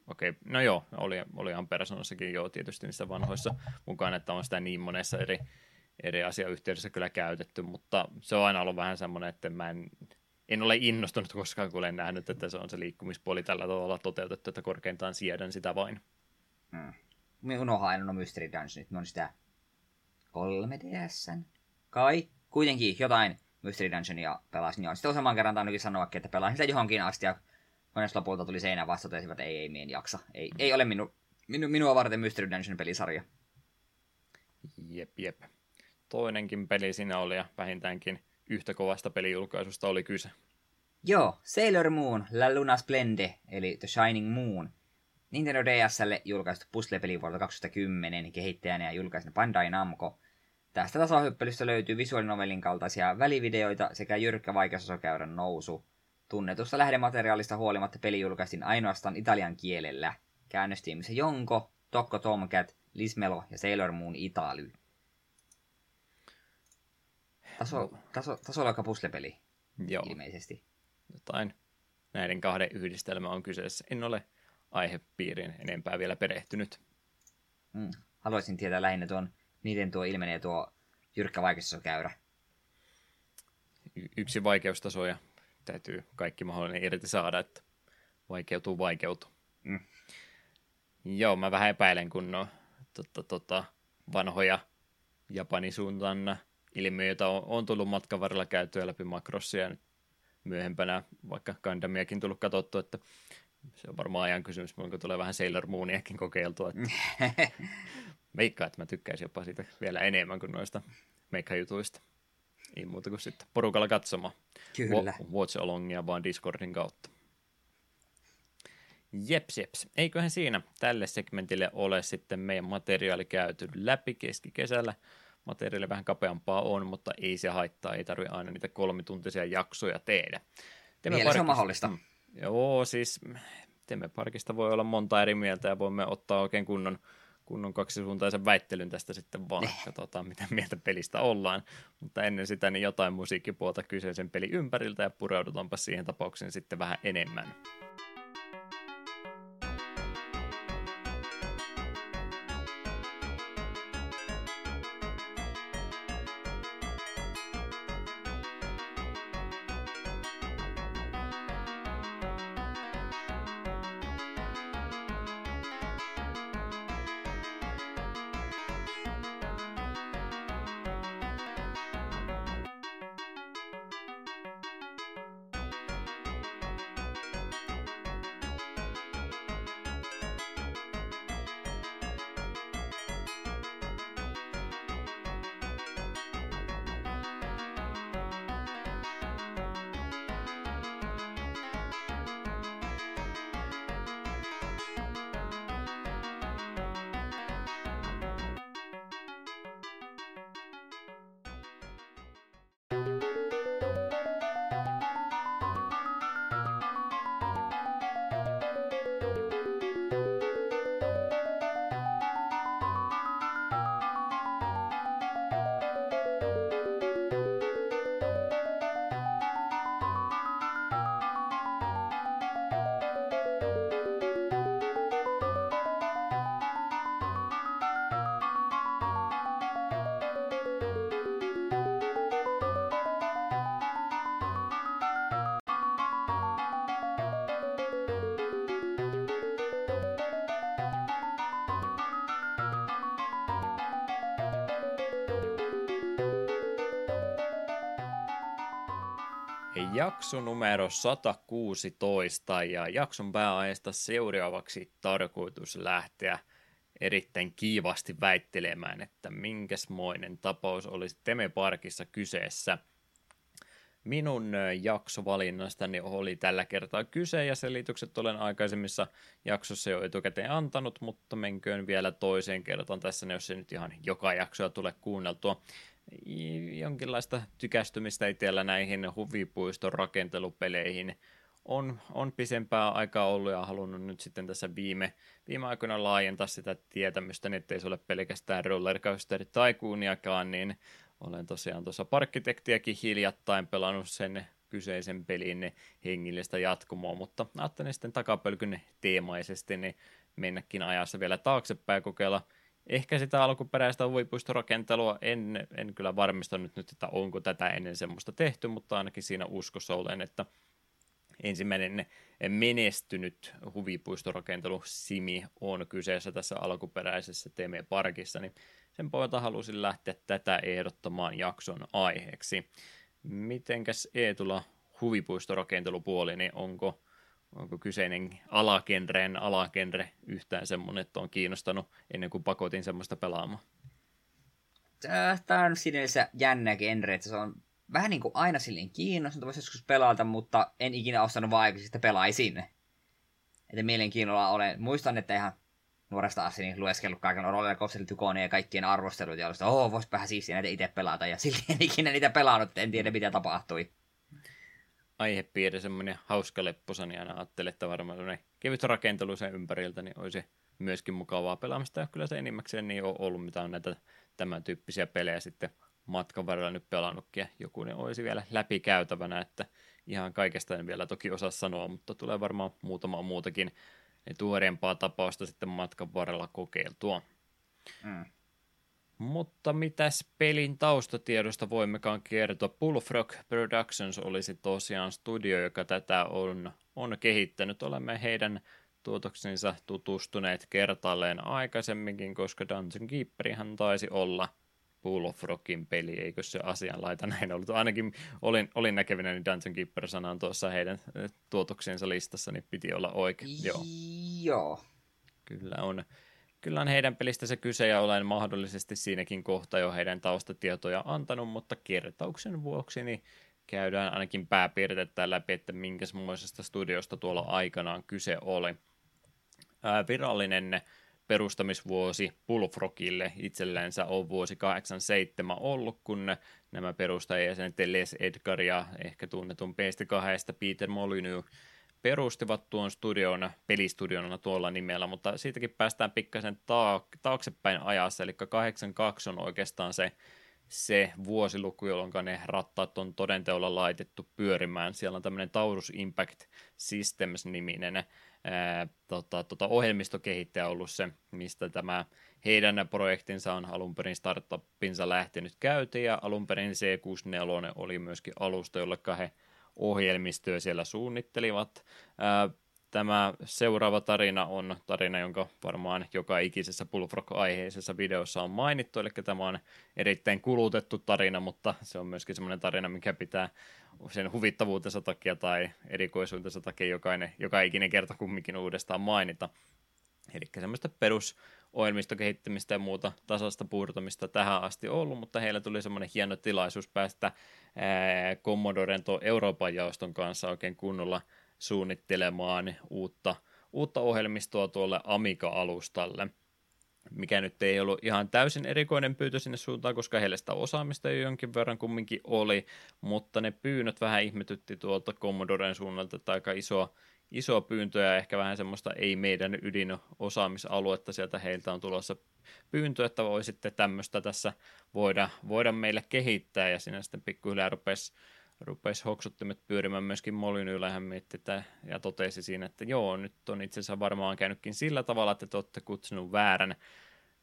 okei, okay, no joo, oli, olihan personassakin joo tietysti niissä vanhoissa mukana, että on sitä niin monessa eri, eri asiayhteydessä kyllä käytetty, mutta se on aina ollut vähän semmoinen, että mä en, en ole innostunut koskaan, kun olen nähnyt, että se on se liikkumispuoli tällä tavalla toteutettu, että korkeintaan siedän sitä vain. Me unohan aina no Mystery Dungeonit, ne on sitä 3DSn. Kai? Kuitenkin jotain Mystery Dungeonia pelasin. Joo, sitten useamman kerran tainnutkin sanoa, että pelasin sitä johonkin asti ja kunnes lopulta tuli seinä vasta totesivat, että ei, ei, mien jaksa. Ei, ei ole minu, minu, minua varten Mystery Dungeon pelisarja. Jep, jep. Toinenkin peli siinä oli ja vähintäänkin yhtä kovasta pelijulkaisusta oli kyse. Joo, Sailor Moon, La Luna Splende, eli The Shining Moon. Nintendo DSlle julkaistu puzzle-peli vuodelta 2010, kehittäjänä ja julkaisena Bandai Namco. Tästä tasohyppelystä löytyy visuaalinovelin kaltaisia välivideoita sekä jyrkkä vaikeusasokäyrän nousu. Tunnetusta lähdemateriaalista huolimatta peli julkaistiin ainoastaan italian kielellä. Käännöstiimissä Jonko, Tokko Tomcat, Lismelo ja Sailor Moon Italy. Taso, taso, tasoloikka puzzle-peli Joo, ilmeisesti. jotain näiden kahden yhdistelmä on kyseessä. En ole aihepiiriin enempää vielä perehtynyt. Mm. Haluaisin tietää lähinnä tuon, miten tuo ilmenee tuo jyrkkä vaikeusasokäyrä. Y- yksi vaikeustaso ja täytyy kaikki mahdollinen irti saada, että vaikeutuu, vaikeutuu. Mm. Joo, mä vähän epäilen, kun no, tota, tota, vanhoja Japanin suuntaan ilmiöitä on, on tullut matkan varrella käytyä läpi makrossia nyt myöhempänä vaikka Gundamiakin tullut katsottua, että se on varmaan ajan kysymys, kun tulee vähän Sailor Mooniakin kokeiltua. Että Veikkaa, että mä tykkäisin jopa siitä vielä enemmän kuin noista meikkajutuista. Ei muuta kuin sitten porukalla katsomaan. Kyllä. Wa- Watch alongia vaan Discordin kautta. Jeps, jeps. Eiköhän siinä tälle segmentille ole sitten meidän materiaali käyty läpi keskikesällä. Materiaali vähän kapeampaa on, mutta ei se haittaa. Ei tarvi aina niitä kolmituntisia jaksoja tehdä. Teemme Vielä se on parkista- mahdollista. Mm. Joo, siis teemme parkista voi olla monta eri mieltä ja voimme ottaa oikein kunnon, kunnon kaksisuuntaisen väittelyn tästä sitten vaan. Katsotaan, mitä mieltä pelistä ollaan. Mutta ennen sitä niin jotain musiikkipuolta kyseisen peli ympäriltä ja pureudutaanpa siihen tapaukseen sitten vähän enemmän. Jakso numero 116 ja jakson pääaiheesta seuraavaksi tarkoitus lähteä erittäin kiivasti väittelemään, että minkäsmoinen tapaus olisi Temeparkissa kyseessä. Minun jaksovalinnastani oli tällä kertaa kyse ja selitykset olen aikaisemmissa jaksossa jo etukäteen antanut, mutta menköön vielä toiseen kertaan tässä, jos se nyt ihan joka jaksoa tule kuunneltua jonkinlaista tykästymistä itsellä näihin huvipuiston rakentelupeleihin on, on pisempää aikaa ollut ja halunnut nyt sitten tässä viime, viime aikoina laajentaa sitä tietämystä, niin ettei se ole pelkästään rollercoaster taikuuniakaan, niin olen tosiaan tuossa parkkitektiäkin hiljattain pelannut sen kyseisen pelin hengillistä jatkumoa, mutta ajattelin sitten takapölkyn teemaisesti niin mennäkin ajassa vielä taaksepäin kokeilla ehkä sitä alkuperäistä huvipuistorakentelua en, en kyllä varmistanut nyt, että onko tätä ennen semmoista tehty, mutta ainakin siinä uskossa olen, että ensimmäinen menestynyt huvipuistorakentelu Simi on kyseessä tässä alkuperäisessä Teme-parkissa, niin sen pohjalta halusin lähteä tätä ehdottamaan jakson aiheeksi. Mitenkäs Eetula huvipuistorakentelupuoli, niin onko onko kyseinen alakenreen alakenre yhtään semmoinen, että on kiinnostanut ennen kuin pakotin semmoista pelaamaan? Tämä on sinänsä jännä genre, että se on vähän niin kuin aina silleen kiinnostunut, voisi joskus pelata, mutta en ikinä ostanut vaan että pelaisin. Että mielenkiinnolla olen, muistan, että ihan nuoresta asti niin lueskellut kaiken Roller ja kaikkien arvostelut, ja ollut, että oh, vois vähän siistiä näitä itse pelata, ja silti en ikinä niitä pelannut, en tiedä mitä tapahtui aihepiiri semmoinen hauska lepposa, niin aina ajattelin, että varmaan kevyt rakentelu sen ympäriltä, niin olisi myöskin mukavaa pelaamista. Ja kyllä se enimmäkseen niin on ollut, mitä on näitä tämän tyyppisiä pelejä sitten matkan varrella nyt pelannutkin. Ja joku ne olisi vielä läpikäytävänä, että ihan kaikesta en vielä toki osaa sanoa, mutta tulee varmaan muutama muutakin tuoreempaa tapausta sitten matkan varrella kokeiltua. Mm. Mutta mitäs pelin taustatiedosta voimmekaan kertoa? Bullfrog Productions olisi tosiaan studio, joka tätä on, on kehittänyt. Olemme heidän tuotoksensa tutustuneet kertalleen aikaisemminkin, koska Dungeon Keeperihan taisi olla Bullfrogin peli, eikö se asianlaita näin ollut? Ainakin olin, olin näkevinä, niin Dungeon Keeper-sana on tuossa heidän eh, tuotoksensa listassa, niin piti olla oikein. Joo. Joo. Kyllä on kyllä on heidän pelistä se kyse ja olen mahdollisesti siinäkin kohta jo heidän taustatietoja antanut, mutta kertauksen vuoksi niin käydään ainakin pääpiirteet läpi, että minkäsmoisesta studiosta tuolla aikanaan kyse oli. Ää, virallinen perustamisvuosi Bullfrogille itsellensä on vuosi 87 ollut, kun nämä perustajajäsenet Les Edgar ja ehkä tunnetun PS2 Peter Molyneux perustivat tuon studion, pelistudiona tuolla nimellä, mutta siitäkin päästään pikkasen taaksepäin ajassa, eli 82 on oikeastaan se, se vuosiluku, jolloin ne rattaat on todenteolla laitettu pyörimään. Siellä on tämmöinen Taurus Impact Systems-niminen ää, tota, tota ohjelmistokehittäjä ollut se, mistä tämä heidän projektinsa on alun perin startuppinsa lähtenyt käytiin, ja alun perin C64 oli myöskin alusta, jolle he ohjelmistoja siellä suunnittelivat. Tämä seuraava tarina on tarina, jonka varmaan joka ikisessä Bullfrog-aiheisessa videossa on mainittu, eli tämä on erittäin kulutettu tarina, mutta se on myöskin semmoinen tarina, mikä pitää sen huvittavuutensa takia tai erikoisuutensa takia jokainen, joka ikinen kerta kumminkin uudestaan mainita. Eli semmoista perus ohjelmistokehittämistä ja muuta tasasta puurtamista tähän asti ollut, mutta heillä tuli semmoinen hieno tilaisuus päästä Commodoren tuon Euroopan jaoston kanssa oikein kunnolla suunnittelemaan uutta, uutta ohjelmistoa tuolle Amiga-alustalle mikä nyt ei ollut ihan täysin erikoinen pyytö sinne suuntaan, koska heillä sitä osaamista jo jonkin verran kumminkin oli, mutta ne pyynnöt vähän ihmetytti tuolta Commodoren suunnalta, että aika iso iso pyyntö ja ehkä vähän semmoista ei meidän ydinosaamisaluetta sieltä heiltä on tulossa pyyntö, että voisitte tämmöistä tässä voida, voida meille kehittää. Ja siinä sitten pikkuhiljaa rupesi rupesi hoksuttimet pyörimään myöskin Molynyyllä, hän mietti ja totesi siinä, että joo, nyt on itse asiassa varmaan käynytkin sillä tavalla, että te olette kutsunut väärän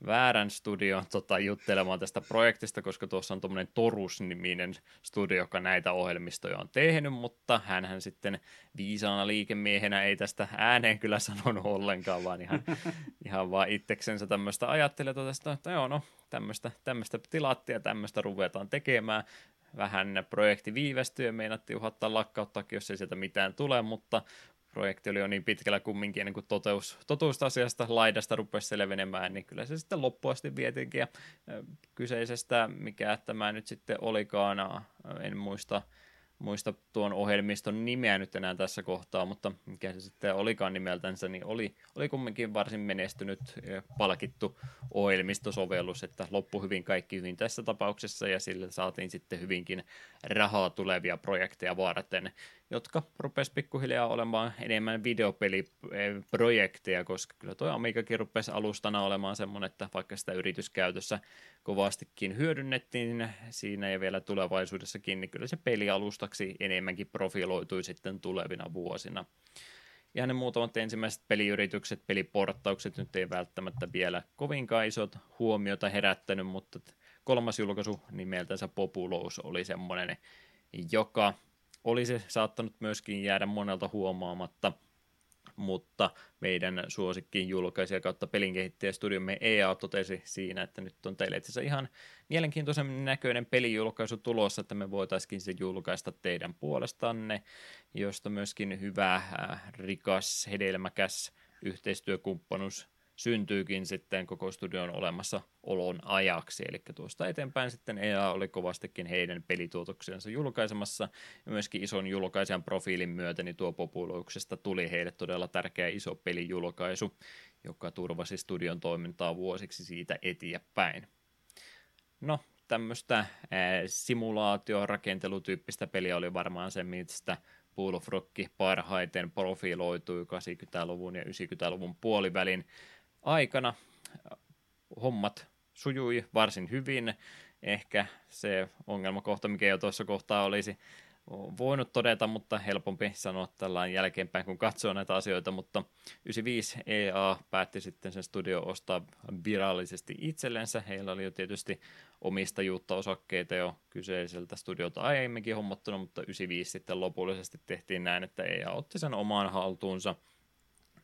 väärän studion tota, juttelemaan tästä projektista, koska tuossa on tuommoinen Torus-niminen studio, joka näitä ohjelmistoja on tehnyt, mutta hän sitten viisaana liikemiehenä ei tästä ääneen kyllä sanonut ollenkaan, vaan ihan, ihan vaan itseksensä tämmöistä ajattelee tästä, että joo, no tämmöistä, tämmöistä tilattia, tämmöistä ruvetaan tekemään. vähän projekti viivästyi ja meinattiin uhattaa lakkauttaakin, jos ei sieltä mitään tule, mutta projekti oli jo niin pitkällä kumminkin, ennen kuin toteus, totuus asiasta laidasta rupesi selvenemään, niin kyllä se sitten loppuasti vietiinkin. Ja kyseisestä, mikä tämä nyt sitten olikaan, en muista, muista tuon ohjelmiston nimeä nyt enää tässä kohtaa, mutta mikä se sitten olikaan nimeltänsä, niin oli, oli kumminkin varsin menestynyt palkittu ohjelmistosovellus, että loppu hyvin kaikki hyvin tässä tapauksessa ja sillä saatiin sitten hyvinkin rahaa tulevia projekteja varten jotka rupes pikkuhiljaa olemaan enemmän videopeliprojekteja, koska kyllä tuo Amigakin rupesi alustana olemaan semmoinen, että vaikka sitä yrityskäytössä kovastikin hyödynnettiin siinä ja vielä tulevaisuudessakin, niin kyllä se pelialustaksi enemmänkin profiloitui sitten tulevina vuosina. Ja ne muutamat ensimmäiset peliyritykset, peliporttaukset nyt ei välttämättä vielä kovinkaan isot huomiota herättänyt, mutta kolmas julkaisu nimeltänsä Populous oli semmoinen, joka olisi saattanut myöskin jäädä monelta huomaamatta, mutta meidän suosikkiin julkaisija kautta pelinkehittäjästudiomme EA totesi siinä, että nyt on teille itse ihan mielenkiintoisen näköinen pelijulkaisu tulossa, että me voitaisiin se julkaista teidän puolestanne, josta myöskin hyvä, äh, rikas, hedelmäkäs yhteistyökumppanuus syntyykin sitten koko studion olemassa olon ajaksi. Eli tuosta eteenpäin sitten EA oli kovastikin heidän pelituotoksensa julkaisemassa ja myöskin ison julkaisijan profiilin myötä, niin tuo populuksesta tuli heille todella tärkeä iso pelijulkaisu, joka turvasi studion toimintaa vuosiksi siitä eteenpäin. No, tämmöistä simulaatiorakentelutyyppistä peliä oli varmaan se, mistä Pool of Rock parhaiten profiloitui 80-luvun ja 90-luvun puolivälin aikana hommat sujui varsin hyvin. Ehkä se ongelmakohta, mikä jo tuossa kohtaa olisi voinut todeta, mutta helpompi sanoa tällä jälkeenpäin, kun katsoo näitä asioita, mutta 95 EA päätti sitten sen studio ostaa virallisesti itsellensä. Heillä oli jo tietysti omistajuutta osakkeita jo kyseiseltä studiota aiemminkin hommattunut, mutta 95 sitten lopullisesti tehtiin näin, että EA otti sen omaan haltuunsa,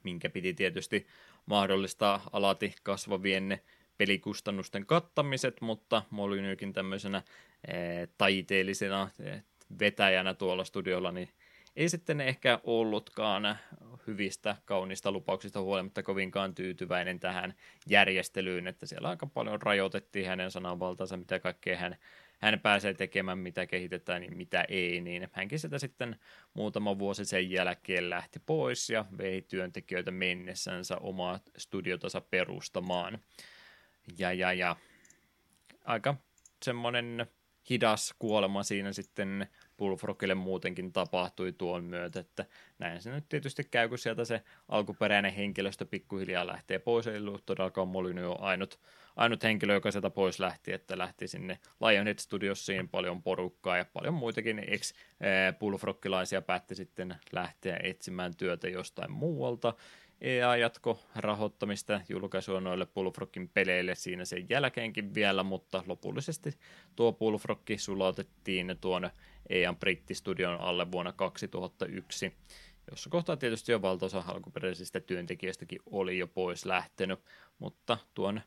minkä piti tietysti mahdollistaa alati kasvavien pelikustannusten kattamiset, mutta Molyneuxin tämmöisenä e, taiteellisena e, vetäjänä tuolla studiolla, niin ei sitten ehkä ollutkaan hyvistä, kaunista lupauksista huolimatta kovinkaan tyytyväinen tähän järjestelyyn, että siellä aika paljon rajoitettiin hänen sananvaltansa, mitä kaikkea hän hän pääsee tekemään, mitä kehitetään, niin mitä ei, niin hänkin sitä sitten muutama vuosi sen jälkeen lähti pois ja vei työntekijöitä mennessänsä omaa studiotansa perustamaan. Ja, ja, ja aika semmoinen hidas kuolema siinä sitten Bullfrogille muutenkin tapahtui tuon myötä, että näin se nyt tietysti käy, kun sieltä se alkuperäinen henkilöstö pikkuhiljaa lähtee pois, ei ollut todellakaan Molyneux ainut, ainut henkilö, joka sieltä pois lähti, että lähti sinne Lionhead Studiossiin paljon porukkaa ja paljon muitakin ex Bullfrogkilaisia päätti sitten lähteä etsimään työtä jostain muualta. EA jatko rahoittamista julkaisua noille Bullfrogin peleille siinä sen jälkeenkin vielä, mutta lopullisesti tuo Bullfrogki sulautettiin tuon EAN brittistudion alle vuonna 2001, jossa kohtaa tietysti jo valtaosa alkuperäisistä työntekijöistäkin oli jo pois lähtenyt, mutta tuon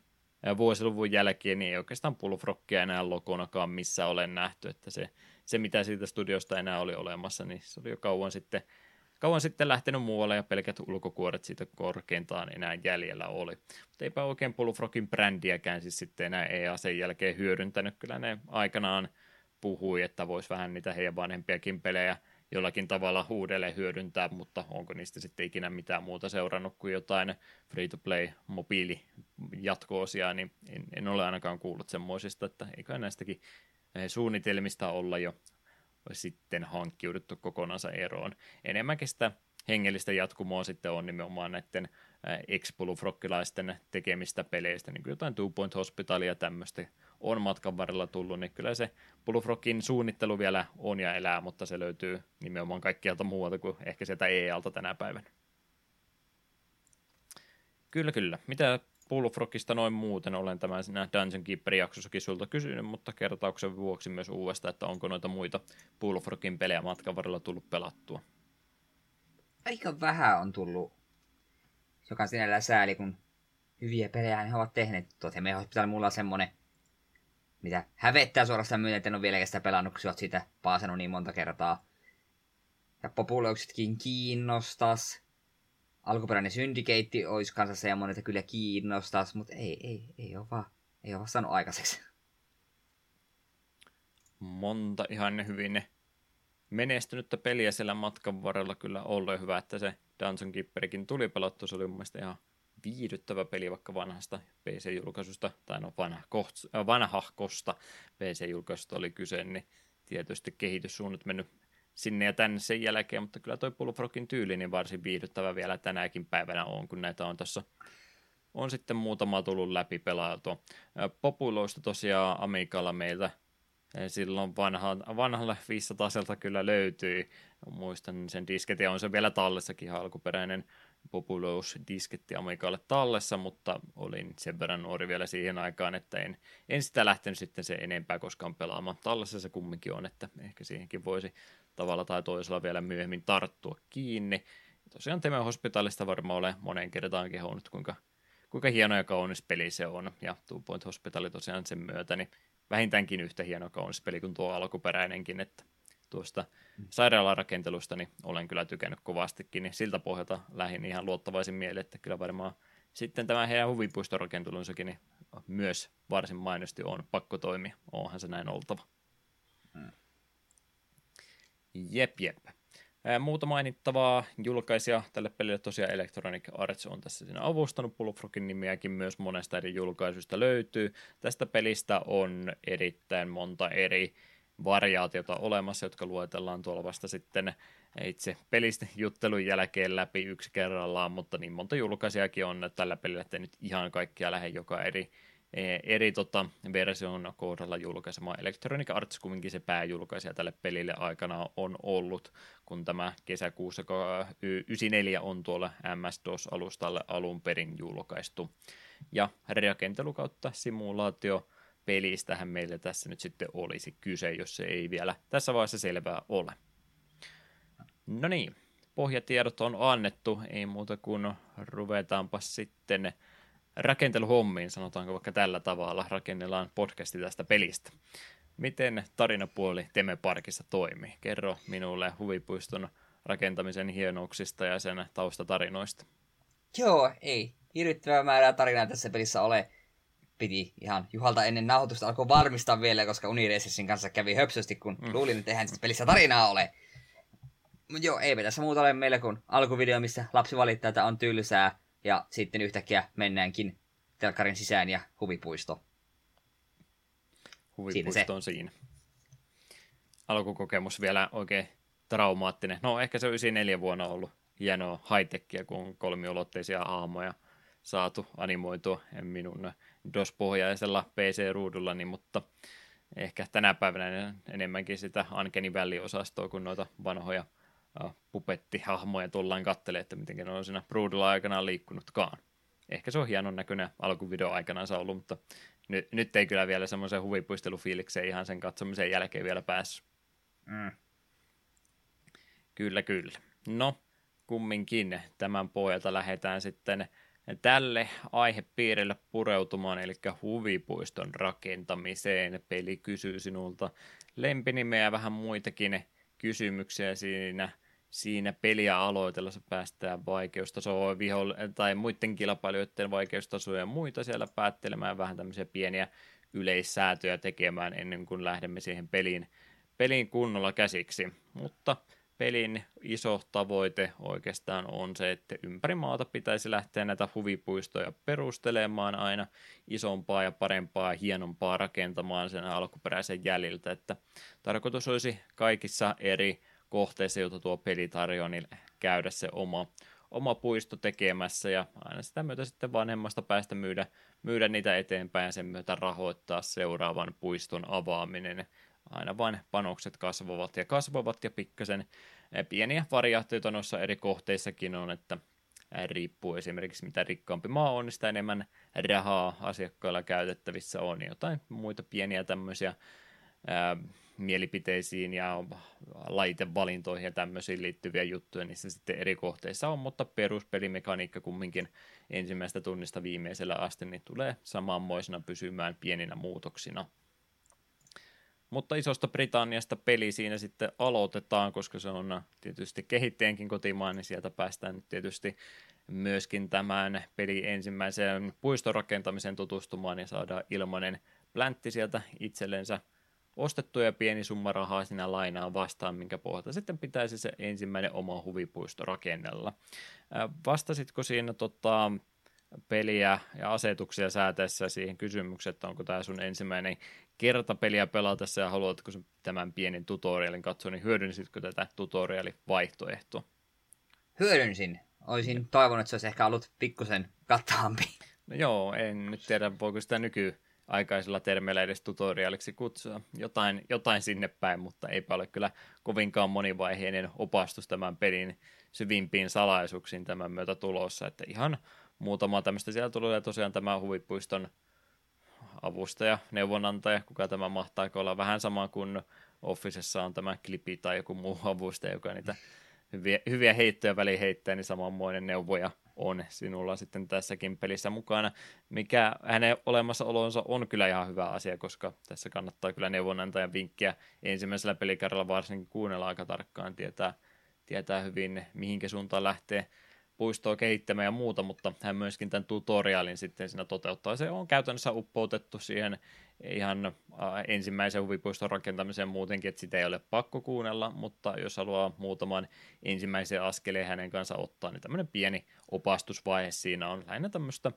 vuosiluvun jälkeen niin ei oikeastaan Bullfrogia enää lokonakaan missä olen nähty, että se, se mitä siitä studiosta enää oli olemassa, niin se oli jo kauan sitten, kauan sitten lähtenyt muualle ja pelkät ulkokuoret siitä korkeintaan enää jäljellä oli. Mutta eipä oikein Bullfrogin brändiäkään siis sitten enää EA sen jälkeen hyödyntänyt. Kyllä ne aikanaan puhui, että voisi vähän niitä heidän vanhempiakin pelejä jollakin tavalla uudelleen hyödyntää, mutta onko niistä sitten ikinä mitään muuta seurannut kuin jotain free-to-play mobiili jatko-osia, niin en, en ole ainakaan kuullut semmoisista, että eikä näistäkin eh, suunnitelmista olla jo sitten hankkiuduttu kokonaan eroon. Enemmänkin sitä hengellistä jatkumoa sitten on nimenomaan näiden ex tekemistä peleistä, niin kuin jotain Two Point Hospitalia ja tämmöistä on matkan varrella tullut, niin kyllä se Bullfrogin suunnittelu vielä on ja elää, mutta se löytyy nimenomaan kaikkialta muualta kuin ehkä sieltä EA-alta tänä päivänä. Kyllä, kyllä. Mitä Bullfrogista noin muuten olen tämän siinä Dungeon Keeper-jaksossakin sulta kysynyt, mutta kertauksen vuoksi myös uudestaan, että onko noita muita Bullfrogin pelejä matkan varrella tullut pelattua. Aika vähän on tullut, joka sinällä sääli, kun hyviä pelejä he ovat tehneet. Tuot me Hospital mulla on semmonen mitä hävettää suorastaan myötä, että en ole vieläkään sitä pelannut, kun sitä niin monta kertaa. Ja populouksetkin kiinnostas. Alkuperäinen Syndicate olisi kanssa semmoinen, että kyllä kiinnostas, mutta ei, ei, ei ole vaan, ei ole vaan saanut aikaiseksi. Monta ihan hyvin menestynyttä peliä siellä matkan varrella kyllä ollut hyvä, että se Dungeon Keeperikin tuli pelattu. Se oli mun mielestä ihan viihdyttävä peli vaikka vanhasta PC-julkaisusta, tai no vanhahkosta, vanhahkosta PC-julkaisusta oli kyse, niin tietysti kehityssuunnat mennyt sinne ja tänne sen jälkeen, mutta kyllä toi Bullfrogin tyyli niin varsin viihdyttävä vielä tänäkin päivänä on, kun näitä on tuossa on sitten muutama tullut läpi pelailtua. Populoista tosiaan Amikalla meiltä silloin vanha, vanhalla 500 kyllä löytyi. Muistan sen disketin, on se vielä tallessakin alkuperäinen Populous-disketti Amigalle tallessa, mutta olin sen verran nuori vielä siihen aikaan, että en, en sitä lähtenyt sitten se enempää koskaan pelaamaan. Tallessa se kumminkin on, että ehkä siihenkin voisi tavalla tai toisella vielä myöhemmin tarttua kiinni. Tosiaan Teme Hospitalista varmaan olen moneen kertaan kehunut, kuinka, kuinka hieno ja kaunis peli se on. Ja Two Point Hospital tosiaan sen myötä, niin vähintäänkin yhtä hieno kaunis peli kuin tuo alkuperäinenkin, että tuosta sairaalarakentelusta niin olen kyllä tykännyt kovastikin, niin siltä pohjalta lähin ihan luottavaisin mieli, että kyllä varmaan sitten tämä heidän huvipuistorakentelunsakin niin myös varsin mainosti on pakko toimia. Onhan se näin oltava. Hmm. Jep, jep. Muuta mainittavaa julkaisija tälle pelille tosiaan Electronic Arts on tässä siinä avustanut. Bullfrogin nimiäkin myös monesta eri julkaisusta löytyy. Tästä pelistä on erittäin monta eri variaatiota olemassa, jotka luetellaan tuolla vasta sitten itse pelistä juttelun jälkeen läpi yksi kerrallaan, mutta niin monta julkaisijakin on tällä pelillä, että nyt ihan kaikkia lähde joka eri, e, eri tota, version kohdalla julkaisema. Electronic Arts kuitenkin se pääjulkaisija tälle pelille aikana on ollut, kun tämä kesäkuussa 94 on tuolla MS-DOS-alustalle alun perin julkaistu. Ja rakentelu kautta simulaatio pelistähän meillä tässä nyt sitten olisi kyse, jos se ei vielä tässä vaiheessa selvää ole. No niin, pohjatiedot on annettu, ei muuta kuin ruvetaanpa sitten rakenteluhommiin, sanotaanko vaikka tällä tavalla, rakennellaan podcasti tästä pelistä. Miten tarinapuoli Teme Parkissa toimii? Kerro minulle huvipuiston rakentamisen hienouksista ja sen taustatarinoista. Joo, ei. Hirvittävää määrää tarinaa tässä pelissä ole piti ihan Juhalta ennen nauhoitusta alkoi varmistaa vielä, koska Unireissin kanssa kävi höpsösti, kun mm. luulin, että eihän pelissä tarinaa ole. Mutta joo, ei tässä muuta ole meillä kuin alkuvideo, missä lapsi valittaa, että on tylsää, ja sitten yhtäkkiä mennäänkin telkkarin sisään ja huvipuisto. Huvipuisto siinä on siinä. Alkukokemus vielä oikein traumaattinen. No ehkä se on 94 vuonna ollut hienoa high kun kolmiulotteisia aamoja saatu animoitua minun DOS-pohjaisella PC-ruudulla, niin, mutta ehkä tänä päivänä enemmänkin sitä Ankeni väliosastoa kuin noita vanhoja pupettihahmoja tullaan kattelemaan, että miten ne on siinä ruudulla aikanaan liikkunutkaan. Ehkä se on hienon näköinen alkuvideo aikanaan ollut, mutta nyt, nyt ei kyllä vielä semmoisen huvipuistelufiilikseen ihan sen katsomisen jälkeen vielä päässyt. Mm. Kyllä, kyllä. No, kumminkin tämän pohjalta lähdetään sitten tälle aihepiirille pureutumaan, eli huvipuiston rakentamiseen. Peli kysyy sinulta lempinimeä ja vähän muitakin kysymyksiä siinä, siinä peliä aloitellessa päästään vaikeustasoa viholle, tai muiden kilpailijoiden vaikeustasoja ja muita siellä päättelemään vähän tämmöisiä pieniä yleissäätöjä tekemään ennen kuin lähdemme siihen peliin, peliin kunnolla käsiksi. Mutta pelin iso tavoite oikeastaan on se, että ympäri maata pitäisi lähteä näitä huvipuistoja perustelemaan aina isompaa ja parempaa ja hienompaa rakentamaan sen alkuperäisen jäljiltä, että tarkoitus olisi kaikissa eri kohteissa, joita tuo peli tarjoaa, niin käydä se oma, oma puisto tekemässä ja aina sitä myötä sitten vanhemmasta päästä myydä, myydä niitä eteenpäin ja sen myötä rahoittaa seuraavan puiston avaaminen aina vain panokset kasvavat ja kasvavat ja pikkasen eh, pieniä variaatioita noissa eri kohteissakin on, että eh, riippuu esimerkiksi mitä rikkaampi maa on, niin sitä enemmän rahaa asiakkailla käytettävissä on, jotain muita pieniä tämmöisiä ää, mielipiteisiin ja laitevalintoihin ja tämmöisiin liittyviä juttuja niissä sitten eri kohteissa on, mutta peruspelimekaniikka kumminkin ensimmäistä tunnista viimeisellä asti niin tulee samanmoisena pysymään pieninä muutoksina. Mutta isosta Britanniasta peli siinä sitten aloitetaan, koska se on tietysti kehittäjänkin kotimaan, niin sieltä päästään nyt tietysti myöskin tämän peli ensimmäiseen puistorakentamiseen tutustumaan ja saadaan ilmainen pläntti sieltä itsellensä ostettu ja pieni summa rahaa sinä lainaa vastaan, minkä pohjalta sitten pitäisi se ensimmäinen oma huvipuisto rakennella. Vastasitko siinä tota, peliä ja asetuksia sääteessä siihen kysymykseen, että onko tämä sun ensimmäinen kerta peliä pelatessa ja haluatko tämän pienen tutorialin katsoa, niin hyödynsitkö tätä tutorialin vaihtoehtoa? Hyödynsin. Olisin toivonut, että se olisi ehkä ollut pikkusen kattaampi. No joo, en nyt tiedä, voiko sitä nyky aikaisilla termeillä edes tutorialiksi kutsua. Jotain, jotain sinne päin, mutta eipä ole kyllä kovinkaan monivaiheinen opastus tämän pelin syvimpiin salaisuuksiin tämän myötä tulossa. Että ihan muutama tämmöistä. Siellä tulee tosiaan tämä huvipuiston avustaja, neuvonantaja, kuka tämä mahtaa olla vähän sama kuin Officessa on tämä klipi tai joku muu avustaja, joka niitä hyviä, hyviä heittoja väliin heittää, niin samanmoinen neuvoja on sinulla sitten tässäkin pelissä mukana, mikä hänen olemassaolonsa on kyllä ihan hyvä asia, koska tässä kannattaa kyllä neuvonantajan vinkkiä ensimmäisellä pelikerralla varsinkin kuunnella aika tarkkaan, tietää, tietää hyvin mihinkä suuntaan lähtee puistoa kehittämään ja muuta, mutta hän myöskin tämän tutorialin sitten siinä toteuttaa. Se on käytännössä uppoutettu siihen ihan ensimmäisen huvipuiston rakentamiseen muutenkin, että sitä ei ole pakko kuunnella, mutta jos haluaa muutaman ensimmäisen askeleen hänen kanssa ottaa, niin tämmöinen pieni opastusvaihe siinä on lähinnä tämmöistä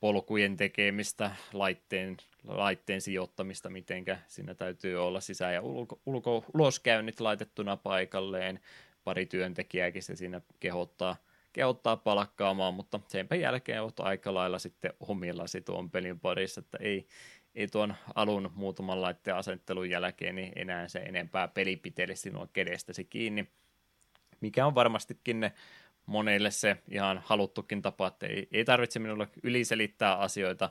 polkujen tekemistä, laitteen, laitteen sijoittamista, mitenkä siinä täytyy olla sisään- ja ulko, ulko, uloskäynnit laitettuna paikalleen, pari työntekijääkin se siinä kehottaa, kehottaa palkkaamaan, mutta senpä jälkeen olet aika lailla sitten omillasi tuon pelin parissa, että ei, ei tuon alun muutaman laitteen asettelun jälkeen niin enää se enempää peli pitele sinua kedestäsi kiinni, mikä on varmastikin ne monille se ihan haluttukin tapa, että ei, ei tarvitse minulle yliselittää asioita,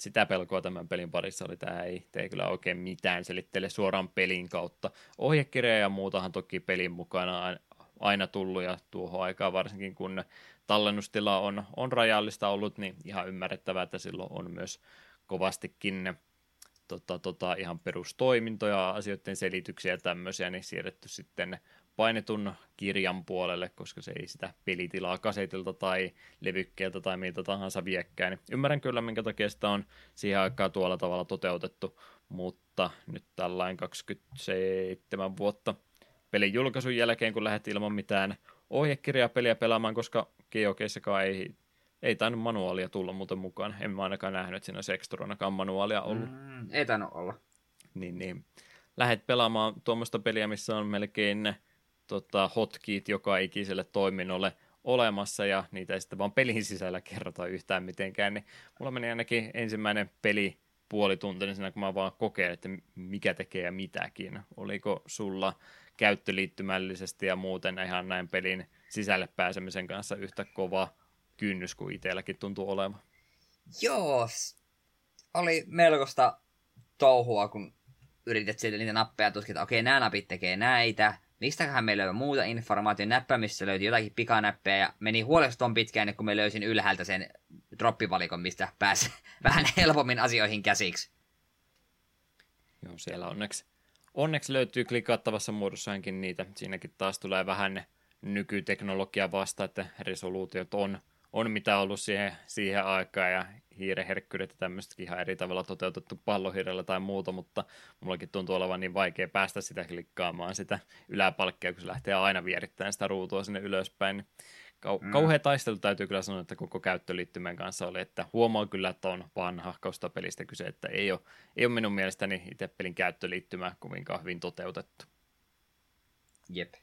sitä pelkoa tämän pelin parissa oli, tämä ei tee kyllä oikein mitään selittele suoraan pelin kautta. Ohjekirja ja muutahan toki pelin mukana aina tullut ja tuohon aikaan varsinkin kun tallennustila on, on rajallista ollut, niin ihan ymmärrettävää, että silloin on myös kovastikin tota, tota, ihan perustoimintoja, asioiden selityksiä ja tämmöisiä, niin siirretty sitten painetun kirjan puolelle, koska se ei sitä pelitilaa kasetilta tai levykkeeltä tai miltä tahansa viekkään. Niin ymmärrän kyllä, minkä takia sitä on siihen aikaan tuolla tavalla toteutettu, mutta nyt tällainen 27 vuotta pelin julkaisun jälkeen, kun lähdet ilman mitään ohjekirjaa peliä pelaamaan, koska Geokeissakaan ei, ei tainnut manuaalia tulla muuten mukaan. En mä ainakaan nähnyt, että siinä olisi Extronakaan manuaalia ollut. Mm, ei tainnut olla. Niin, niin. Lähet pelaamaan tuommoista peliä, missä on melkein tota, hotkeyt joka ikiselle toiminnolle olemassa ja niitä ei sitten vaan pelin sisällä kerrota yhtään mitenkään, niin mulla meni ainakin ensimmäinen peli puoli tuntia kun mä vaan kokeilin, että mikä tekee ja mitäkin. Oliko sulla käyttöliittymällisesti ja muuten ihan näin pelin sisälle pääsemisen kanssa yhtä kova kynnys kuin itselläkin tuntuu olevan? Joo, oli melkoista touhua, kun yritet sieltä niitä nappeja tutkia, että okei, nämä napit tekee näitä, mistäköhän meillä löytyy muuta informaatiota, näppämissä löytyi jotakin pikanäppejä ja meni huoleston pitkään, kun me löysin ylhäältä sen droppivalikon, mistä pääsi vähän helpommin asioihin käsiksi. Joo, siellä onneksi, onneksi löytyy klikattavassa muodossaankin niitä. Siinäkin taas tulee vähän nykyteknologia vasta, että resoluutiot on, on mitä ollut siihen, siihen aikaan ja hiireherkkyydet ja tämmöistäkin ihan eri tavalla toteutettu pallohirrellä tai muuta, mutta mullakin tuntuu olevan niin vaikea päästä sitä klikkaamaan sitä yläpalkkia, kun se lähtee aina vierittämään sitä ruutua sinne ylöspäin. Niin kau- mm. Kauhea taistelu täytyy kyllä sanoa, että koko käyttöliittymän kanssa oli, että huomaa kyllä, että on vanhahkausta pelistä kyse, että ei ole, ei ole minun mielestäni itse pelin käyttöliittymä kovinkaan hyvin toteutettu. Jep.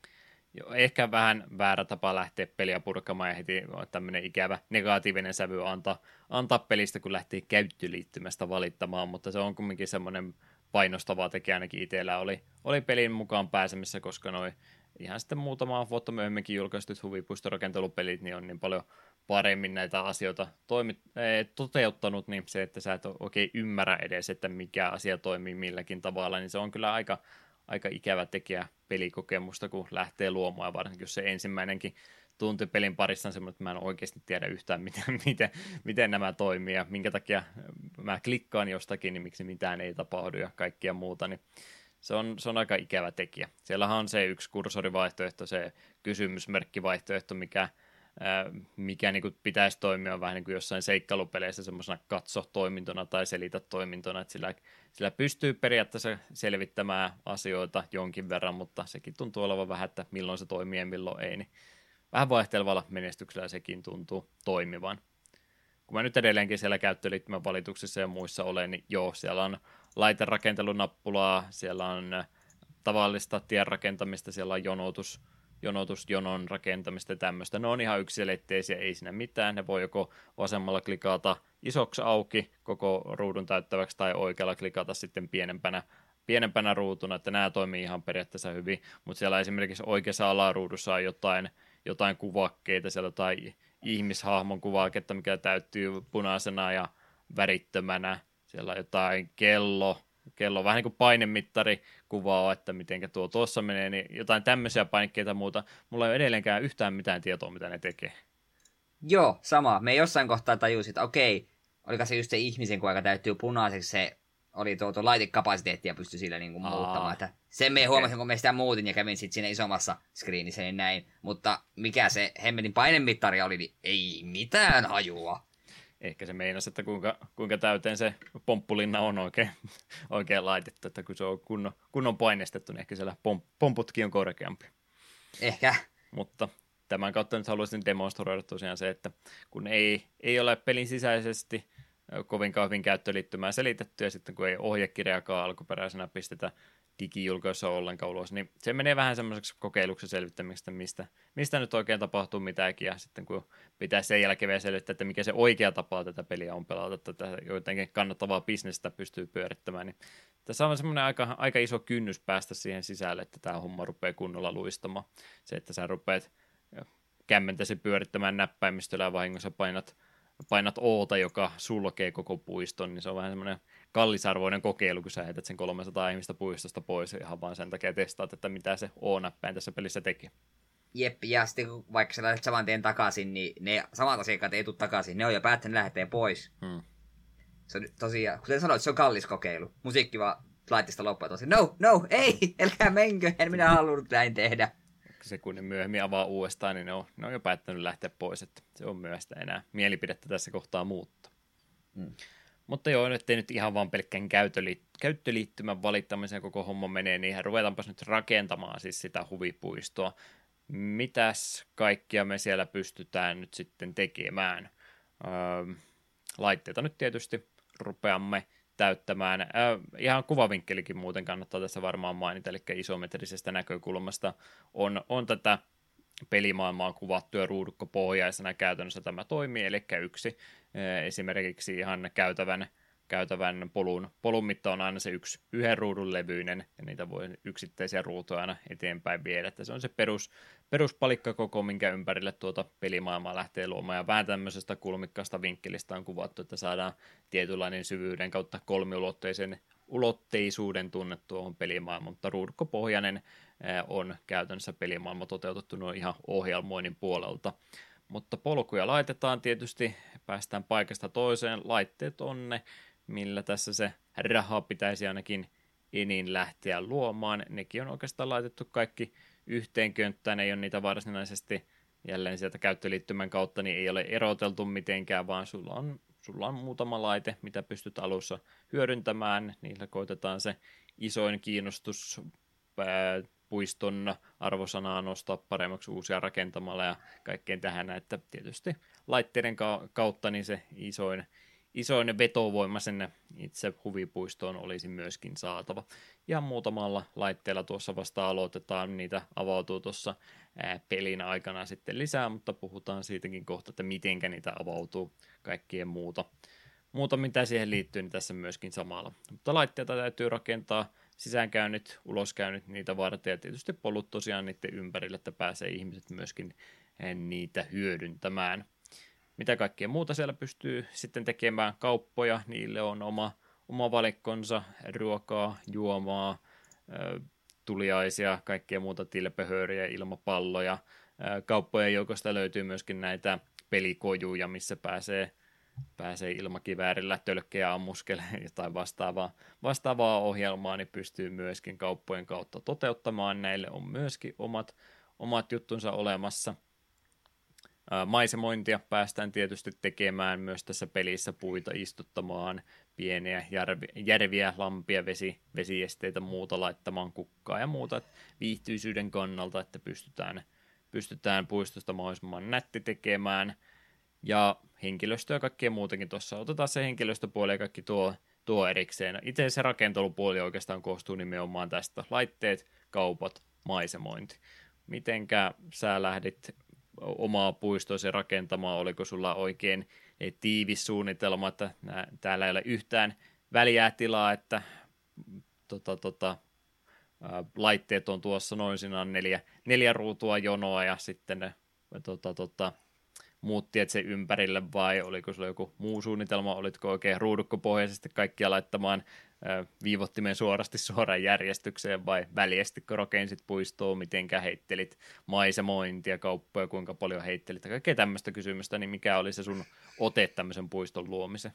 Joo, ehkä vähän väärä tapa lähteä peliä purkamaan ja heti tämmöinen ikävä negatiivinen sävy antaa, antaa pelistä, kun lähti käyttöliittymästä valittamaan, mutta se on kumminkin semmoinen painostava tekijä ainakin itsellä. Oli, oli pelin mukaan pääsemässä, koska noin ihan sitten muutama vuotta myöhemminkin julkaistut huvipuistorakentelupelit, niin on niin paljon paremmin näitä asioita toimi, ee, toteuttanut, niin se, että sä et oikein ymmärrä edes, että mikä asia toimii milläkin tavalla, niin se on kyllä aika, aika ikävä tekijä pelikokemusta, kun lähtee luomaan, varsinkin jos se ensimmäinenkin tunti pelin parissa on semmoinen, että mä en oikeasti tiedä yhtään, miten, miten, miten nämä toimii ja minkä takia mä klikkaan jostakin, niin miksi mitään ei tapahdu ja kaikkia muuta, niin se on, se on aika ikävä tekijä. Siellähän on se yksi kursorivaihtoehto, se kysymysmerkkivaihtoehto, mikä, mikä niin kuin pitäisi toimia vähän niin kuin jossain seikkailupeleissä semmoisena katso-toimintona tai selitä-toimintona, että sillä, sillä pystyy periaatteessa selvittämään asioita jonkin verran, mutta sekin tuntuu olevan vähän, että milloin se toimii ja milloin ei, niin vähän vaihtelevalla menestyksellä sekin tuntuu toimivan. Kun mä nyt edelleenkin siellä käyttöliittymän valituksissa ja muissa olen, niin joo, siellä on laiterakentelunappulaa, siellä on tavallista tien rakentamista, siellä on jonotus, jonotus jonon rakentamista ja tämmöistä. Ne on ihan yksilitteisiä, ei siinä mitään. Ne voi joko vasemmalla klikata isoksi auki koko ruudun täyttäväksi tai oikealla klikata sitten pienempänä, pienempänä ruutuna, että nämä toimii ihan periaatteessa hyvin, mutta siellä esimerkiksi oikeassa alaruudussa on jotain, jotain kuvakkeita, siellä jotain ihmishahmon kuvaketta, mikä täyttyy punaisena ja värittömänä, siellä on jotain kello, kello vähän niin kuin painemittari kuvaa, että miten tuo tuossa menee, niin jotain tämmöisiä painikkeita muuta. Mulla ei ole edelleenkään yhtään mitään tietoa, mitä ne tekee. Joo, sama. Me jossain kohtaa tajusin, että okei, oliko se just se ihmisen, kun aika täyttyy punaiseksi, se oli tuo, tuo laitekapasiteetti ja pystyi sillä niin kuin muuttamaan. Että sen me huomasin, kun me sitä muutin ja kävin sitten siinä isommassa screenissä niin näin. Mutta mikä se hemmetin painemittari oli, niin ei mitään hajua ehkä se meinasi, että kuinka, kuinka täyteen se pomppulinna on oikein, oikein laitettu, että kun se on kunnon, kunnon painestettu, niin ehkä siellä pomp, pomputkin on korkeampi. Ehkä. Mutta tämän kautta nyt haluaisin demonstroida tosiaan se, että kun ei, ei ole pelin sisäisesti kovin hyvin käyttöliittymää selitetty, ja sitten kun ei ohjekirjaakaan alkuperäisenä pistetä digijulkoissa ollenkaan ulos, niin se menee vähän semmoiseksi kokeiluksi selvittämistä, mistä, mistä nyt oikein tapahtuu mitäkin, ja sitten kun pitää sen jälkeen vielä selvittää, että mikä se oikea tapa tätä peliä on pelata, tätä jotenkin kannattavaa bisnestä pystyy pyörittämään, niin tässä on semmoinen aika, aika iso kynnys päästä siihen sisälle, että tämä homma rupeaa kunnolla luistamaan. Se, että sä rupeat kämmentäsi pyörittämään näppäimistöllä ja vahingossa painat painat Oota, joka sulkee koko puiston, niin se on vähän semmoinen kallisarvoinen kokeilu, kun sä heität sen 300 ihmistä puistosta pois ihan vaan sen takia testaat, että mitä se O-näppäin tässä pelissä teki. Jep, ja sitten kun vaikka sä lähdet saman tien takaisin, niin ne samat asiakkaat ei tule takaisin. Ne on jo päättänyt lähteä pois. Hmm. Se on tosiaan, kuten sanoit, se on kallis kokeilu. Musiikki vaan laittista loppua tosi. No, no, ei, älkää menkö, en minä halunnut näin tehdä sekunnin myöhemmin avaa uudestaan, niin ne on, ne on jo päättänyt lähteä pois, että se on myös enää mielipidettä tässä kohtaa muuttaa. Mm. Mutta joo, nyt ei nyt ihan vaan pelkkään käyttöliit- käyttöliittymän valittamisen koko homma menee, niin ruvetaanpas nyt rakentamaan siis sitä huvipuistoa. Mitäs kaikkia me siellä pystytään nyt sitten tekemään? Öö, laitteita nyt tietysti rupeamme täyttämään. Äh, ihan kuvavinkkelikin muuten kannattaa tässä varmaan mainita, eli isometrisestä näkökulmasta on, on tätä pelimaailmaa kuvattu ja ruudukkopohjaisena käytännössä tämä toimii, eli yksi äh, esimerkiksi ihan käytävän käytävän polun, polun mitta on aina se yksi yhden ruudun levyinen, ja niitä voi yksittäisiä ruutuja aina eteenpäin viedä, että se on se perus, peruspalikka koko, minkä ympärille tuota pelimaailmaa lähtee luomaan, ja vähän tämmöisestä kulmikkaasta vinkkelistä on kuvattu, että saadaan tietynlainen syvyyden kautta kolmiulotteisen ulotteisuuden tunne tuohon pelimaailmaan, mutta ruudukkopohjainen on käytännössä pelimaailma toteutettu noin ihan ohjelmoinnin puolelta. Mutta polkuja laitetaan tietysti, päästään paikasta toiseen, laitteet on ne, millä tässä se raha pitäisi ainakin enin lähteä luomaan. Nekin on oikeastaan laitettu kaikki yhteen könttään, ei ole niitä varsinaisesti jälleen sieltä käyttöliittymän kautta, niin ei ole eroteltu mitenkään, vaan sulla on, sulla on muutama laite, mitä pystyt alussa hyödyntämään. Niillä koitetaan se isoin kiinnostus puiston arvosanaa nostaa paremmaksi uusia rakentamalla ja kaikkeen tähän, että tietysti laitteiden kautta niin se isoin isoin vetovoima sinne itse huvipuistoon olisi myöskin saatava. Ja muutamalla laitteella tuossa vasta aloitetaan, niitä avautuu tuossa pelin aikana sitten lisää, mutta puhutaan siitäkin kohta, että mitenkä niitä avautuu kaikkien muuta. Muuta, mitä siihen liittyy, niin tässä myöskin samalla. Mutta laitteita täytyy rakentaa sisäänkäynnit, uloskäynnit niitä varten. Ja tietysti polut tosiaan niiden ympärille, että pääsee ihmiset myöskin niitä hyödyntämään. Mitä kaikkea muuta siellä pystyy sitten tekemään? Kauppoja, niille on oma, oma valikkonsa, ruokaa, juomaa, tuliaisia, kaikkea muuta tilpehööriä, ilmapalloja, kauppojen joukosta löytyy myöskin näitä pelikojuja, missä pääsee, pääsee ilmakiväärillä tölkkejä ammuskelemaan tai vastaavaa, vastaavaa ohjelmaa, niin pystyy myöskin kauppojen kautta toteuttamaan. Näille on myöskin omat, omat juttunsa olemassa – Maisemointia päästään tietysti tekemään myös tässä pelissä puita istuttamaan, pieniä järvi, järviä, lampia, vesi, vesiesteitä, muuta laittamaan kukkaa ja muuta viihtyisyyden kannalta, että pystytään, pystytään puistosta mahdollisimman nätti tekemään. Ja henkilöstöä ja kaikkea muutenkin tuossa. Otetaan se henkilöstöpuoli ja kaikki tuo, tuo erikseen. Itse se rakentelupuoli oikeastaan koostuu nimenomaan tästä. Laitteet, kaupat, maisemointi. Mitenkä sä lähdit omaa puistoasi rakentamaan, oliko sulla oikein tiivis suunnitelma, että nää, täällä ei ole yhtään väliä tilaa, että tota, tota, ää, laitteet on tuossa noin siinä neljä, neljä ruutua jonoa ja sitten ne tota, tota, muut tiet sen ympärille vai oliko sulla joku muu suunnitelma, olitko oikein ruudukkopohjaisesti kaikkia laittamaan viivottimen suorasti suoraan järjestykseen vai väliesti, kun rakensit puistoa, miten heittelit maisemointia, kauppoja, kuinka paljon heittelit, kaikkea tämmöistä kysymystä, niin mikä oli se sun ote tämmöisen puiston luomisen?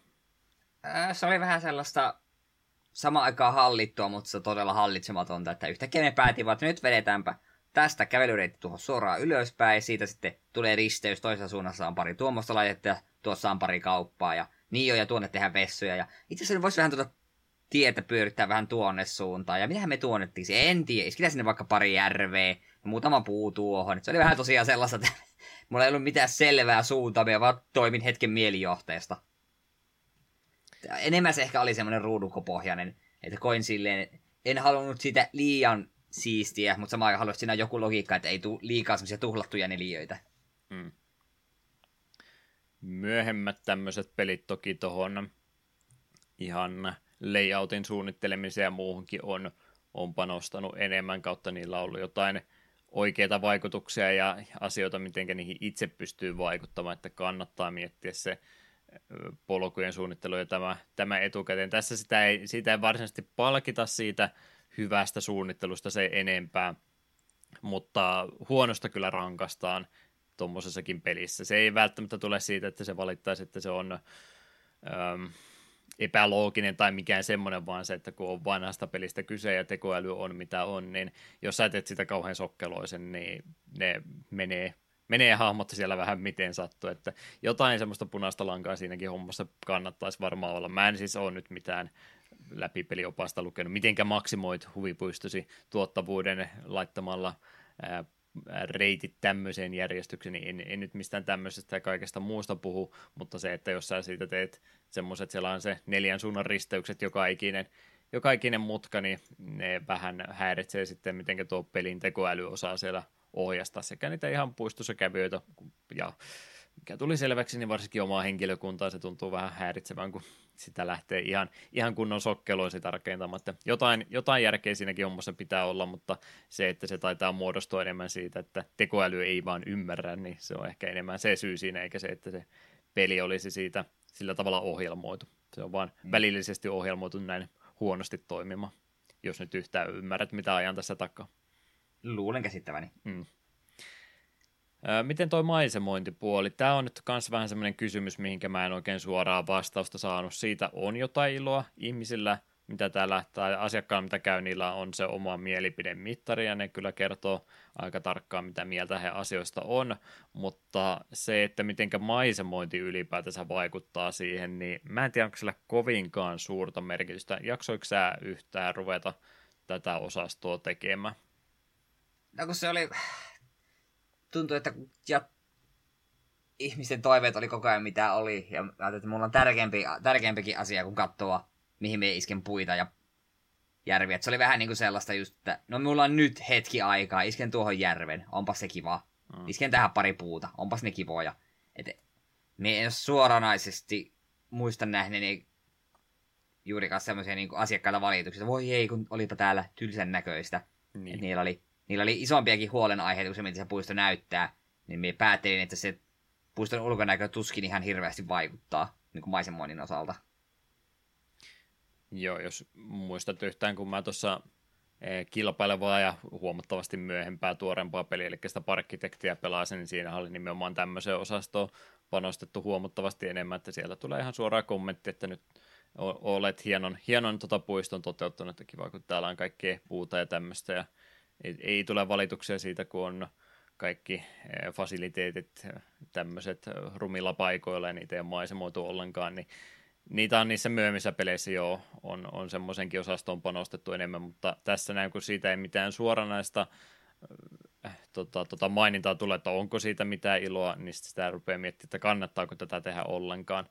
Se oli vähän sellaista sama aikaa hallittua, mutta se todella hallitsematonta, että yhtäkkiä me päätimme, että nyt vedetäänpä tästä kävelyreitti tuohon suoraan ylöspäin, siitä sitten tulee risteys, toisessa suunnassa on pari tuommoista laitetta ja tuossa on pari kauppaa ja niin jo, ja tuonne tehdään vessoja. Ja itse asiassa voisi vähän tuota tietä pyörittää vähän tuonne suuntaan. Ja mitähän me tuonnettiin? En tiedä. Iskitään sinne vaikka pari järveä ja muutama puu tuohon. Se oli vähän tosiaan sellaista, että mulla ei ollut mitään selvää suuntaa, mä vaan toimin hetken mielijohteesta. Enemmän se ehkä oli semmoinen ruudukopohjainen, että koin silleen, en halunnut sitä liian siistiä, mutta samaan aikaan haluaisin siinä joku logiikka, että ei tule liikaa semmoisia tuhlattuja neliöitä. Hmm. Myöhemmät tämmöiset pelit toki tuohon ihan layoutin suunnittelemiseen ja muuhunkin on, on panostanut enemmän kautta niillä on ollut jotain oikeita vaikutuksia ja asioita, miten niihin itse pystyy vaikuttamaan, että kannattaa miettiä se polkujen suunnittelu ja tämä, tämä etukäteen. Tässä sitä ei, siitä ei varsinaisesti palkita siitä hyvästä suunnittelusta se enempää, mutta huonosta kyllä rankastaan tuommoisessakin pelissä. Se ei välttämättä tule siitä, että se valittaisi, että se on ähm, epälooginen tai mikään semmoinen, vaan se, että kun on vanhasta pelistä kyse ja tekoäly on mitä on, niin jos sä teet sitä kauhean sokkeloisen, niin ne menee, menee hahmot siellä vähän miten sattuu, että jotain semmoista punaista lankaa siinäkin hommassa kannattaisi varmaan olla. Mä en siis ole nyt mitään läpipeliopasta lukenut, mitenkä maksimoit huvipuistosi tuottavuuden laittamalla ää, reitit tämmöiseen järjestykseen, niin en, en nyt mistään tämmöisestä ja kaikesta muusta puhu, mutta se, että jos sä siitä teet semmoiset, siellä on se neljän suunnan risteykset joka ikinen, joka ikinen mutka, niin ne vähän häiritsee sitten, miten tuo pelin tekoäly osaa siellä ohjastaa sekä niitä ihan puistossa kävijöitä ja mikä tuli selväksi, niin varsinkin omaa henkilökuntaa se tuntuu vähän häiritsevän, kun sitä lähtee ihan, ihan kunnon sitä rakentamaan. Jotain, jotain järkeä siinäkin hommassa pitää olla, mutta se, että se taitaa muodostua enemmän siitä, että tekoäly ei vaan ymmärrä, niin se on ehkä enemmän se syy siinä, eikä se, että se peli olisi siitä sillä tavalla ohjelmoitu. Se on vaan mm. välillisesti ohjelmoitu näin huonosti toimimaan, jos nyt yhtään ymmärrät, mitä ajan tässä takaa. Luulen käsittäväni. Mm. Miten toi maisemointipuoli? Tämä on nyt myös vähän semmoinen kysymys, mihinkä mä en oikein suoraa vastausta saanut. Siitä on jotain iloa ihmisillä, mitä täällä, tai asiakkailla, mitä käy, niillä on se oma mielipidemittari, ja ne kyllä kertoo aika tarkkaan, mitä mieltä he asioista on, mutta se, että mitenkä maisemointi ylipäätänsä vaikuttaa siihen, niin mä en tiedä, onko sillä kovinkaan suurta merkitystä. Jaksoiko sä yhtään ruveta tätä osastoa tekemään? No kun se oli, tuntui, että ja ihmisten toiveet oli koko ajan mitä oli. Ja ajattelin, että mulla on tärkeämpi, tärkeämpikin asia kuin katsoa, mihin me isken puita ja järviä. Et se oli vähän niin kuin sellaista just, että no mulla on nyt hetki aikaa, isken tuohon järven, onpas se kiva. Mm. Isken tähän pari puuta, onpas ne kivoja. Et me en suoranaisesti muista nähneeni juurikaan semmoisia niin asiakkailla valituksia, voi ei, kun olipa täällä tylsän näköistä. Niin. Et niillä oli niillä oli isompiakin huolenaiheita kuin se, mitä se puisto näyttää, niin me päättelin, että se puiston ulkonäkö tuskin ihan hirveästi vaikuttaa niin kuin maisemoinnin osalta. Joo, jos muistat yhtään, kun mä tuossa eh, kilpailevaa ja huomattavasti myöhempää tuorempaa peliä, eli sitä parkkitektiä pelasin, niin siinä oli nimenomaan tämmöiseen osastoon panostettu huomattavasti enemmän, että sieltä tulee ihan suoraan kommentti, että nyt olet hienon, hienon tota puiston toteuttanut, että kiva, kun täällä on kaikkea puuta ja tämmöistä, ja ei, ei tule valituksia siitä, kun on kaikki eh, fasiliteetit, tämmöiset rumilla paikoilla ja niitä ei ole maisemoitu ollenkaan, niin niitä on niissä myöhemmissä peleissä jo, on, on semmoisenkin osastoon panostettu enemmän, mutta tässä näin, kun siitä ei mitään suoranaista äh, tota, tota mainintaa tule, että onko siitä mitään iloa, niin sitä rupeaa miettimään, että kannattaako tätä tehdä ollenkaan.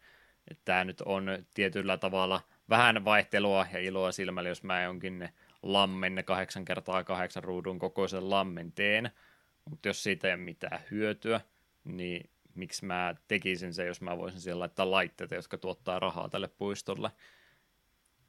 Tämä nyt on tietyllä tavalla vähän vaihtelua ja iloa silmällä, jos mä jonkin lammen, ne kahdeksan kertaa kahdeksan ruudun kokoisen lammen teen, mutta jos siitä ei ole mitään hyötyä, niin miksi mä tekisin se, jos mä voisin siellä laittaa laitteita, jotka tuottaa rahaa tälle puistolle.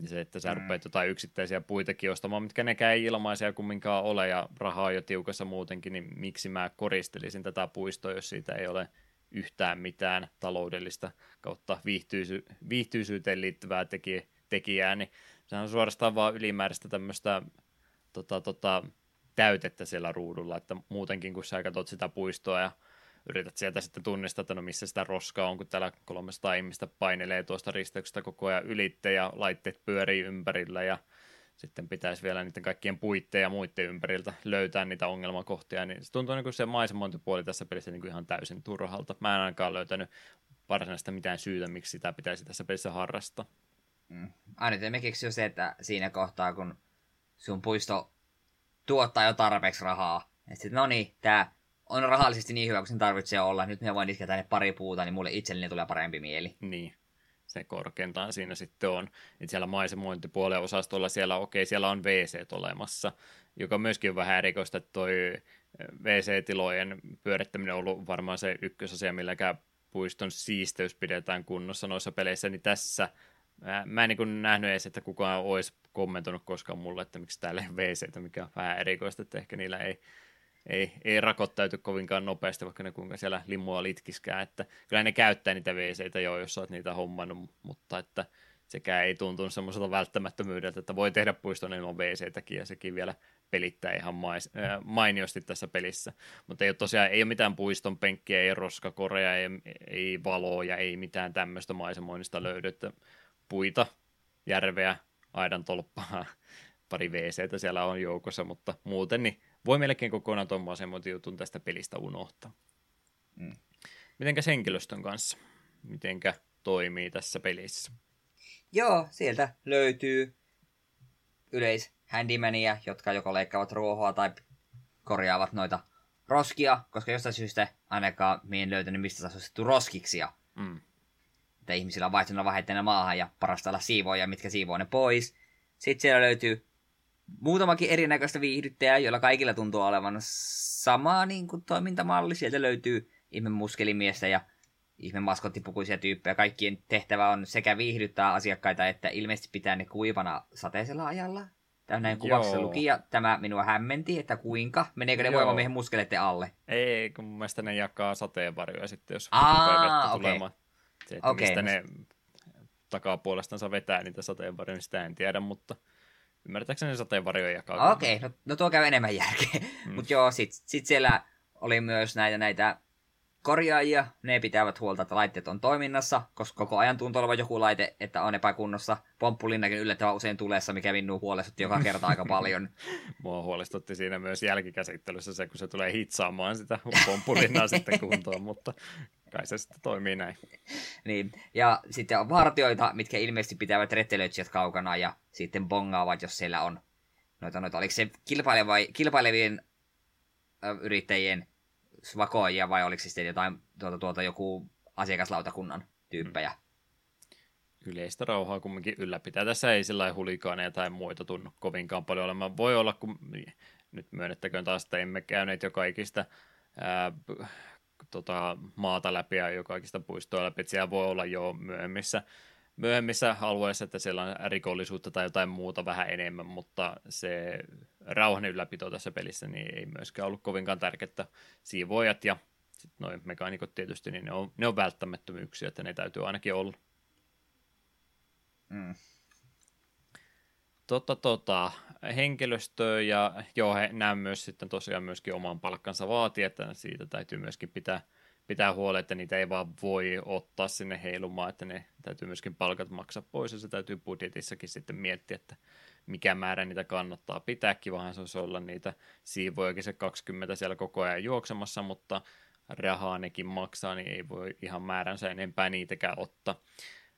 Ja se, että sä mm. rupeat jotain yksittäisiä puitakin ostamaan, mitkä nekään ei ilmaisia kumminkaan ole, ja rahaa on jo tiukassa muutenkin, niin miksi mä koristelisin tätä puistoa, jos siitä ei ole yhtään mitään taloudellista kautta viihtyisy- viihtyisyyteen liittyvää teki- tekijää, niin se on suorastaan vaan ylimääräistä tämmöistä tota, tota, täytettä siellä ruudulla, että muutenkin kun sä katsot sitä puistoa ja yrität sieltä sitten tunnistaa, että no missä sitä roskaa on, kun täällä 300 ihmistä painelee tuosta risteyksestä koko ajan ylitte ja laitteet pyörii ympärillä ja sitten pitäisi vielä niiden kaikkien puitteen ja muiden ympäriltä löytää niitä ongelmakohtia, niin se tuntuu niin kuin se maisemointipuoli tässä pelissä niin kuin ihan täysin turhalta. Mä en ainakaan löytänyt varsinaista mitään syytä, miksi sitä pitäisi tässä pelissä harrastaa. Mm. Aina me keksi jo se, että siinä kohtaa, kun sun puisto tuottaa jo tarpeeksi rahaa, että sitten no niin, tää on rahallisesti niin hyvä kuin sen tarvitsee olla. Nyt me voin iskeä tänne pari puuta, niin mulle itselleni tulee parempi mieli. Niin, se korkeintaan siinä sitten on. Että siellä maisemointipuolen osastolla siellä, okei, okay, siellä on WC olemassa, joka myöskin on vähän erikoista, että toi WC-tilojen pyörittäminen on ollut varmaan se ykkösasia, milläkään puiston siisteys pidetään kunnossa noissa peleissä, niin tässä mä, mä en niin nähnyt edes, että kukaan olisi kommentoinut koskaan mulle, että miksi täällä ei WC, mikä on vähän erikoista, että ehkä niillä ei ei, ei rakottautu kovinkaan nopeasti, vaikka ne kuinka siellä limua litkiskää, että kyllä ne käyttää niitä wc jo, jos olet niitä hommannut, mutta että sekään ei tuntunut semmoiselta välttämättömyydeltä, että voi tehdä puiston ilman wc ja sekin vielä pelittää ihan mais, äh, mainiosti tässä pelissä. Mutta ei ole tosiaan, ei ole mitään puiston penkkiä, ei roskakorea, ei, ei valoja, ei mitään tämmöistä maisemoinnista löydy, että puita, järveä, aidan tolppaa, pari wc siellä on joukossa, mutta muuten niin voi melkein kokonaan tuommoisen jutun tästä pelistä unohtaa. Mm. Mitenkä henkilöstön kanssa? Mitenkä toimii tässä pelissä? Joo, sieltä löytyy yleis handymania, jotka joko leikkaavat ruohoa tai korjaavat noita roskia, koska jostain syystä ainakaan minä en löytänyt mistä taas roskiksia. Mm. Että ihmisillä on vaihtunut vaiheitteena maahan ja parasta olla siivoja, mitkä siivoo ne pois. Sitten siellä löytyy muutamakin erinäköistä viihdyttäjää, joilla kaikilla tuntuu olevan sama niin kuin, toimintamalli. Sieltä löytyy ihme muskelimiestä ja ihme maskottipukuisia tyyppejä. Kaikkien tehtävä on sekä viihdyttää asiakkaita, että ilmeisesti pitää ne kuivana sateisella ajalla. Tämä näin kuvassa luki, ja tämä minua hämmenti, että kuinka, meneekö ne voimamiehen muskeleiden alle? Ei, kun mun mielestä ne jakaa sateenvarjoja sitten, jos Aa, okay. tulemaan. Se, että okay. mistä ne takapuolestansa vetää niitä sateenvarjoja, niin sitä en tiedä, mutta Ymmärtääkseni sateenvarjoja jakaa. Okei, okay, no, no tuo käy enemmän järkeä. Mm. Mutta joo, sit, sit siellä oli myös näitä, näitä korjaajia. Ne pitävät huolta, että laitteet on toiminnassa, koska koko ajan tuntuu olevan joku laite, että on epäkunnossa. Pomppulinnakin yllättävän usein tulessa, mikä minua huolestutti joka kerta aika paljon. Mua huolestutti siinä myös jälkikäsittelyssä se, kun se tulee hitsaamaan sitä pomppulinnaa sitten kuntoon, mutta kai se sitten toimii näin. niin, ja sitten on vartioita, mitkä ilmeisesti pitävät rettelöitsijät kaukana ja sitten bongaavat, jos siellä on noita, noita oliko se kilpailevien yrittäjien vakoajia vai oliko sitten jotain tuota, tuota, joku asiakaslautakunnan tyyppejä? Mm. Yleistä rauhaa kumminkin ylläpitää. Tässä ei sillä hulikaaneja tai muita tunnu kovinkaan paljon olemaan. Voi olla, kun nyt myönnettäköön taas, että emme käyneet joka ikistä ää, tota, maata läpi ja joka ikistä puistoa läpi. Siellä voi olla jo myöhemmissä myöhemmissä alueissa, että siellä on rikollisuutta tai jotain muuta vähän enemmän, mutta se rauhan ylläpito tässä pelissä niin ei myöskään ollut kovinkaan tärkeää. Siivoojat ja sitten noin mekaanikot tietysti, niin ne on, ne on välttämättömyyksiä, että ne täytyy ainakin olla. Mm. Tota, tota, henkilöstöä ja joo, he näen myös sitten tosiaan myöskin oman palkkansa vaatii, että siitä täytyy myöskin pitää, pitää huoli, että niitä ei vaan voi ottaa sinne heilumaan, että ne täytyy myöskin palkat maksaa pois ja se täytyy budjetissakin sitten miettiä, että mikä määrä niitä kannattaa pitääkin, vaan se olisi olla niitä siivojakin se 20 siellä koko ajan juoksemassa, mutta rahaa nekin maksaa, niin ei voi ihan määränsä enempää niitäkään ottaa.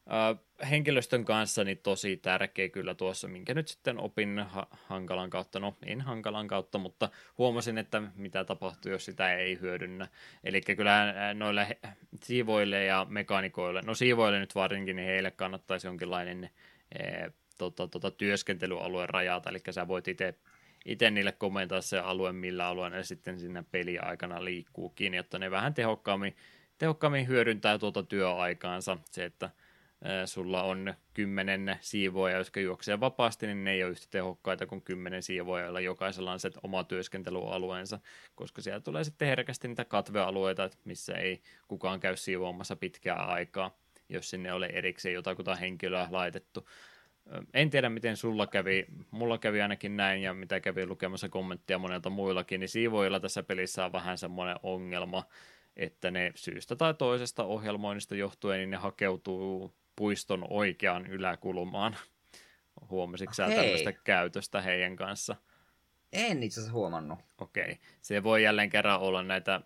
Uh, henkilöstön kanssa niin tosi tärkeä kyllä tuossa, minkä nyt sitten opin ha- hankalan kautta, no en hankalan kautta, mutta huomasin, että mitä tapahtuu, jos sitä ei hyödynnä. Eli kyllä noille siivoille ja mekaanikoille, no siivoille nyt varsinkin, niin heille kannattaisi jonkinlainen e, tota, tota, työskentelyalue rajata, eli sä voit itse itse niille komentaa se alue, millä alueella ne sitten siinä peliaikana liikkuukin, jotta ne vähän tehokkaammin, tehokkaammin hyödyntää tuota työaikaansa. Se, että sulla on kymmenen siivoja, jotka juoksee vapaasti, niin ne ei ole yhtä tehokkaita kuin kymmenen siivoja, joilla jokaisella on se oma työskentelyalueensa, koska siellä tulee sitten herkästi niitä katvealueita, missä ei kukaan käy siivoamassa pitkää aikaa, jos sinne ole erikseen jotakuta henkilöä laitettu. En tiedä, miten sulla kävi. Mulla kävi ainakin näin, ja mitä kävi lukemassa kommenttia monelta muillakin, niin siivoilla tässä pelissä on vähän semmoinen ongelma, että ne syystä tai toisesta ohjelmoinnista johtuen, niin ne hakeutuu puiston oikeaan yläkulmaan. Huomasitko sä tällaista käytöstä heidän kanssa? En itse asiassa huomannut. Okei. Okay. Se voi jälleen kerran olla näitä,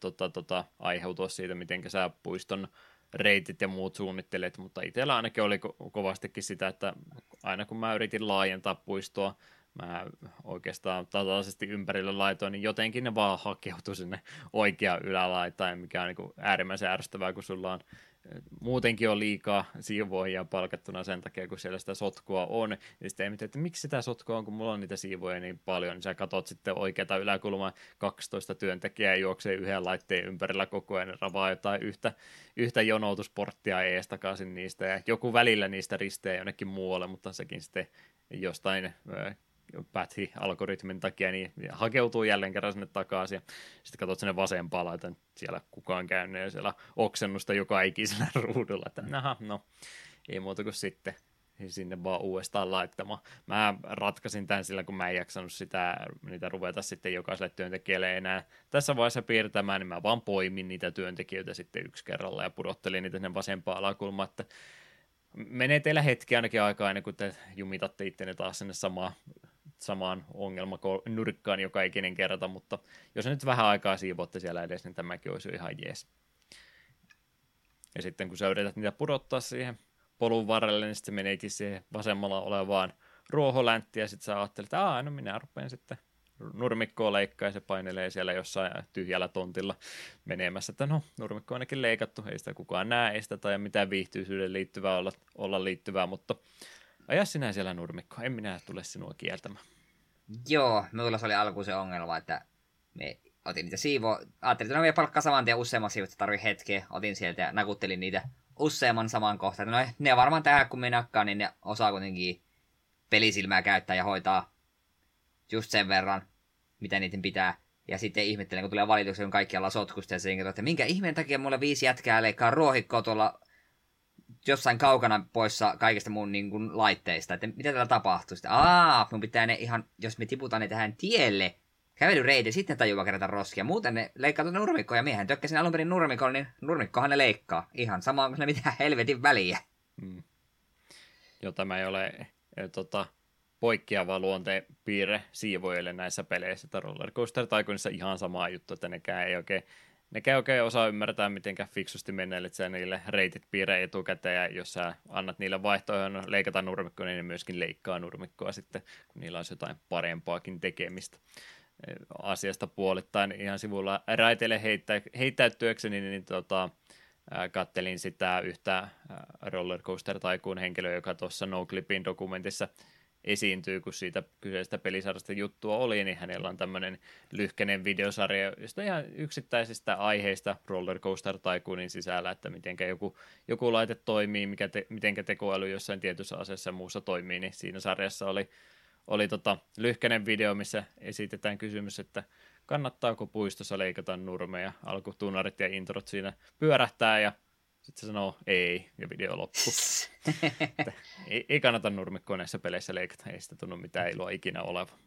tota, tota, aiheutua siitä, miten sä puiston reitit ja muut suunnittelet, mutta itsellä ainakin oli ko- kovastikin sitä, että aina kun mä yritin laajentaa puistoa, mä oikeastaan tasaisesti ympärille laitoin, niin jotenkin ne vaan hakeutui sinne oikeaan ylälaitaan, mikä on niin äärimmäisen ärsyttävää, kun sulla on muutenkin on liikaa siivoajia palkattuna sen takia, kun siellä sitä sotkua on. Ja sitten ei mitään, että miksi sitä sotkua on, kun mulla on niitä siivoja niin paljon, niin sä katot sitten oikeata yläkulmaa 12 työntekijää juoksee yhden laitteen ympärillä koko ajan, ravaa jotain yhtä, yhtä jonoutusporttia ees takaisin niistä, ja joku välillä niistä risteää jonnekin muualle, mutta sekin sitten jostain Pathi-algoritmin takia, niin hakeutuu jälleen kerran sinne takaisin. Sitten katsot sinne vasempaan, että siellä kukaan käynyt ja siellä oksennusta joka ikisellä ruudulla, että naha, no ei muuta kuin sitten sinne vaan uudestaan laittamaan. Mä ratkasin tämän sillä, kun mä en jaksanut sitä, niitä ruveta sitten jokaiselle työntekijälle enää tässä vaiheessa piirtämään, niin mä vaan poimin niitä työntekijöitä sitten yksi kerralla ja pudottelin niitä sinne vasempaan alakulmaan, että menee teillä hetki ainakin aikaa ennen kuin te jumitatte ittenne taas sinne samaan samaan ongelmanurkkaan joka ikinen kerta, mutta jos nyt vähän aikaa siivotte siellä edes, niin tämäkin olisi ihan jees. Ja sitten kun sä yrität niitä pudottaa siihen polun varrelle, niin sitten se meneekin siihen vasemmalla olevaan ruoholänttiin, ja sitten sä ajattelet, että Aa, no minä rupean sitten nurmikkoa leikkaa, ja se painelee siellä jossain tyhjällä tontilla menemässä, että no, nurmikko on ainakin leikattu, ei sitä kukaan näe, ei sitä tai mitään viihtyisyyden liittyvää olla, olla liittyvää, mutta Aja sinä siellä nurmikko, en minä tule sinua kieltämään. Joo, minulla se oli alkuun se ongelma, että me otin niitä siivo, ajattelin, että no vielä palkkaa saman tien useamman siivot, että tarvii hetkeä, otin sieltä ja nakuttelin niitä useamman saman kohtaan. No ne varmaan tähän kun minä nakkaan, niin ne osaa kuitenkin pelisilmää käyttää ja hoitaa just sen verran, mitä niiden pitää. Ja sitten ihmettelen, kun tulee valituksia, kun kaikkialla sotkusta ja sen, että minkä ihmeen takia mulla viisi jätkää leikkaa ruohikkoa tuolla jossain kaukana poissa kaikista mun niin kuin, laitteista, että mitä täällä tapahtuu. Sitten, aa, mun pitää ne ihan, jos me tiputaan ne tähän tielle, kävelyreiti, sitten tajuva kerätä roskia. Muuten ne leikkaa tuonne nurmikkoon, ja miehen tökkäsin alun perin nurmikolla, niin nurmikkohan ne leikkaa. Ihan sama kuin ne mitään helvetin väliä. Hmm. Joo, tämä ei ole e, tota, poikkeava luonteen piirre siivoille näissä peleissä. Roller Coaster Tycoonissa ihan sama juttu, että nekään ei oikein nekään oikein osaa ymmärtää, miten fiksusti että sä niille reitit piirre etukäteen, ja jos sä annat niille vaihtoehdon leikata nurmikkoa, niin ne myöskin leikkaa nurmikkoa sitten, kun niillä on jotain parempaakin tekemistä. Asiasta puolittain ihan sivulla raiteille heittä, heittäytyäkseni, niin, niin tota, kattelin sitä yhtä rollercoaster taikuun henkilöä, joka tuossa NoClipin dokumentissa esiintyy, kun siitä kyseisestä pelisarjasta juttua oli, niin hänellä on tämmöinen lyhkäinen videosarja, josta ihan yksittäisistä aiheista Roller Coaster Tycoonin sisällä, että miten joku, joku laite toimii, mikä te, miten tekoäly jossain tietyssä aseessa ja muussa toimii, niin siinä sarjassa oli, oli tota lyhkäinen video, missä esitetään kysymys, että kannattaako puistossa leikata nurmeja, alkutunarit ja introt siinä pyörähtää ja Sitten se sanoo ei, ja video loppuu. ei, ei kannata nurmikkoa näissä peleissä leikata, ei sitä tunnu mitään iloa ikinä oleva.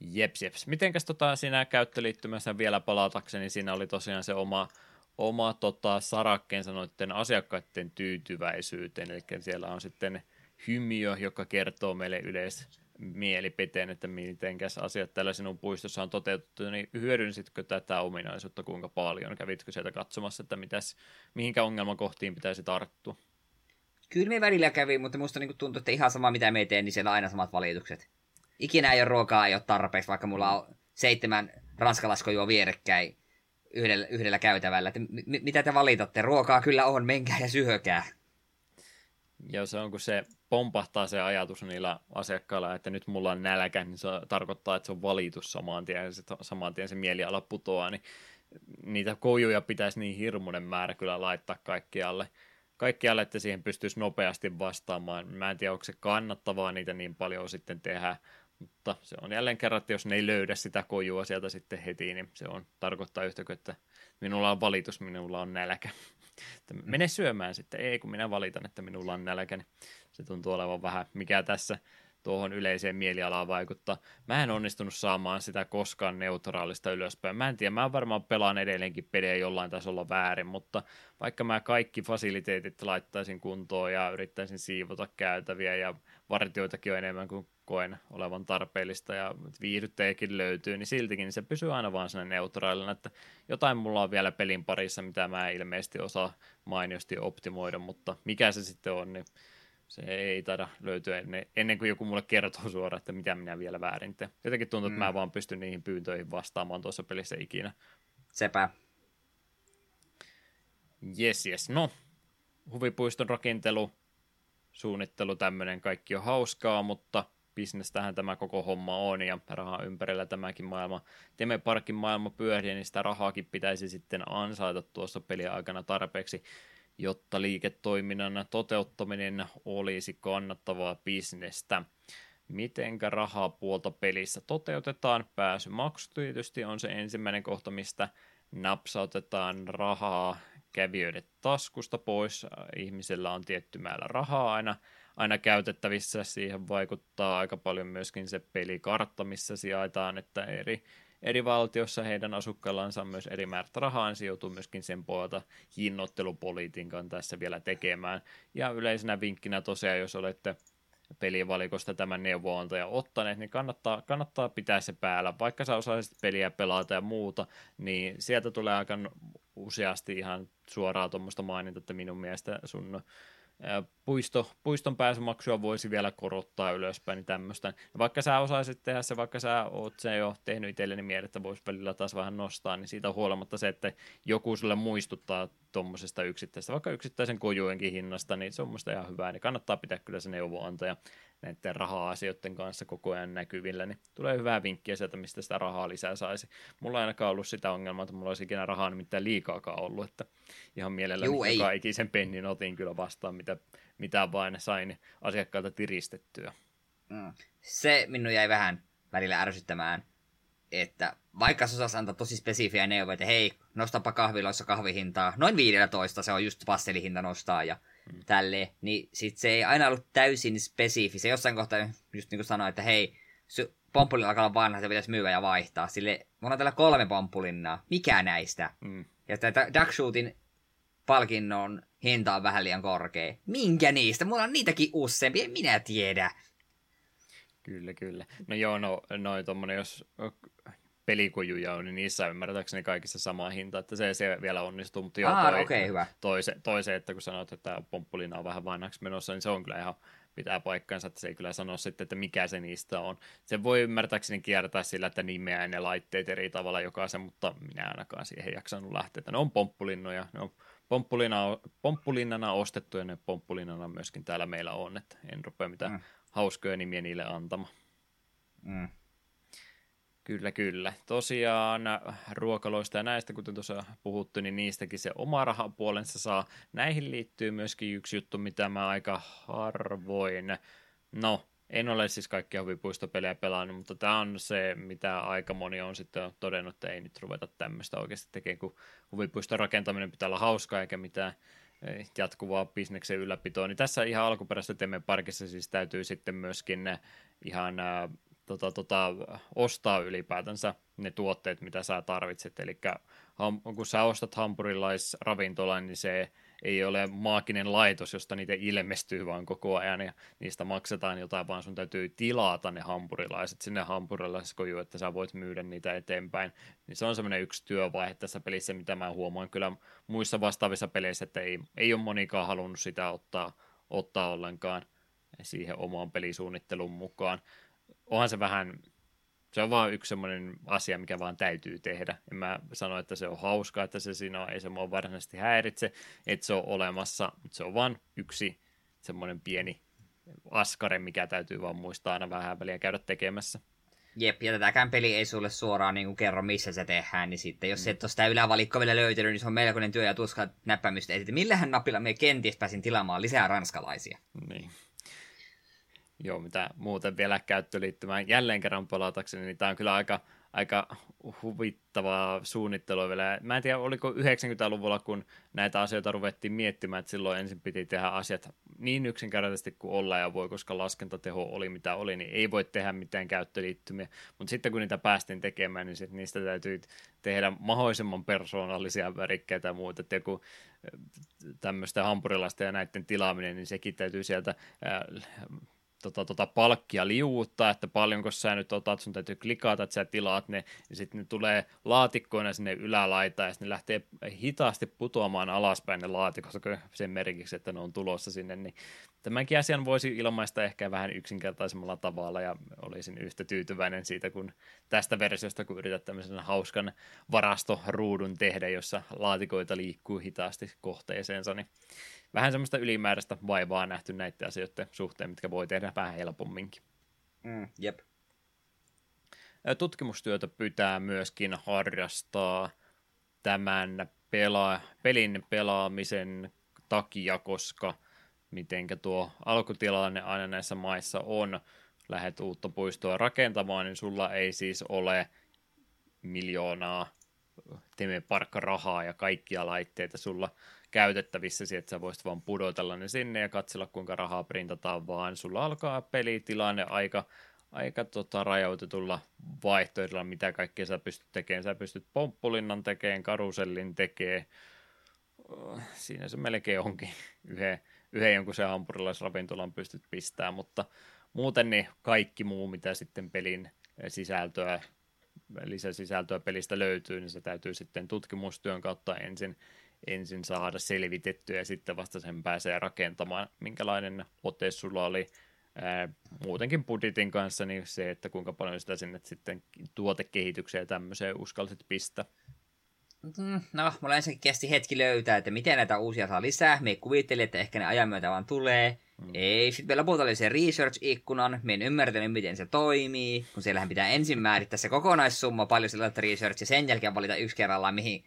Jeps, jeps. Mitenkäs tota, siinä käyttöliittymässä vielä palatakseni, siinä oli tosiaan se oma, oma tota, sarakkeensa noiden asiakkaiden tyytyväisyyteen, eli siellä on sitten hymiö, joka kertoo meille yleis mielipiteen, että mitenkäs asiat täällä sinun puistossa on toteutettu, niin hyödynsitkö tätä ominaisuutta kuinka paljon? Kävitkö sieltä katsomassa, että mitäs, mihinkä ongelmakohtiin pitäisi tarttua? Kyllä me välillä kävi, mutta musta niin tuntuu, että ihan sama mitä me teen, niin siellä on aina samat valitukset. Ikinä ei ole ruokaa, ei ole tarpeeksi, vaikka mulla on seitsemän ranskalaskojoa vierekkäin yhdellä, yhdellä käytävällä. Että m- mitä te valitatte? Ruokaa kyllä on, menkää ja syökää. Ja se on, kun se pompahtaa se ajatus niillä asiakkailla, että nyt mulla on nälkä, niin se tarkoittaa, että se on valitus saman tien, se, saman tien se mieliala putoaa, niin niitä kojuja pitäisi niin hirmuinen määrä kyllä laittaa kaikkialle, kaikkialle, että siihen pystyisi nopeasti vastaamaan. Mä en tiedä, onko se kannattavaa niitä niin paljon sitten tehdä, mutta se on jälleen kerran, että jos ne ei löydä sitä kojua sieltä sitten heti, niin se on tarkoittaa yhtä kuin, että minulla on valitus, minulla on nälkä. Mene syömään sitten, ei kun minä valitan, että minulla on nälkä, niin se tuntuu olevan vähän, mikä tässä tuohon yleiseen mielialaan vaikuttaa. Mä en onnistunut saamaan sitä koskaan neutraalista ylöspäin. Mä en tiedä, mä varmaan pelaan edelleenkin pelejä jollain tasolla väärin, mutta vaikka mä kaikki fasiliteetit laittaisin kuntoon ja yrittäisin siivota käytäviä ja vartioitakin on enemmän kuin koen olevan tarpeellista ja viihdyttäjäkin löytyy, niin siltikin se pysyy aina vaan sinne neutraalina, että jotain mulla on vielä pelin parissa, mitä mä ilmeisesti osaa mainiosti optimoida, mutta mikä se sitten on, niin se ei taida löytyä ennen, ennen kuin joku mulle kertoo suoraan, että mitä minä vielä väärin teen. Jotenkin tuntuu, että mm. mä vaan pystyn niihin pyyntöihin vastaamaan tuossa pelissä ikinä. Sepä. Yes, yes. No, huvipuiston rakentelu, suunnittelu, tämmöinen kaikki on hauskaa, mutta bisnestähän tämä koko homma on ja rahaa ympärillä tämäkin maailma. Temeparkin maailma pyörii, niin sitä rahaakin pitäisi sitten ansaita tuossa peliaikana tarpeeksi jotta liiketoiminnan toteuttaminen olisi kannattavaa bisnestä. Mitenkä rahaa puolta pelissä toteutetaan? Pääsymaksu tietysti on se ensimmäinen kohta, mistä napsautetaan rahaa kävijöiden taskusta pois. Ihmisellä on tietty määrä rahaa aina, aina käytettävissä. Siihen vaikuttaa aika paljon myöskin se pelikartta, missä sijaitaan, että eri eri valtiossa heidän asukkaillansa on myös eri määrät rahaa, niin se joutuu myöskin sen puolelta hinnoittelupolitiikan tässä vielä tekemään. Ja yleisenä vinkkinä tosiaan, jos olette pelivalikosta tämän neuvonantaja ottaneet, niin kannattaa, kannattaa pitää se päällä. Vaikka sä osaisit peliä pelata ja muuta, niin sieltä tulee aika useasti ihan suoraan tuommoista maininta, että minun mielestä sun puisto, puiston pääsymaksua voisi vielä korottaa ylöspäin, niin tämmöistä. Ja vaikka sä osaisit tehdä se, vaikka sä oot se jo tehnyt itselleni mieleen, että voisi välillä taas vähän nostaa, niin siitä huolimatta se, että joku sulle muistuttaa tuommoisesta yksittäisestä, vaikka yksittäisen kojuenkin hinnasta, niin se on musta ihan hyvää, niin kannattaa pitää kyllä se neuvonantaja näiden raha-asioiden kanssa koko ajan näkyvillä, niin tulee hyvää vinkkiä sieltä, mistä sitä rahaa lisää saisi. Mulla on ainakaan ollut sitä ongelmaa, että mulla olisi ikinä rahaa nimittäin liikaakaan ollut, että ihan mielelläni Juu, joka ikisen pennin otin kyllä vastaan, mitä, mitä vain sain asiakkailta tiristettyä. Mm. Se minun jäi vähän välillä ärsyttämään, että vaikka se osaisi antaa tosi spesifiä neuvoja, että hei, nostapa kahviloissa kahvihintaa, noin 15 se on just passelihinta nostaa, ja tälleen, niin sit se ei aina ollut täysin spesifi. Se jossain kohtaa just niin kuin sanoi, että hei, pomppulin alkaa olla vanha, se pitäisi myyä ja vaihtaa. Sille, mulla on täällä kolme pomppulinnaa. Mikä näistä? Mm. Ja tätä Duckshootin palkinnon hinta on vähän liian korkea. Minkä niistä? Mulla on niitäkin useampi, en minä tiedä. Kyllä, kyllä. No joo, no, noin tommonen, jos pelikojuja on, niin niissä ymmärtääkseni kaikissa sama hinta, että se, se vielä onnistuu, mutta joo, toi, okay, hyvä. Toi, se, toi se, että kun sanoit, että pomppulina on vähän vanhaksi menossa, niin se on kyllä ihan pitää paikkansa, että se ei kyllä sano sitten, että mikä se niistä on. Se voi ymmärtääkseni kiertää sillä, että nimeää ne laitteet eri tavalla jokaisen, mutta minä ainakaan siihen jaksanut lähteä, että ne on pomppulinnoja, ne on pomppulina, pomppulinnana ostettu ja ne pomppulinnana myöskin täällä meillä on, että en rupea mitään mm. hauskoja nimiä niille antamaan. Mm. Kyllä, kyllä. Tosiaan ruokaloista ja näistä, kuten tuossa puhuttu, niin niistäkin se oma rahapuolensa saa. Näihin liittyy myöskin yksi juttu, mitä mä aika harvoin, no en ole siis kaikkia huvipuistopelejä pelannut, mutta tämä on se, mitä aika moni on sitten todennut, että ei nyt ruveta tämmöistä oikeasti tekemään, kun huvipuiston rakentaminen pitää olla hauskaa eikä mitään jatkuvaa bisneksen ylläpitoa. Niin tässä ihan alkuperäisessä Temen parkissa siis täytyy sitten myöskin ihan äh, tota, tota, ostaa ylipäätänsä ne tuotteet, mitä sä tarvitset. Eli kun sä ostat hampurilaisravintolan, niin se ei ole maaginen laitos, josta niitä ilmestyy vaan koko ajan ja niistä maksetaan jotain, vaan sun täytyy tilata ne hampurilaiset sinne hampurilaiskojuun, että sä voit myydä niitä eteenpäin. Niin se on semmoinen yksi työvaihe tässä pelissä, mitä mä huomaan kyllä muissa vastaavissa peleissä, että ei, ei ole monikaan halunnut sitä ottaa, ottaa ollenkaan siihen omaan pelisuunnittelun mukaan. Onhan se vähän se on vaan yksi semmoinen asia, mikä vaan täytyy tehdä. En mä sano, että se on hauskaa, että se siinä on, ei se mua varsinaisesti häiritse, että se on olemassa, mutta se on vaan yksi semmoinen pieni askare, mikä täytyy vaan muistaa aina vähän väliä käydä tekemässä. Jep, ja tätäkään peli ei sulle suoraan niin kuin kerro, missä se tehdään, niin sitten jos mm. et ole sitä ylävalikkoa vielä löytänyt, niin se on melkoinen työ ja tuska näppämystä. Että millähän napilla me kenties pääsin tilaamaan lisää ranskalaisia. Niin. Joo, mitä muuten vielä käyttöliittymään jälleen kerran palatakseni, niin tämä on kyllä aika, aika huvittavaa suunnittelua vielä. Mä en tiedä, oliko 90-luvulla, kun näitä asioita ruvettiin miettimään, että silloin ensin piti tehdä asiat niin yksinkertaisesti kuin olla ja voi, koska laskentateho oli mitä oli, niin ei voi tehdä mitään käyttöliittymiä. Mutta sitten kun niitä päästiin tekemään, niin sit niistä täytyy tehdä mahdollisimman persoonallisia värikkeitä ja muuta. Että joku tämmöistä hampurilaista ja näiden tilaaminen, niin sekin täytyy sieltä tota, tota palkkia liuuttaa, että paljonko sä nyt otat, sun täytyy klikata, että sä tilaat ne, ja sitten ne tulee laatikkoina sinne ylälaitaan, ja sitten ne lähtee hitaasti putoamaan alaspäin ne laatikot, sen merkiksi, että ne on tulossa sinne, niin tämänkin asian voisi ilmaista ehkä vähän yksinkertaisemmalla tavalla, ja olisin yhtä tyytyväinen siitä, kun tästä versiosta, kun yrität tämmöisen hauskan varastoruudun tehdä, jossa laatikoita liikkuu hitaasti kohteeseensa, niin vähän semmoista ylimääräistä vaivaa nähty näiden asioiden suhteen, mitkä voi tehdä vähän helpomminkin. Mm, jep. Tutkimustyötä pitää myöskin harrastaa tämän pela- pelin pelaamisen takia, koska mitenkä tuo alkutilanne aina näissä maissa on, lähdet uutta puistoa rakentamaan, niin sulla ei siis ole miljoonaa Teme Parkka rahaa ja kaikkia laitteita sulla käytettävissä, että sä voisit vaan pudotella ne sinne ja katsella, kuinka rahaa printataan, vaan sulla alkaa pelitilanne aika, aika tota, rajoitetulla vaihtoehdolla, mitä kaikkea sä pystyt tekemään. Sä pystyt pomppulinnan tekemään, karusellin tekemään. Siinä se melkein onkin yhden, yhden jonkun se hampurilaisravintolan pystyt pistämään, mutta muuten niin kaikki muu, mitä sitten pelin sisältöä lisäsisältöä pelistä löytyy, niin se täytyy sitten tutkimustyön kautta ensin ensin saada selvitettyä ja sitten vasta sen pääsee rakentamaan. Minkälainen ote sulla oli ää, muutenkin budjetin kanssa, niin se, että kuinka paljon sitä sinne sitten tuotekehitykseen ja tämmöiseen uskalliset pistää. Mm, no, mulla ensinnäkin kesti hetki löytää, että miten näitä uusia saa lisää. Me kuvittelin, että ehkä ne ajan myötä vaan tulee. Mm. Ei, sitten vielä lopulta oli se research-ikkunan. Me en ymmärtänyt, miten se toimii, kun siellähän pitää ensin määrittää se kokonaissumma, paljon sillä research, ja sen jälkeen valita yksi kerrallaan, mihin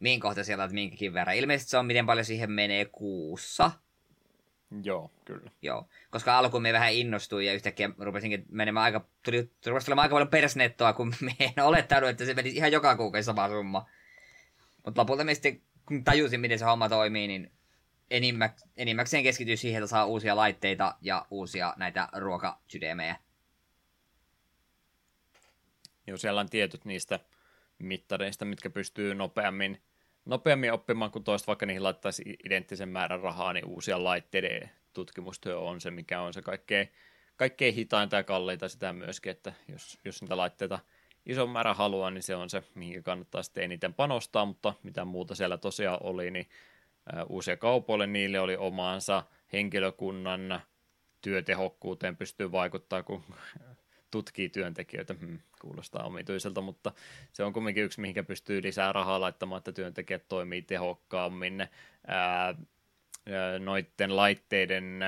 mihin kohta siellä on minkäkin verran. Ilmeisesti se on, miten paljon siihen menee kuussa. Joo, kyllä. Joo, koska alkuun me vähän innostuin ja yhtäkkiä rupesinkin menemään aika, tuli, tuli aika paljon persnettoa, kun me en olettanut, että se meni ihan joka kuukausi sama summa. Mutta lopulta me sitten, kun tajusin, miten se homma toimii, niin enimmäks, enimmäkseen keskittyy siihen, että saa uusia laitteita ja uusia näitä ruokasydämejä. Joo, siellä on tietyt niistä mittareista, mitkä pystyy nopeammin, nopeammin oppimaan kuin toista, vaikka niihin laittaisi identtisen määrän rahaa, niin uusia laitteiden tutkimustyö on se, mikä on se kaikkein, kaikkein hitainta ja kalliita sitä myöskin, että jos, jos niitä laitteita ison määrän haluaa, niin se on se, mihin kannattaa sitten eniten panostaa, mutta mitä muuta siellä tosiaan oli, niin uusia kaupoille, niille oli omaansa henkilökunnan työtehokkuuteen pystyy vaikuttaa, kun tutkii työntekijöitä. Hmm, kuulostaa omituiselta, mutta se on kuitenkin yksi, mihinkä pystyy lisää rahaa laittamaan, että työntekijät toimii tehokkaammin. Ää, noiden laitteiden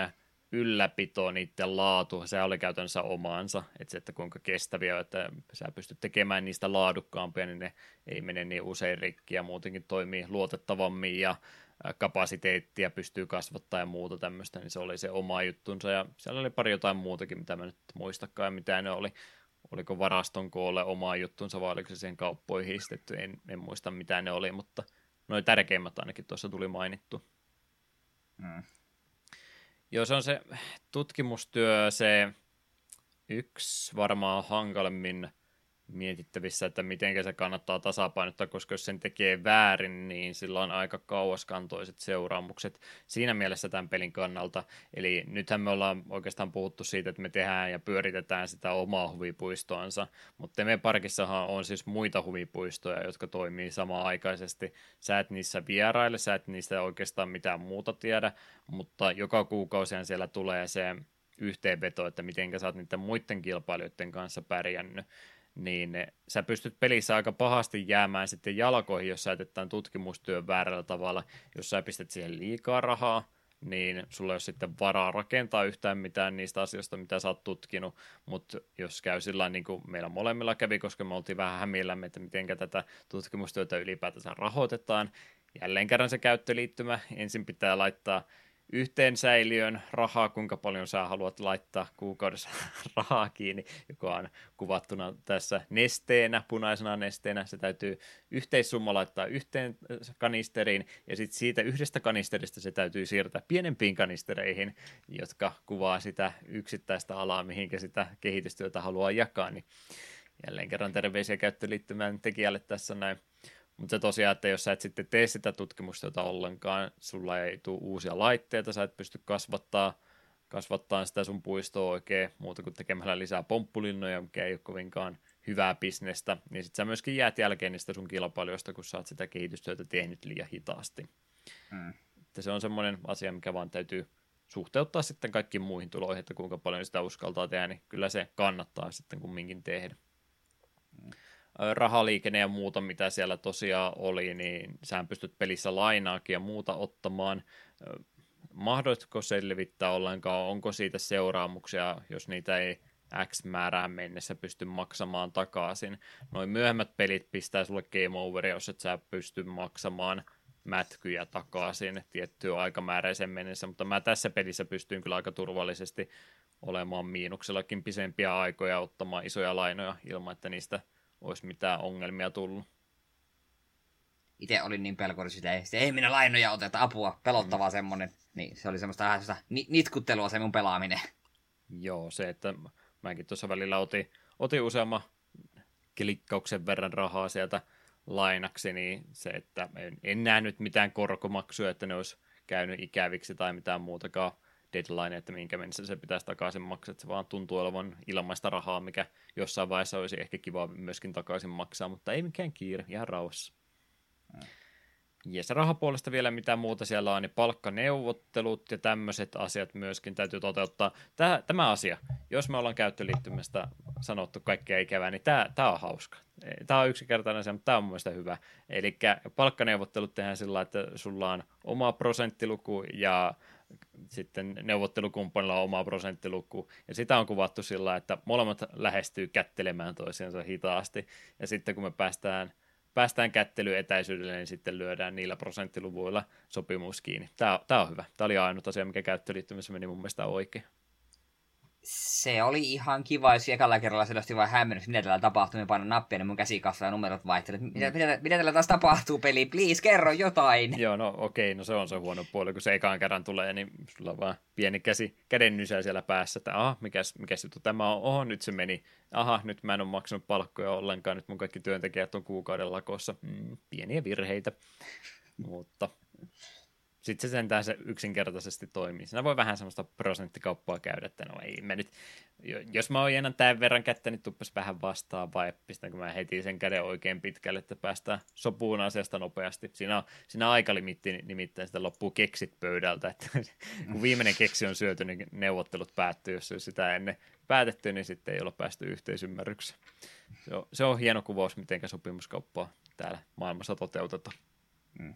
ylläpito, niiden laatu, se oli käytännössä omaansa, että, se, että kuinka kestäviä, että sä pystyt tekemään niistä laadukkaampia, niin ne ei mene niin usein rikki ja muutenkin toimii luotettavammin ja kapasiteettia pystyy kasvattaa ja muuta tämmöistä, niin se oli se oma juttunsa. Ja siellä oli pari jotain muutakin, mitä mä nyt muistakaan mitä ne oli. Oliko varaston koolle oma juttunsa vai oliko se siihen kauppoihin histetty, en, en muista mitä ne oli, mutta noin tärkeimmät ainakin tuossa tuli mainittu. Mm. Joo, se on se tutkimustyö, se yksi varmaan hankalemmin mietittävissä, että miten se kannattaa tasapainottaa, koska jos sen tekee väärin, niin sillä on aika kauaskantoiset seuraamukset siinä mielessä tämän pelin kannalta. Eli nythän me ollaan oikeastaan puhuttu siitä, että me tehdään ja pyöritetään sitä omaa huvipuistoansa, mutta me parkissahan on siis muita huvipuistoja, jotka toimii samaan aikaisesti. Sä et niissä vieraille, sä et niistä oikeastaan mitään muuta tiedä, mutta joka kuukausi siellä tulee se yhteenveto, että miten sä oot niiden muiden kilpailijoiden kanssa pärjännyt niin sä pystyt pelissä aika pahasti jäämään sitten jalkoihin, jos sä jätetään tutkimustyön väärällä tavalla. Jos sä pistät siihen liikaa rahaa, niin sulla ei ole sitten varaa rakentaa yhtään mitään niistä asioista, mitä sä oot tutkinut, mutta jos käy sillä niin kuin meillä molemmilla kävi, koska me oltiin vähän hämillämme, että miten tätä tutkimustyötä ylipäätänsä rahoitetaan, jälleen kerran se käyttöliittymä, ensin pitää laittaa yhteen säiliön rahaa, kuinka paljon sä haluat laittaa kuukaudessa rahaa kiinni, joka on kuvattuna tässä nesteenä, punaisena nesteenä. Se täytyy yhteissumma laittaa yhteen kanisteriin, ja sitten siitä yhdestä kanisterista se täytyy siirtää pienempiin kanistereihin, jotka kuvaa sitä yksittäistä alaa, mihinkä sitä kehitystyötä haluaa jakaa. Niin jälleen kerran terveisiä käyttöliittymään tekijälle tässä näin. Mutta se tosiaan, että jos sä et sitten tee sitä tutkimusta ollenkaan, sulla ei tule uusia laitteita, sä et pysty kasvattaa, kasvattaa sitä sun puistoa oikein muuta kuin tekemällä lisää pomppulinnoja, mikä ei ole kovinkaan hyvää bisnestä, niin sitten sä myöskin jäät jälkeen niistä sun kilpailijoista, kun sä oot sitä kehitystyötä tehnyt liian hitaasti. Mm. Että se on semmoinen asia, mikä vaan täytyy suhteuttaa sitten kaikkiin muihin tuloihin, että kuinka paljon sitä uskaltaa tehdä, niin kyllä se kannattaa sitten kumminkin tehdä rahaliikenne ja muuta, mitä siellä tosiaan oli, niin sä pystyt pelissä lainaakin ja muuta ottamaan. Mahdollisiko selvittää ollenkaan, onko siitä seuraamuksia, jos niitä ei X määrään mennessä pysty maksamaan takaisin. Noin myöhemmät pelit pistää sulle game over, jos et sä pysty maksamaan mätkyjä takaisin tiettyä aikamääräisen mennessä, mutta mä tässä pelissä pystyn kyllä aika turvallisesti olemaan miinuksellakin pisempiä aikoja ottamaan isoja lainoja ilman, että niistä – olisi mitään ongelmia tullut. Itse olin niin pelkoinen sitä, ei, ei minä lainoja oteta, apua, pelottavaa mm. semmoinen. Niin, se oli semmoista vähän nitkuttelua se mun pelaaminen. Joo, se, että mäkin tuossa välillä otin, otin useamman klikkauksen verran rahaa sieltä lainaksi, niin se, että en, en nähnyt mitään korkomaksuja, että ne olisi käynyt ikäviksi tai mitään muutakaan deadline, että minkä mennessä se pitäisi takaisin maksaa, että se vaan tuntuu olevan ilmaista rahaa, mikä jossain vaiheessa olisi ehkä kiva myöskin takaisin maksaa, mutta ei mikään kiire, ihan rauhassa. Mm. Ja se rahapuolesta vielä mitä muuta siellä on, niin palkkaneuvottelut ja tämmöiset asiat myöskin täytyy toteuttaa. Tämä, tämä asia, jos me ollaan käyttöliittymästä sanottu kaikkea ikävää, niin tämä, tämä on hauska. Tämä on yksinkertainen asia, mutta tämä on mun mielestä hyvä. Eli palkkaneuvottelut tehdään sillä että sulla on oma prosenttiluku ja sitten neuvottelukumppanilla on oma prosenttiluku, ja sitä on kuvattu sillä, että molemmat lähestyy kättelemään toisiansa hitaasti, ja sitten kun me päästään, päästään kättelyetäisyydelle, niin sitten lyödään niillä prosenttiluvuilla sopimus kiinni. Tämä, tämä on hyvä. Tämä oli ainut asia, mikä käyttöliittymisessä meni mun mielestä oikein se oli ihan kiva, jos ekalla kerralla selvästi vain hämmennys, mitä tällä tapahtuu, niin painan nappia, niin mun käsi kasvaa ja numerot vaihtelee. Mitä, mm. mitä, mitä tällä taas tapahtuu peli? Please, kerro jotain! Joo, no okei, okay, no se on se huono puoli, kun se ekaan kerran tulee, niin sulla on vaan pieni käsi, käden nysää siellä päässä, että aha, mikäs, mikäs juttu tämä on, oho, nyt se meni, aha, nyt mä en ole maksanut palkkoja ollenkaan, nyt mun kaikki työntekijät on kuukauden lakossa, mm, pieniä virheitä, mutta sitten se sentään se yksinkertaisesti toimii. Siinä voi vähän semmoista prosenttikauppaa käydä, että no ei mä nyt, jos mä oon tämän verran kättä, niin tuppas vähän vastaan vai pistänkö mä heti sen käden oikein pitkälle, että päästään sopuun asiasta nopeasti. Siinä on, siinä on aikalimitti, nimittäin sitä loppuu keksit pöydältä, että kun viimeinen keksi on syöty, niin neuvottelut päättyy, jos sitä ennen päätetty, niin sitten ei ole päästy yhteisymmärrykseen. Se on, se on hieno kuvaus, miten sopimuskauppaa täällä maailmassa toteutetaan. Mm.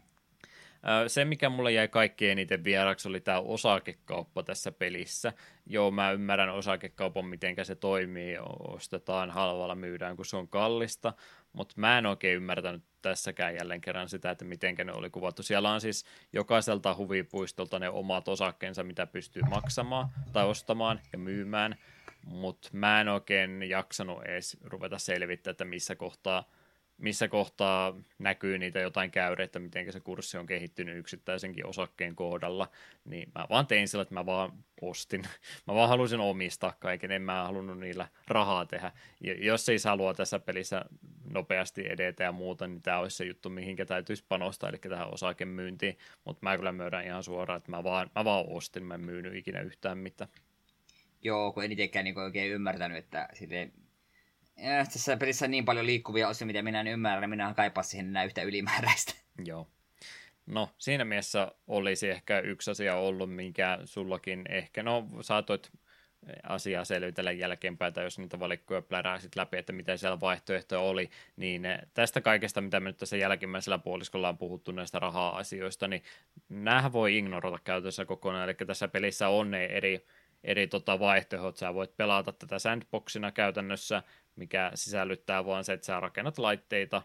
Se, mikä mulle jäi kaikkein eniten vieraksi, oli tämä osakekauppa tässä pelissä. Joo, mä ymmärrän osakekaupan, miten se toimii. Ostetaan halvalla, myydään, kun se on kallista. Mutta mä en oikein ymmärtänyt tässäkään jälleen kerran sitä, että miten ne oli kuvattu. Siellä on siis jokaiselta huvipuistolta ne omat osakkeensa, mitä pystyy maksamaan tai ostamaan ja myymään. Mutta mä en oikein jaksanut edes ruveta selvittämään, että missä kohtaa – missä kohtaa näkyy niitä jotain käyreitä, miten se kurssi on kehittynyt yksittäisenkin osakkeen kohdalla, niin mä vaan tein sillä, että mä vaan ostin. Mä vaan halusin omistaa kaiken, en mä halunnut niillä rahaa tehdä. Ja jos ei halua tässä pelissä nopeasti edetä ja muuta, niin tämä olisi se juttu, mihinkä täytyisi panostaa, eli tähän osakemyyntiin. Mutta mä kyllä myydän ihan suoraan, että mä vaan, mä vaan ostin, mä en myynyt ikinä yhtään mitään. Joo, kun en itsekään niin oikein ymmärtänyt, että ja tässä pelissä niin paljon liikkuvia osia, mitä minä en ymmärrä, minä kaipaa siihen enää yhtä ylimääräistä. Joo. No, siinä mielessä olisi ehkä yksi asia ollut, minkä sullakin ehkä, no saatoit asiaa selvitellä jälkeenpäin, tai jos niitä valikkoja pläräisit läpi, että mitä siellä vaihtoehtoja oli, niin tästä kaikesta, mitä me nyt tässä jälkimmäisellä puoliskolla on puhuttu näistä raha-asioista, niin näähän voi ignorata käytössä kokonaan, eli tässä pelissä on ne eri, eri tota vaihtoehdot, sä voit pelata tätä sandboxina käytännössä, mikä sisällyttää vaan se, että sä rakennat laitteita,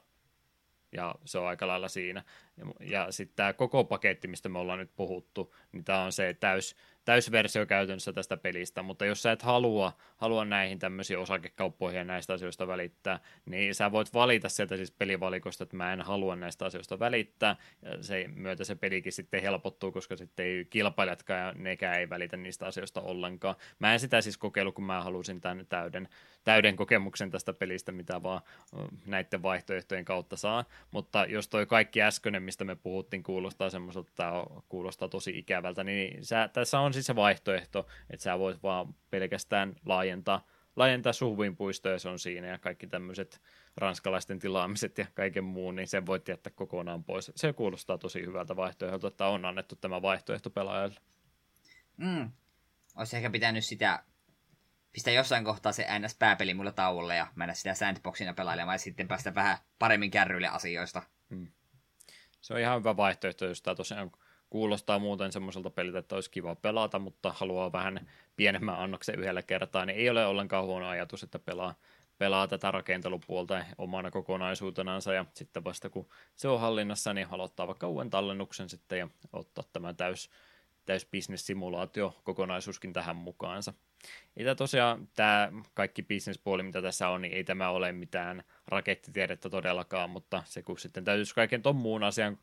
ja se on aika lailla siinä. Ja, ja sitten tämä koko paketti, mistä me ollaan nyt puhuttu, niin tämä on se täys, täysversio käytännössä tästä pelistä, mutta jos sä et halua, halua näihin tämmöisiin osakekauppoihin ja näistä asioista välittää, niin sä voit valita sieltä siis pelivalikosta, että mä en halua näistä asioista välittää, ja se myötä se pelikin sitten helpottuu, koska sitten ei kilpailijatkaan ja nekään ei välitä niistä asioista ollenkaan. Mä en sitä siis kokeilu, kun mä halusin tämän täyden, täyden kokemuksen tästä pelistä, mitä vaan näiden vaihtoehtojen kautta saa, mutta jos toi kaikki äskeinen, mistä me puhuttiin, kuulostaa semmoiselta, että tämä kuulostaa tosi ikävältä, niin sä, tässä on siis se vaihtoehto, että sä voit vaan pelkästään laajentaa, laajentaa puistoja, se on siinä, ja kaikki tämmöiset ranskalaisten tilaamiset ja kaiken muun, niin sen voit jättää kokonaan pois. Se kuulostaa tosi hyvältä vaihtoehdolta, että on annettu tämä vaihtoehto pelaajalle. Mm. Olisi ehkä pitänyt sitä pistää jossain kohtaa se NS-pääpeli mulle tauolle ja mennä sitä sandboxina pelailemaan ja sitten päästä vähän paremmin kärryille asioista. Hmm. Se on ihan hyvä vaihtoehto, jos tämä tosiaan kuulostaa muuten semmoiselta peliltä, että olisi kiva pelata, mutta haluaa vähän pienemmän annoksen yhdellä kertaa, niin ei ole ollenkaan huono ajatus, että pelaa, pelaa tätä rakentelupuolta omana kokonaisuutenansa ja sitten vasta kun se on hallinnassa, niin aloittaa vaikka uuden tallennuksen sitten ja ottaa tämä täys, täys business-simulaatio kokonaisuuskin tähän mukaansa. Ei tämä tosiaan, tämä kaikki bisnespuoli, mitä tässä on, niin ei tämä ole mitään rakettitiedettä todellakaan, mutta se kun sitten täytyisi kaiken tuon muun asian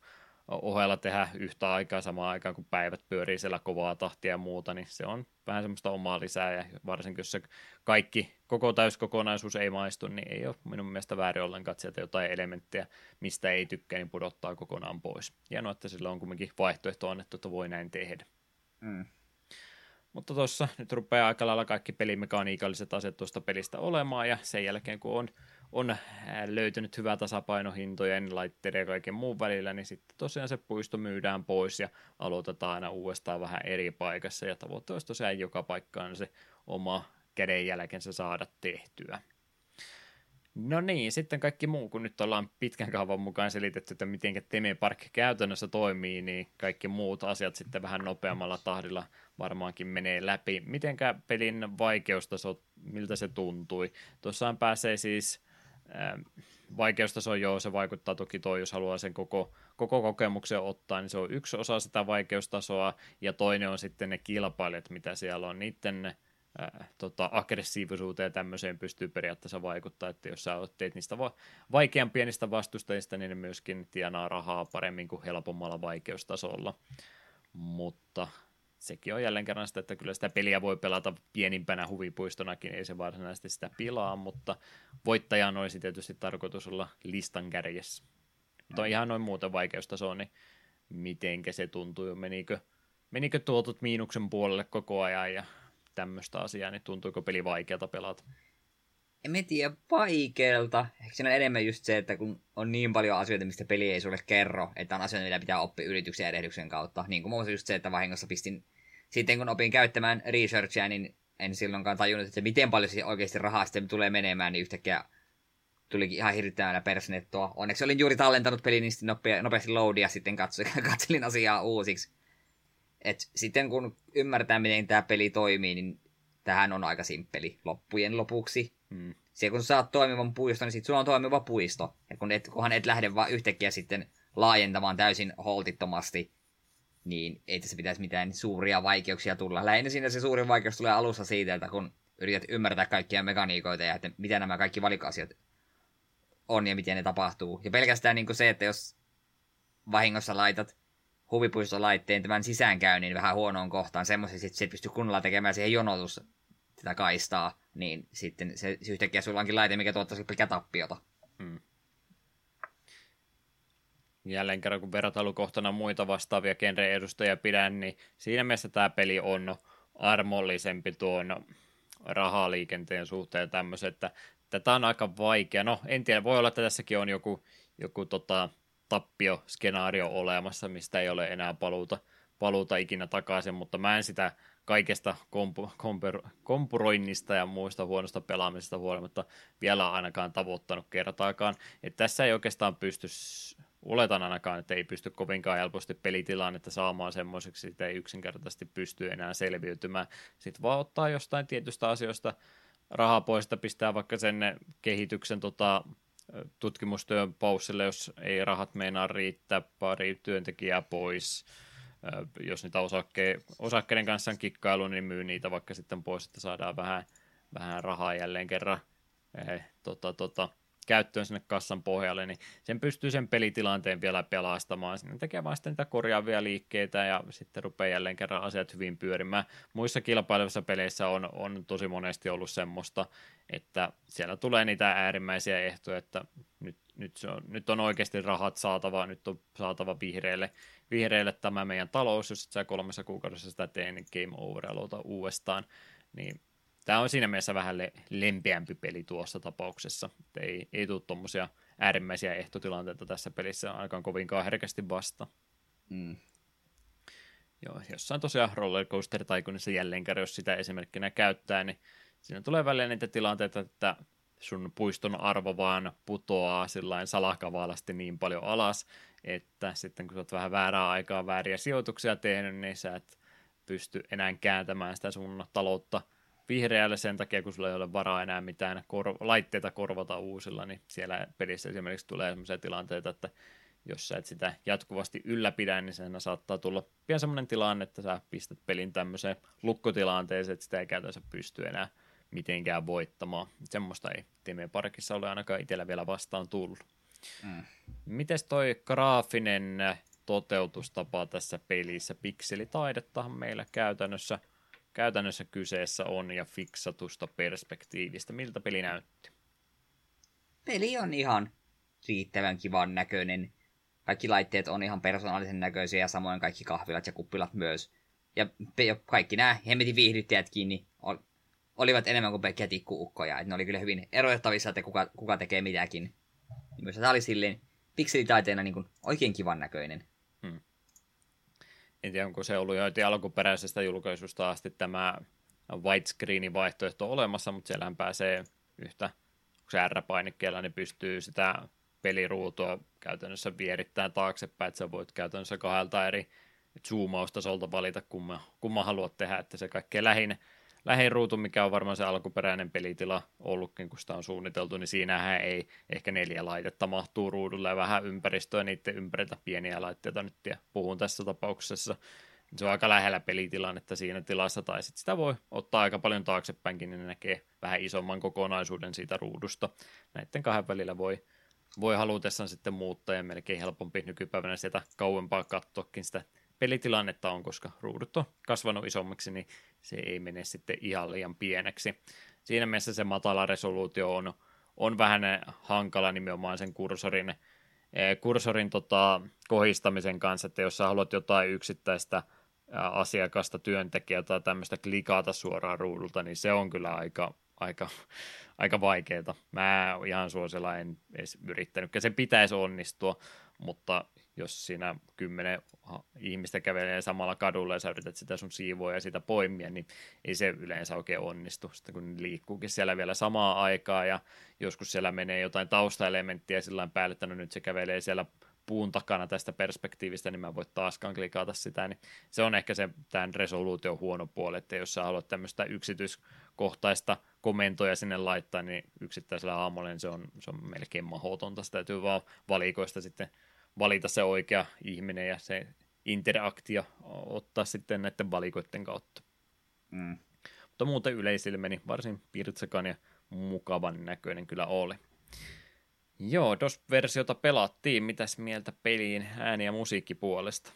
ohella tehdä yhtä aikaa samaan aikaan, kun päivät pyörii siellä kovaa tahtia ja muuta, niin se on vähän semmoista omaa lisää, ja varsinkin jos se kaikki, koko täyskokonaisuus ei maistu, niin ei ole minun mielestä väärin ollenkaan, että sieltä jotain elementtejä, mistä ei tykkää, niin pudottaa kokonaan pois. Hienoa, että sillä on kuitenkin vaihtoehto annettu, että voi näin tehdä. Mm. Mutta tuossa nyt rupeaa aika lailla kaikki pelimekaniikalliset asiat tuosta pelistä olemaan, ja sen jälkeen kun on, on äh, löytynyt hyvä tasapaino hintojen, laitteiden ja kaiken muun välillä, niin sitten tosiaan se puisto myydään pois ja aloitetaan aina uudestaan vähän eri paikassa, ja tavoite olisi tosiaan joka paikkaan se oma kädenjälkensä saada tehtyä. No niin, sitten kaikki muu, kun nyt ollaan pitkän kaavan mukaan selitetty, että miten Teme Park käytännössä toimii, niin kaikki muut asiat sitten vähän nopeammalla tahdilla varmaankin menee läpi. Mitenkä pelin vaikeustaso, miltä se tuntui? Tuossaan pääsee siis äh, vaikeustaso, joo, se vaikuttaa toki toi, jos haluaa sen koko, koko kokemuksen ottaa, niin se on yksi osa sitä vaikeustasoa, ja toinen on sitten ne kilpailijat, mitä siellä on, niiden tota, aggressiivisuuteen ja tämmöiseen pystyy periaatteessa vaikuttaa, että jos sä teet niistä va- vaikean pienistä vastustajista, niin ne myöskin tienaa rahaa paremmin kuin helpommalla vaikeustasolla. Mutta sekin on jälleen kerran sitä, että kyllä sitä peliä voi pelata pienimpänä huvipuistonakin, ei se varsinaisesti sitä pilaa, mutta voittajan olisi tietysti tarkoitus olla listan kärjessä. Mutta on ihan noin muuten vaikeustaso, niin mitenkä se tuntuu, menikö, menikö tuotut miinuksen puolelle koko ajan ja tämmöistä asiaa, niin tuntuuko peli vaikealta pelata? En tiedä, vaikealta. Ehkä siinä on enemmän just se, että kun on niin paljon asioita, mistä peli ei sulle kerro, että on asioita, mitä pitää oppia yrityksen ja erehdyksen kautta. Niin kuin muun just se, että vahingossa pistin, sitten kun opin käyttämään researchia, niin en silloinkaan tajunnut, että miten paljon se oikeasti rahaa sitten tulee menemään, niin yhtäkkiä tulikin ihan hirvittävällä persnettoa. Onneksi olin juuri tallentanut pelin niin nopea, nopeasti loadia sitten katsoin, katselin asiaa uusiksi. Et sitten kun ymmärtää, miten tämä peli toimii, niin tähän on aika simppeli loppujen lopuksi. Hmm. Se kun saat toimivan puiston, niin sitten sulla on toimiva puisto. Ja kun et, kunhan et lähde vaan yhtäkkiä sitten laajentamaan täysin holtittomasti, niin ei tässä pitäisi mitään suuria vaikeuksia tulla. Lähinnä siinä se suurin vaikeus tulee alussa siitä, että kun yrität ymmärtää kaikkia mekaniikoita ja että mitä nämä kaikki valikasiat on ja miten ne tapahtuu. Ja pelkästään niin kuin se, että jos vahingossa laitat huvipuistolaitteen tämän sisäänkäynnin vähän huonoon kohtaan, semmoisesti, että se et pysty kunnolla tekemään siihen jonotus tätä kaistaa, niin sitten se, se yhtäkkiä sulla onkin laite, mikä tuottaa pelkää tappiota. Hmm. Jälleen kerran, kun vertailukohtana muita vastaavia genreen edustajia pidän, niin siinä mielessä tämä peli on armollisempi tuon rahaliikenteen suhteen tämmöisen, että tätä on aika vaikea. No, en tiedä, voi olla, että tässäkin on joku, joku tota, tappioskenaario olemassa, mistä ei ole enää paluuta, paluuta ikinä takaisin, mutta mä en sitä kaikesta kompu, komper, kompuroinnista ja muista huonosta pelaamisesta huolimatta vielä ainakaan tavoittanut kertaakaan. Et tässä ei oikeastaan pysty, oletan ainakaan, että ei pysty kovinkaan helposti pelitilannetta saamaan semmoiseksi, että ei yksinkertaisesti pysty enää selviytymään. Sitten vaan ottaa jostain tietystä asioista rahaa pois, pistää vaikka sen kehityksen tota, tutkimustyön paussille, jos ei rahat meinaa riittää, pari työntekijää pois. Jos niitä osakke- osakkeiden kanssa on kikkailu, niin myy niitä vaikka sitten pois, että saadaan vähän, vähän rahaa jälleen kerran. Eh, tota, tota, käyttöön sinne kassan pohjalle, niin sen pystyy sen pelitilanteen vielä pelastamaan. Sinne tekee vain sitten niitä korjaavia liikkeitä ja sitten rupeaa jälleen kerran asiat hyvin pyörimään. Muissa kilpailevissa peleissä on, on tosi monesti ollut semmoista, että siellä tulee niitä äärimmäisiä ehtoja, että nyt, nyt, se on, nyt on oikeasti rahat saatava, nyt on saatava vihreille, vihreille tämä meidän talous, jos sä kolmessa kuukaudessa sitä tee, niin game over aloita uudestaan. Niin tämä on siinä mielessä vähän le- lempeämpi peli tuossa tapauksessa. että ei, ei tule tuommoisia äärimmäisiä ehtotilanteita tässä pelissä ainakaan kovinkaan herkästi vasta. Mm. Joo, jossain tosiaan rollercoaster taikunissa jälleen kerran, jos sitä esimerkkinä käyttää, niin siinä tulee välillä niitä tilanteita, että sun puiston arvo vaan putoaa sillain salakavalasti niin paljon alas, että sitten kun sä oot vähän väärää aikaa vääriä sijoituksia tehnyt, niin sä et pysty enää kääntämään sitä sun taloutta – vihreälle sen takia, kun sulla ei ole varaa enää mitään kor- laitteita korvata uusilla, niin siellä pelissä esimerkiksi tulee sellaisia tilanteita, että jos sä et sitä jatkuvasti ylläpidä, niin sen saattaa tulla pian semmoinen tilanne, että sä pistät pelin tämmöiseen lukkotilanteeseen, että sitä ei käytännössä pysty enää mitenkään voittamaan. Semmoista ei Timeen Parkissa ole ainakaan itsellä vielä vastaan tullut. Mm. Mites toi graafinen toteutustapa tässä pelissä? Pikselitaidettahan meillä käytännössä – käytännössä kyseessä on ja fiksatusta perspektiivistä. Miltä peli näytti? Peli on ihan riittävän kivan näköinen. Kaikki laitteet on ihan persoonallisen näköisiä ja samoin kaikki kahvilat ja kuppilat myös. Ja kaikki nämä hemmetin viihdyttäjätkin niin olivat enemmän kuin pelkkiä tikkuukkoja. Et ne oli kyllä hyvin erotettavissa, että kuka, kuka tekee mitäkin. Myös tämä oli silleen pikselitaiteena niin kuin oikein kivan näköinen. En tiedä onko se ollut jo alkuperäisestä julkaisusta asti tämä widescreenin vaihtoehto olemassa, mutta siellähän pääsee yhtä, kun se R-painikkeella, niin pystyy sitä peliruutua käytännössä vierittämään taaksepäin, että sä voit käytännössä kahdelta eri zoomaustasolta valita, kumma, kumma haluat tehdä, että se kaikkein lähin, lähin ruutu, mikä on varmaan se alkuperäinen pelitila ollutkin, kun sitä on suunniteltu, niin siinähän ei ehkä neljä laitetta mahtuu ruudulle ja vähän ympäristöä niiden ympärillä pieniä laitteita nyt ja puhun tässä tapauksessa. Se on aika lähellä pelitilannetta siinä tilassa, tai sitten sitä voi ottaa aika paljon taaksepäinkin, niin näkee vähän isomman kokonaisuuden siitä ruudusta. Näiden kahden välillä voi, voi halutessaan sitten muuttaa ja melkein helpompi nykypäivänä sieltä kauempaa katsoakin sitä pelitilannetta on, koska ruudut on kasvanut isommiksi, niin se ei mene sitten ihan liian pieneksi. Siinä mielessä se matala resoluutio on, on vähän hankala nimenomaan sen kursorin, eh, kursorin tota, kohistamisen kanssa, että jos sä haluat jotain yksittäistä asiakasta, työntekijää tai tämmöistä klikata suoraan ruudulta, niin se on kyllä aika, aika, aika vaikeaa. Mä ihan suosilla en edes yrittänyt, se pitäisi onnistua, mutta jos siinä kymmenen ihmistä kävelee samalla kadulla ja sä yrität sitä sun siivoa ja sitä poimia, niin ei se yleensä oikein onnistu. Sitten kun liikkuukin siellä vielä samaa aikaa ja joskus siellä menee jotain taustaelementtiä sillä päälle, että no nyt se kävelee siellä puun takana tästä perspektiivistä, niin mä voin taaskaan klikata sitä, niin se on ehkä se tämän resoluution huono puoli, että jos sä haluat tämmöistä yksityiskohtaista komentoja sinne laittaa, niin yksittäisellä aamulla niin se on, se on melkein mahdotonta, sitä täytyy vaan valikoista sitten valita se oikea ihminen ja se interaktio ottaa sitten näiden valikoiden kautta. Mm. Mutta muuten yleisilmeni varsin pirtsakan ja mukavan näköinen kyllä oli. Joo, DOS-versiota pelattiin. Mitäs mieltä peliin ääni- ja musiikkipuolesta?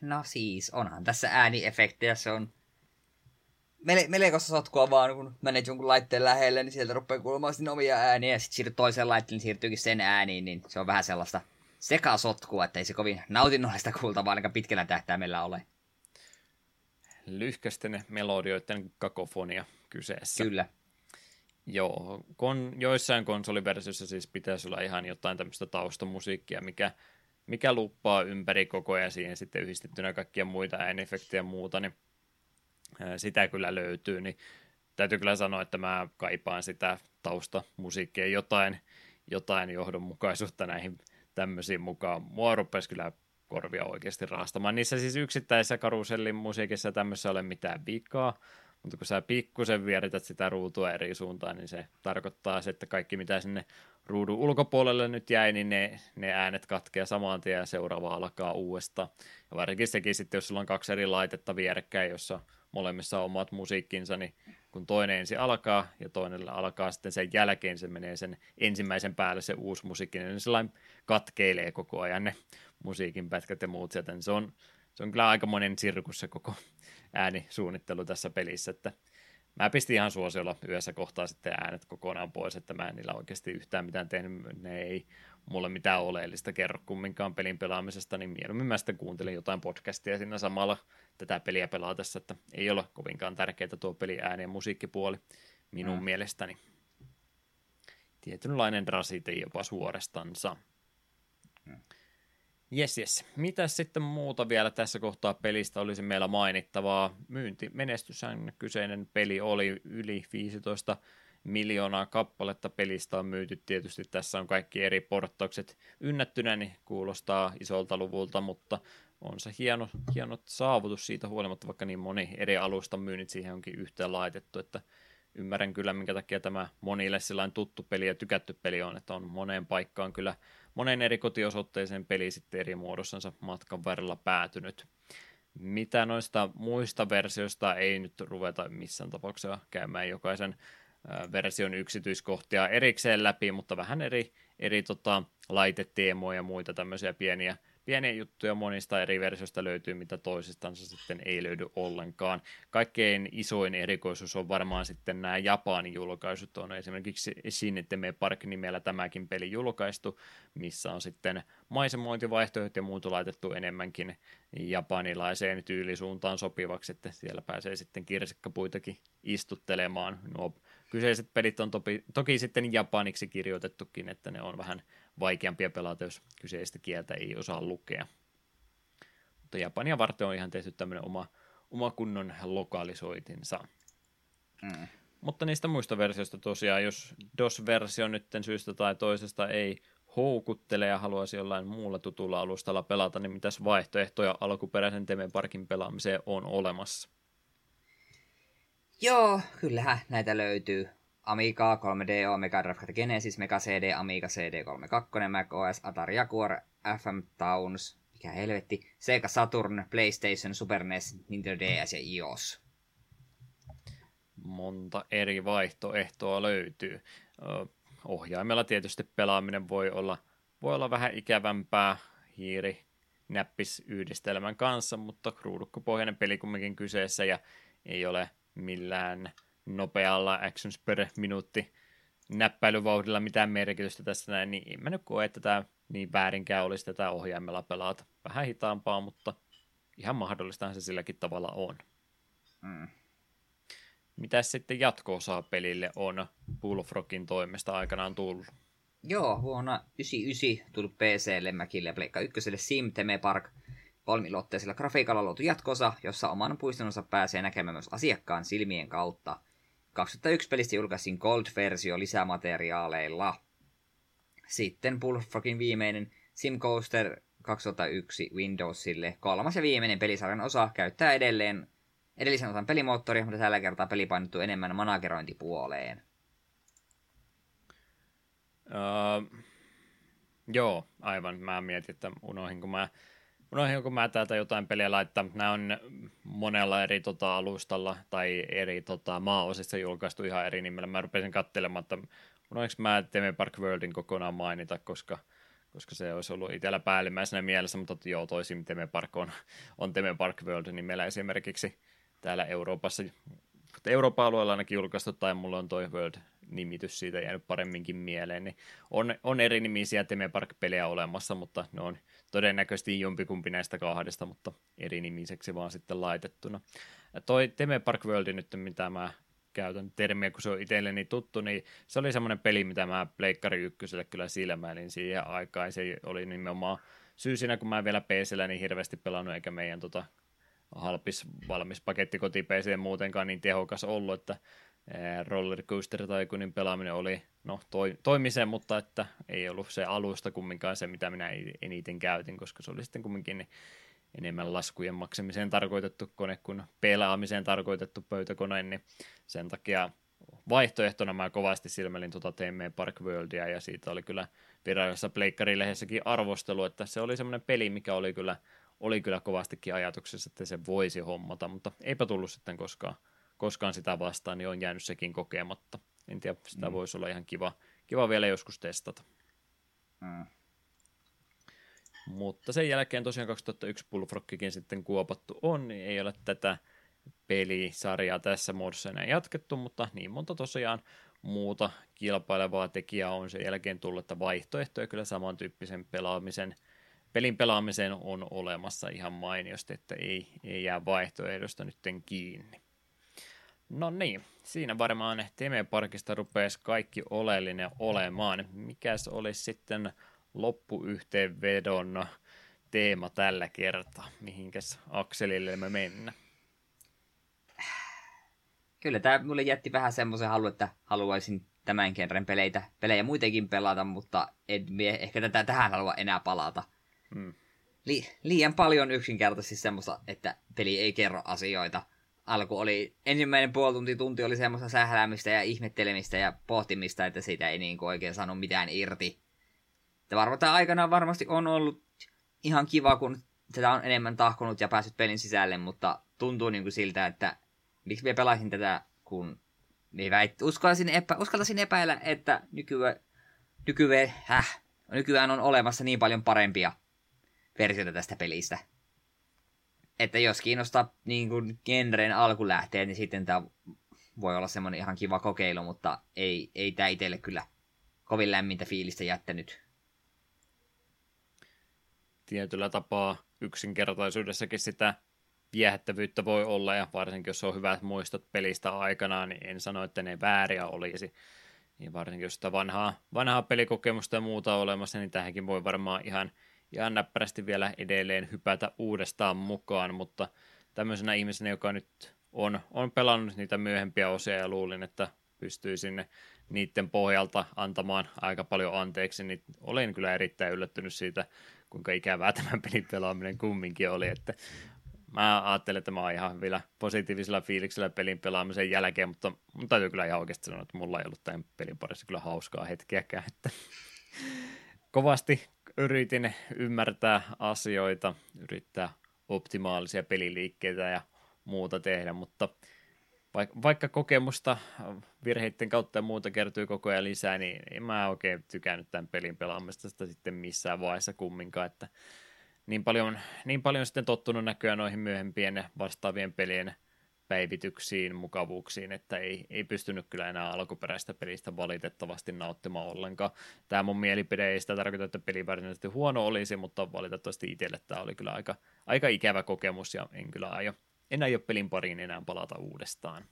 No siis, onhan tässä ääniefektejä, se on melkoista sotkua vaan, kun menet jonkun laitteen lähelle, niin sieltä rupeaa kuulumaan sinne omia ääniä, ja sitten siirryt toiseen laitteelle, niin siirtyykin sen ääniin, niin se on vähän sellaista sekasotkua, että ei se kovin nautinnollista kuultavaa ainakaan pitkällä tähtäimellä ole. Lyhkästen melodioiden kakofonia kyseessä. Kyllä. Joo, kon, joissain konsoliversioissa siis pitäisi olla ihan jotain tämmöistä taustamusiikkia, mikä, mikä luppaa ympäri koko ajan siihen sitten yhdistettynä kaikkia muita äänefektejä ja muuta, niin sitä kyllä löytyy, niin täytyy kyllä sanoa, että mä kaipaan sitä taustamusiikkia, jotain, jotain johdonmukaisuutta näihin tämmöisiin mukaan. Mua rupesi kyllä korvia oikeasti raastamaan. Niissä siis yksittäisissä karusellin musiikissa tämmöisessä ole mitään vikaa, mutta kun sä pikkusen vierität sitä ruutua eri suuntaan, niin se tarkoittaa se, että kaikki mitä sinne ruudun ulkopuolelle nyt jäi, niin ne, ne äänet katkeaa saman tien ja seuraava alkaa uudestaan. Ja varsinkin sekin sitten, jos sulla on kaksi eri laitetta vierekkäin, jossa molemmissa on omat musiikkinsa, niin kun toinen ensin alkaa ja toinen alkaa sitten sen jälkeen, se menee sen ensimmäisen päälle se uusi musiikki, niin sellainen katkeilee koko ajan ne musiikin pätkät ja muut sieltä, niin se on, se on kyllä aikamoinen sirkus se koko äänisuunnittelu tässä pelissä, että mä pistin ihan suosiolla yhdessä kohtaa sitten äänet kokonaan pois, että mä en niillä oikeasti yhtään mitään tehnyt, ne ei mulle mitään oleellista kerro kumminkaan pelin pelaamisesta, niin mieluummin mä sitten kuuntelin jotain podcastia siinä samalla tätä peliä pelaatessa, että ei ole kovinkaan tärkeää tuo peli ääni ja musiikkipuoli minun mm. mielestäni. Tietynlainen rasite jopa suorestansa. Mm. Jes, jes. Mitäs sitten muuta vielä tässä kohtaa pelistä olisi meillä mainittavaa? Myynti, menestyshän kyseinen peli oli yli 15 miljoonaa kappaletta pelistä on myyty. Tietysti tässä on kaikki eri porttaukset ynnättynä, niin kuulostaa isolta luvulta, mutta on se hieno, hieno saavutus siitä huolimatta, vaikka niin moni eri alusta myynnit siihen onkin yhteen laitettu, että ymmärrän kyllä, minkä takia tämä monille sellainen tuttu peli ja tykätty peli on, että on moneen paikkaan kyllä monen eri kotiosoitteeseen peli sitten eri muodossansa matkan varrella päätynyt. Mitä noista muista versioista ei nyt ruveta missään tapauksessa käymään jokaisen version yksityiskohtia erikseen läpi, mutta vähän eri, eri tota, laiteteemoja ja muita tämmöisiä pieniä pieniä juttuja monista eri versioista löytyy, mitä toisistansa sitten ei löydy ollenkaan. Kaikkein isoin erikoisuus on varmaan sitten nämä Japanin julkaisut. On esimerkiksi Shiniteme Park nimellä tämäkin peli julkaistu, missä on sitten maisemointivaihtoehdot ja muuta laitettu enemmänkin japanilaiseen tyylisuuntaan sopivaksi, että siellä pääsee sitten kirsikkapuitakin istuttelemaan. Nuo kyseiset pelit on toki sitten japaniksi kirjoitettukin, että ne on vähän vaikeampia pelata, jos kyseistä kieltä ei osaa lukea. Mutta Japania varten on ihan tehty tämmöinen oma, oma kunnon lokalisoitinsa. Mm. Mutta niistä muista versioista tosiaan, jos DOS-versio nyt syystä tai toisesta ei houkuttele ja haluaisi jollain muulla tutulla alustalla pelata, niin mitäs vaihtoehtoja alkuperäisen Temen Parkin pelaamiseen on olemassa? Joo, kyllähän näitä löytyy. Amiga 3DO, Mega Drive Genesis, Mega CD, Amiga CD32, Mac OS, Atari Jaguar, FM Towns, mikä helvetti, Sega Saturn, PlayStation, Super NES, Nintendo DS ja iOS. Monta eri vaihtoehtoa löytyy. Ohjaimella tietysti pelaaminen voi olla, voi olla vähän ikävämpää hiiri näppis yhdistelmän kanssa, mutta ruudukkopohjainen peli kumminkin kyseessä ja ei ole millään nopealla actions per minuutti näppäilyvauhdilla mitään merkitystä tässä näin, niin en mä nyt koe, että tämä niin väärinkään olisi tätä ohjaimella pelata. Vähän hitaampaa, mutta ihan mahdollistahan se silläkin tavalla on. Mm. Mitäs sitten jatko-osaa pelille on Bullfrogin toimesta aikanaan tullut? Joo, vuonna 99 tullut PClle, Macille ja Pleikka 1 Sim Theme Park kolmilotteisella grafiikalla luotu jatkosa, jossa oman puistonsa pääsee näkemään myös asiakkaan silmien kautta. 2001 pelistä julkaisin Gold-versio lisämateriaaleilla. Sitten Bullfrogin viimeinen Sim Coaster 2001 Windowsille kolmas ja viimeinen pelisarjan osa käyttää edelleen edellisen osan pelimoottoria, mutta tällä kertaa peli painottuu enemmän managerointipuoleen. Uh, joo, aivan. Mä mietin, että unohdinko mä, unohdinko mä täältä jotain peliä laittaa. Nämä on monella eri tota, alustalla tai eri tota, maaosissa julkaistu ihan eri nimellä. Mä rupesin katselemaan, että unohdinko mä Teme Park Worldin kokonaan mainita, koska – koska se olisi ollut itsellä päällimmäisenä mielessä, mutta joo, toisin Teme Park on, on Teme Park World nimellä esimerkiksi täällä Euroopassa, Euroopan alueella ainakin julkaistu, tai mulla on toi World-nimitys siitä jäänyt paremminkin mieleen, niin on, on eri nimisiä Teme Park-pelejä olemassa, mutta ne on todennäköisesti jompikumpi näistä kahdesta, mutta eri nimiseksi vaan sitten laitettuna. Toi Teme Park World nyt, mitä mä käytän termiä, kun se on itselleni tuttu, niin se oli semmoinen peli, mitä mä Pleikkari ykköselle kyllä silmäilin siihen aikaan. Se oli nimenomaan syysinä, kun mä vielä PCllä niin hirveästi pelannut, eikä meidän tota, halpis valmis paketti koti PC muutenkaan niin tehokas ollut, että roller coaster tai kunin pelaaminen oli, no toi, toimi se, mutta että ei ollut se alusta kumminkaan se, mitä minä eniten käytin, koska se oli sitten kumminkin enemmän laskujen maksamiseen tarkoitettu kone kuin pelaamiseen tarkoitettu pöytäkone, niin sen takia vaihtoehtona mä kovasti silmelin tuota Teemme Park Worldia ja siitä oli kyllä virallisessa pleikkarilehdessäkin arvostelu, että se oli semmoinen peli, mikä oli kyllä, oli kyllä kovastikin ajatuksessa, että se voisi hommata, mutta eipä tullut sitten koskaan, koskaan sitä vastaan, niin on jäänyt sekin kokematta. En tiedä, sitä mm. voisi olla ihan kiva, kiva vielä joskus testata. Mm. Mutta sen jälkeen tosiaan 2001 Bullfrogkikin sitten kuopattu on, niin ei ole tätä pelisarjaa tässä muodossa enää jatkettu, mutta niin monta tosiaan muuta kilpailevaa tekijää on sen jälkeen tullut, että vaihtoehtoja kyllä samantyyppisen pelaamisen, pelin pelaamiseen on olemassa ihan mainiosti, että ei, ei jää vaihtoehdosta nytten kiinni. No niin, siinä varmaan Teme Parkista rupeaisi kaikki oleellinen olemaan. Mikäs olisi sitten loppuyhteenvedon teema tällä kertaa? Mihinkäs akselille me mennä? Kyllä tämä mulle jätti vähän semmoisen halu, että haluaisin tämän kerran peleitä, pelejä muitenkin pelata, mutta en mie ehkä tätä tähän halua enää palata. Hmm. Li- liian paljon yksinkertaisesti semmoista, että peli ei kerro asioita. Alku oli, ensimmäinen puoli tunti, tunti oli semmoista sähläämistä ja ihmettelemistä ja pohtimista, että siitä ei niin oikein saanut mitään irti. Että varmaan tämä aikana varmasti on ollut ihan kiva, kun tätä on enemmän tahkonut ja päässyt pelin sisälle, mutta tuntuu niin kuin siltä, että miksi me pelaisin tätä, kun väit, uskaltaisin, epä, uskaltaisin epäillä, että nykyään, nykyään, häh, nykyään on olemassa niin paljon parempia versioita tästä pelistä. Että jos kiinnostaa niin kuin genren alkulähteet, niin sitten tämä voi olla semmoinen ihan kiva kokeilu, mutta ei, ei tämä itselle kyllä kovin lämmintä fiilistä jättänyt tietyllä tapaa yksinkertaisuudessakin sitä viehättävyyttä voi olla, ja varsinkin jos on hyvät muistot pelistä aikanaan, niin en sano, että ne vääriä olisi. Niin varsinkin jos sitä vanhaa, vanhaa pelikokemusta ja muuta on olemassa, niin tähänkin voi varmaan ihan, ihan näppärästi vielä edelleen hypätä uudestaan mukaan, mutta tämmöisenä ihmisenä, joka nyt on, on pelannut niitä myöhempiä osia ja luulin, että pystyy sinne niiden pohjalta antamaan aika paljon anteeksi, niin olen kyllä erittäin yllättynyt siitä kuinka ikävää tämän pelin pelaaminen kumminkin oli, että mä ajattelin, että mä oon ihan vielä positiivisella fiiliksellä pelin pelaamisen jälkeen, mutta mun täytyy kyllä ihan oikeasti sanoa, että mulla ei ollut tämän pelin parissa kyllä hauskaa hetkeäkään, että kovasti yritin ymmärtää asioita, yrittää optimaalisia peliliikkeitä ja muuta tehdä, mutta vaikka kokemusta virheiden kautta ja muuta kertyy koko ajan lisää, niin en mä oikein tykännyt tämän pelin pelaamista sitten missään vaiheessa kumminkaan, että niin paljon, niin paljon sitten tottunut näköjään noihin myöhempien vastaavien pelien päivityksiin, mukavuuksiin, että ei, ei pystynyt kyllä enää alkuperäistä pelistä valitettavasti nauttimaan ollenkaan. Tämä mun mielipide ei sitä tarkoita, että peli varsinaisesti huono olisi, mutta valitettavasti itselle tämä oli kyllä aika, aika ikävä kokemus ja en kyllä aio en aio pelin pariin enää palata uudestaan,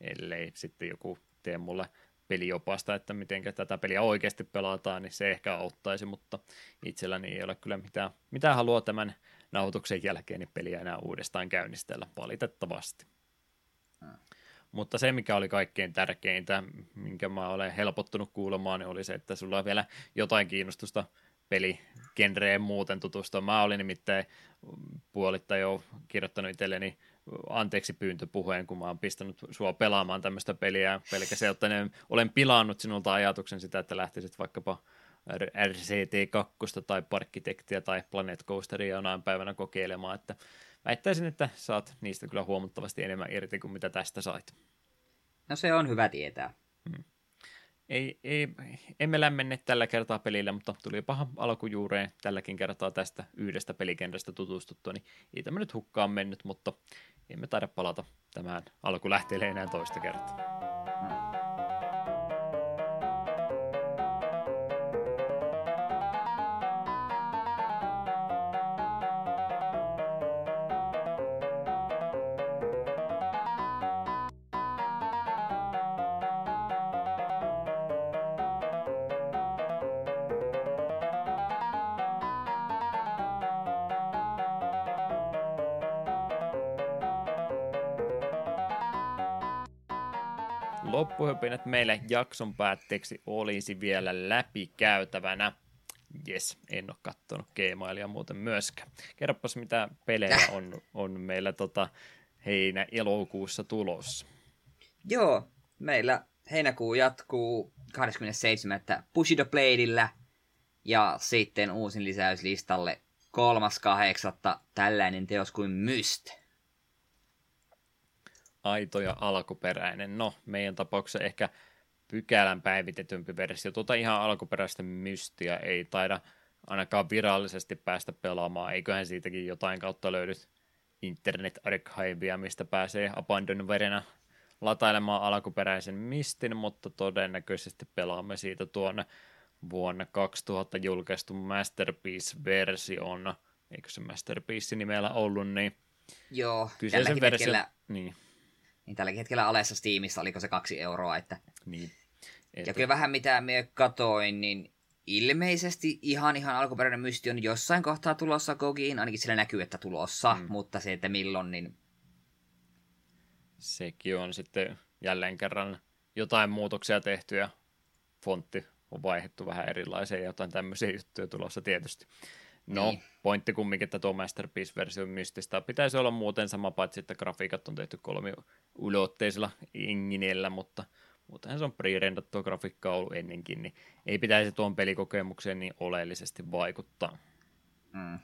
ellei sitten joku tee mulle peliopasta, että miten tätä peliä oikeasti pelataan, niin se ehkä auttaisi, mutta itselläni ei ole kyllä mitään, mitään halua tämän nauhoituksen jälkeen niin peliä enää uudestaan käynnistellä, valitettavasti. Mutta se, mikä oli kaikkein tärkeintä, minkä mä olen helpottunut kuulemaan, niin oli se, että sulla on vielä jotain kiinnostusta peligenreen muuten tutustua. Mä olin nimittäin puolittain jo kirjoittanut itselleni anteeksi pyyntöpuheen, kun mä oon pistänyt sua pelaamaan tämmöistä peliä pelkä se, että olen pilannut sinulta ajatuksen sitä, että lähtisit vaikkapa RCT2 tai Parkitektiä tai Planet Coasteria jonain päivänä kokeilemaan, että väittäisin, että saat niistä kyllä huomattavasti enemmän irti kuin mitä tästä sait. No se on hyvä tietää. Hmm ei, ei, emme lämmenne tällä kertaa pelillä, mutta tuli paha alkujuureen tälläkin kertaa tästä yhdestä pelikentästä tutustuttua, niin ei tämä nyt hukkaan mennyt, mutta emme taida palata tämän alkulähteelle enää toista kertaa. Loppuhöpinät meille jakson päätteeksi olisi vielä läpikäytävänä. Jes, en ole kattonut Gmailia muuten myöskään. Kerropas, mitä pelejä on, on meillä tota heinä-elokuussa tulossa. Joo, meillä heinäkuu jatkuu 27. Bushido Bladeillä ja sitten uusin lisäys listalle 3.8. tällainen teos kuin Myst aito ja alkuperäinen. No, meidän tapauksessa ehkä pykälän päivitetympi versio. Tuota ihan alkuperäistä mystiä ei taida ainakaan virallisesti päästä pelaamaan. Eiköhän siitäkin jotain kautta löydy internet archivea, mistä pääsee Abandon verenä latailemaan alkuperäisen mistin, mutta todennäköisesti pelaamme siitä tuonne vuonna 2000 julkaistu Masterpiece-version. Eikö se Masterpiece nimellä ollut, niin Joo, kyseisen versio... Niin niin tälläkin hetkellä alessa Steamissa oliko se kaksi euroa. Että... Niin. Että... Ja kyllä vähän mitä me katoin, niin ilmeisesti ihan ihan alkuperäinen mysti on jossain kohtaa tulossa Gogiin, ainakin sillä näkyy, että tulossa, mm. mutta se, että milloin, niin... Sekin on sitten jälleen kerran jotain muutoksia tehty ja fontti on vaihdettu vähän erilaiseen ja jotain tämmöisiä juttuja tulossa tietysti. No, niin. pointti kumminkin, että tuo Masterpiece-versio mystistä pitäisi olla muuten sama, paitsi että grafiikat on tehty kolmiulotteisella enginellä, mutta muutenhan se on pre-rendattua grafiikkaa ollut ennenkin, niin ei pitäisi tuon pelikokemukseen niin oleellisesti vaikuttaa. Mm.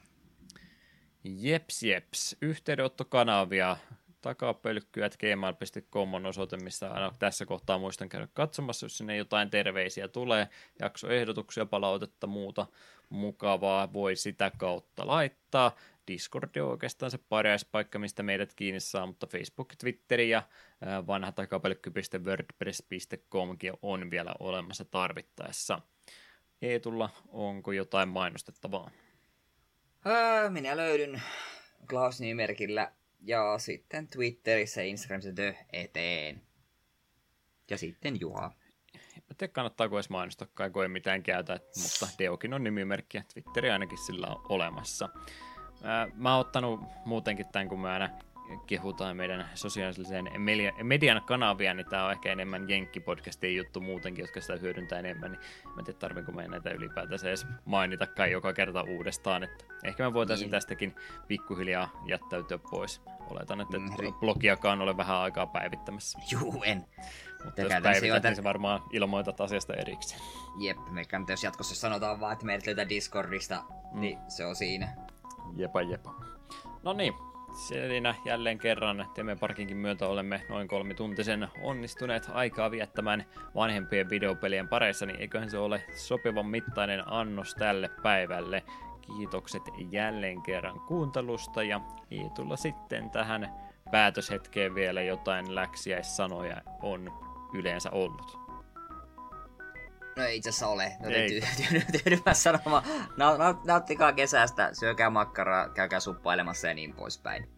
Jeps, jeps. Yhteydenottokanavia takapölkkyät gmail.com on osoite, missä aina tässä kohtaa muistan käydä katsomassa, jos sinne jotain terveisiä tulee, jaksoehdotuksia, palautetta, muuta mukavaa voi sitä kautta laittaa. Discord on oikeastaan se paras paikka, mistä meidät kiinni saa, mutta Facebook, Twitter ja vanha takapölkky.wordpress.comkin on vielä olemassa tarvittaessa. Eetulla, onko jotain mainostettavaa? minä löydyn Klaus-nimerkillä ja sitten Twitterissä ja Instagramissa The eteen. Ja sitten Juha. En tiedä kannattaako edes mainostaa, kun ei mitään käytä, mutta Deokin on nimimerkki ja Twitteri ainakin sillä on olemassa. Mä oon ottanut muutenkin tämän, kun mä aina kehutaan meidän sosiaalisen median kanavia, niin tämä on ehkä enemmän Jenkki-podcastien juttu muutenkin, jotka sitä hyödyntää enemmän, niin mä en tiedä tarvinko meidän näitä ylipäätänsä edes mainita kai joka kerta uudestaan, että ehkä me voitaisiin niin. tästäkin pikkuhiljaa jättäytyä pois. Oletan, että mm, ri- blogiakaan ole vähän aikaa päivittämässä. Juu, en. Mutta jos päivität, niin se varmaan ilmoitat asiasta erikseen. Jep, meikä jos jatkossa sanotaan vaan, että meidät löytää Discordista, mm. niin se on siinä. Jepa, jepa. No niin, Siinä jälleen kerran Teemme Parkinkin myötä olemme noin kolmituntisen onnistuneet aikaa viettämään vanhempien videopelien pareissa, niin eiköhän se ole sopivan mittainen annos tälle päivälle. Kiitokset jälleen kerran kuuntelusta ja ei tulla sitten tähän päätöshetkeen vielä jotain sanoja on yleensä ollut. No ei itse asiassa ole. No ei. Tyydymään sanomaan. Nauttikaa kesästä, syökää makkaraa, käykää suppailemassa ja niin poispäin.